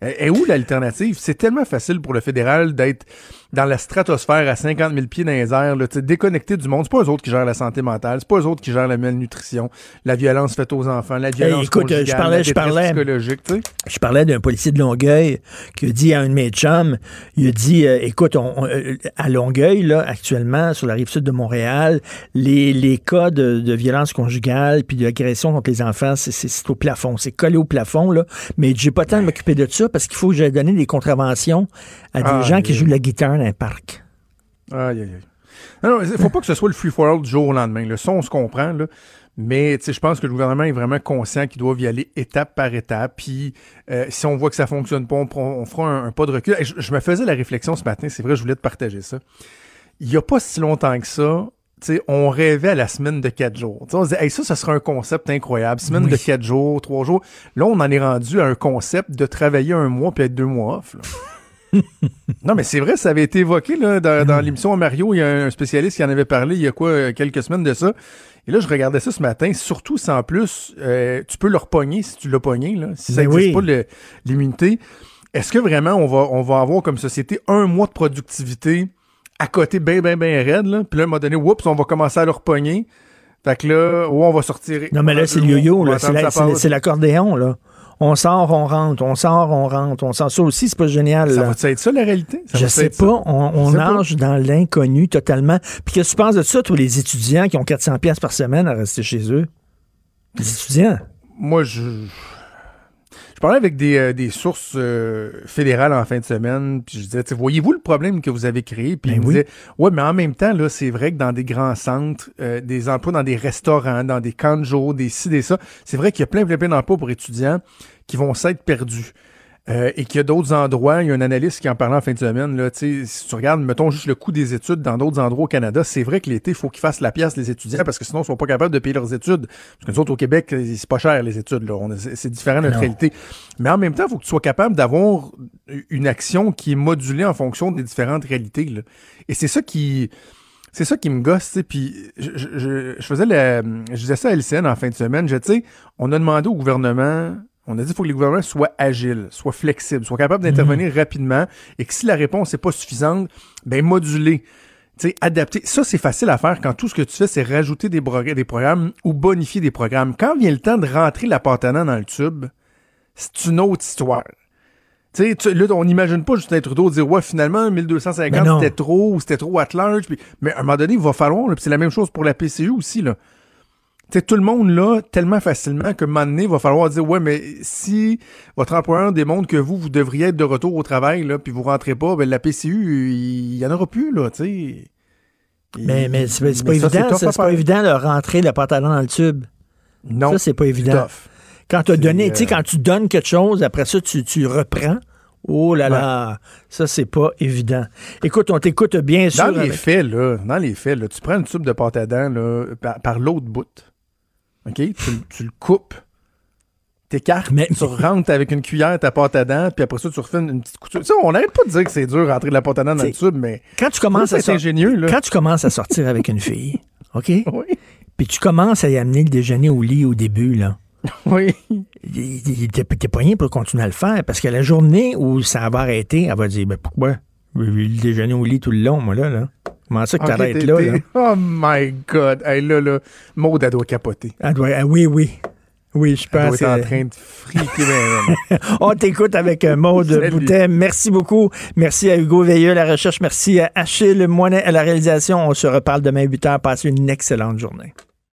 S15: Et, et où l'alternative? C'est tellement facile pour le fédéral d'être dans la stratosphère à 50 000 pieds dans les airs, là, tu sais, déconnecté du monde. C'est pas eux autres qui gèrent la santé mentale, c'est pas eux autres qui gèrent la malnutrition, la violence faite aux enfants, la violence
S1: écoute, je parlais-
S15: la
S1: je parlais-
S15: psychologique.
S1: Je parlais d'un policier de Longueuil qui a dit à un de mes chums, il a dit, euh, écoute, on- on- euh, à Longueuil, là, actuellement, sur la rive sud de Montréal, les, les cas de, de violence conjugale puis d'agression contre les enfants, c'est- au plafond. C'est collé au plafond, là. Mais j'ai pas le temps de m'occuper de ça parce qu'il faut que j'aille donner des contraventions à des
S15: Ah,
S1: gens qui jouent de la guitare dans un parc.
S15: Aïe, aïe, aïe. Non, il faut pas que ce soit le free for all du jour au lendemain. Le son, on se comprend, là. Mais je pense que le gouvernement est vraiment conscient qu'il doit y aller étape par étape. Puis euh, si on voit que ça fonctionne pas, on, fera un, un pas de recul. Je, je me faisais la réflexion ce matin, c'est vrai, je voulais te partager ça. Il y a pas si longtemps que ça, on rêvait à la semaine de quatre jours. On se disait, hey, ça, ça sera un concept incroyable. Semaine
S1: Oui.
S15: de quatre jours, trois jours. Là, on en est rendu à un concept de travailler un mois puis être deux mois off. là. Non, mais c'est vrai, ça avait été évoqué là, dans, dans l'émission Mario. Il y a un spécialiste qui en avait parlé il y a quoi, euh, quelques semaines de ça. Et là, je regardais ça ce matin, surtout si en plus, euh, tu peux le repogner si tu l'as pogné, là, si ça
S1: Ben
S15: n'existe
S1: oui.
S15: pas l'immunité. Est-ce que vraiment on va, on va avoir comme société un mois de productivité à côté bien, bien, bien raide, là? Puis là, à un moment donné, oups, on va commencer à le repogner. Fait que là, oh, on va sortir.
S1: Non, mais là, c'est le yo-yo, c'est l'accordéon, là. On sort, on rentre, on sort, on rentre, on sort. Ça aussi, c'est pas génial.
S15: Ça va être ça la réalité? Ça
S1: je sais
S15: ça?
S1: pas, on, on nage dans l'inconnu totalement. Puis qu'est-ce que tu penses de ça, tous les étudiants qui ont 400 pièces par semaine à rester chez eux? Les étudiants?
S15: Moi, je. Je parlais avec des, euh, des sources euh, fédérales en fin de semaine, puis je disais, voyez-vous le problème que vous avez créé? Puis
S1: Ben
S15: ils me
S1: oui.
S15: disaient, ouais, mais en même temps, là, c'est vrai que dans des grands centres, euh, des emplois dans des restaurants, dans des camps de jour, des ci, des ça, c'est vrai qu'il y a plein, plein, plein d'emplois pour étudiants qui vont s'être perdus. Euh, et qu'il y a d'autres endroits, il y a un analyste qui en parlait en fin de semaine, là, tu sais, si tu regardes, mettons juste le coût des études dans d'autres endroits au Canada, c'est vrai que l'été, il faut qu'ils fassent la pièce les étudiants parce que sinon, ils sont pas capables de payer leurs études. Parce que nous autres, au Québec, c'est pas cher, les études, là. C'est différent de notre
S1: Non.
S15: réalité. Mais en même temps, il faut que tu sois capable d'avoir une action qui est modulée en fonction des différentes réalités, là. Et c'est ça qui, c'est ça qui me gosse, tu. Puis je, je- je- faisais la, je disais ça à LCN en fin de semaine. Je, tu sais, on a demandé au gouvernement, on a dit qu'il faut que les gouvernements soient agiles, soient flexibles, soient capables d'intervenir rapidement et que si la réponse n'est pas suffisante, ben moduler. Tu sais, adapter. Ça, c'est facile à faire quand tout ce que tu fais, c'est rajouter des, progr- des programmes ou bonifier des programmes. Quand vient le temps de rentrer la pâte à dans le tube, c'est une autre histoire. Tu sais, tu- là, on n'imagine pas Justin Trudeau dire, ouais, finalement, 1250,
S1: Mais non.
S15: c'était trop, ou c'était trop at large. Puis, mais à un moment donné, il va falloir, c'est la même chose pour la PCU aussi, là. Sais, tout le monde, là, tellement facilement qu'à un moment donné, il va falloir dire, ouais, mais si votre employeur démontre que vous, vous devriez être de retour au travail, là, puis vous rentrez pas, ben, la PCU, il y en aura plus, là, tu sais.
S1: Mais, mais c'est pas évident, c'est pas évident de rentrer le pantalon dans le tube.
S15: Non.
S1: Ça, c'est pas évident.
S15: tough.
S1: Quand tu donné, tu sais,
S15: euh,
S1: quand tu donnes quelque chose, après ça, tu, tu reprends. Oh là là, ça, c'est pas évident. Écoute, on t'écoute bien sûr.
S15: Dans les
S1: avec-
S15: faits, là, dans les faits, là, tu prends une tube de pâte à dents là, par, par l'autre bout. OK? Tu, le- tu le coupes. T'écartes, tu rentres avec une cuillère ta pâte à dents, puis après ça, tu refais une, une petite couture. Tu sais, on n'arrête pas de dire que c'est dur rentrer de la pâte à dents dans le tube, mais
S1: Quand tu commences à
S15: être
S1: sor-
S15: ingénieux, là.
S1: Quand tu commences à sortir avec une fille, OK? Puis tu commences à y amener le déjeuner au lit au début, là.
S15: Oui.
S1: T'es pas rien pour continuer à le faire parce que la journée où ça va arrêter, elle va dire ben pourquoi? Le déjeuner au lit tout le long, moi, là. là. Comment ça que t'arrêtes là?
S15: Oh my God. Hey, là, là, Maud, elle doit capoter.
S1: Elle doit- ah oui, oui. Oui, je
S15: Elle doit
S1: pense.
S15: être en
S1: euh,
S15: train de friquer. ben,
S1: On t'écoute avec euh, Maude. Boutet. Merci beaucoup. Merci à Hugo Veilleux à la recherche. Merci à Achille Moinet à la réalisation. On se reparle demain 8 h. Passez une excellente journée.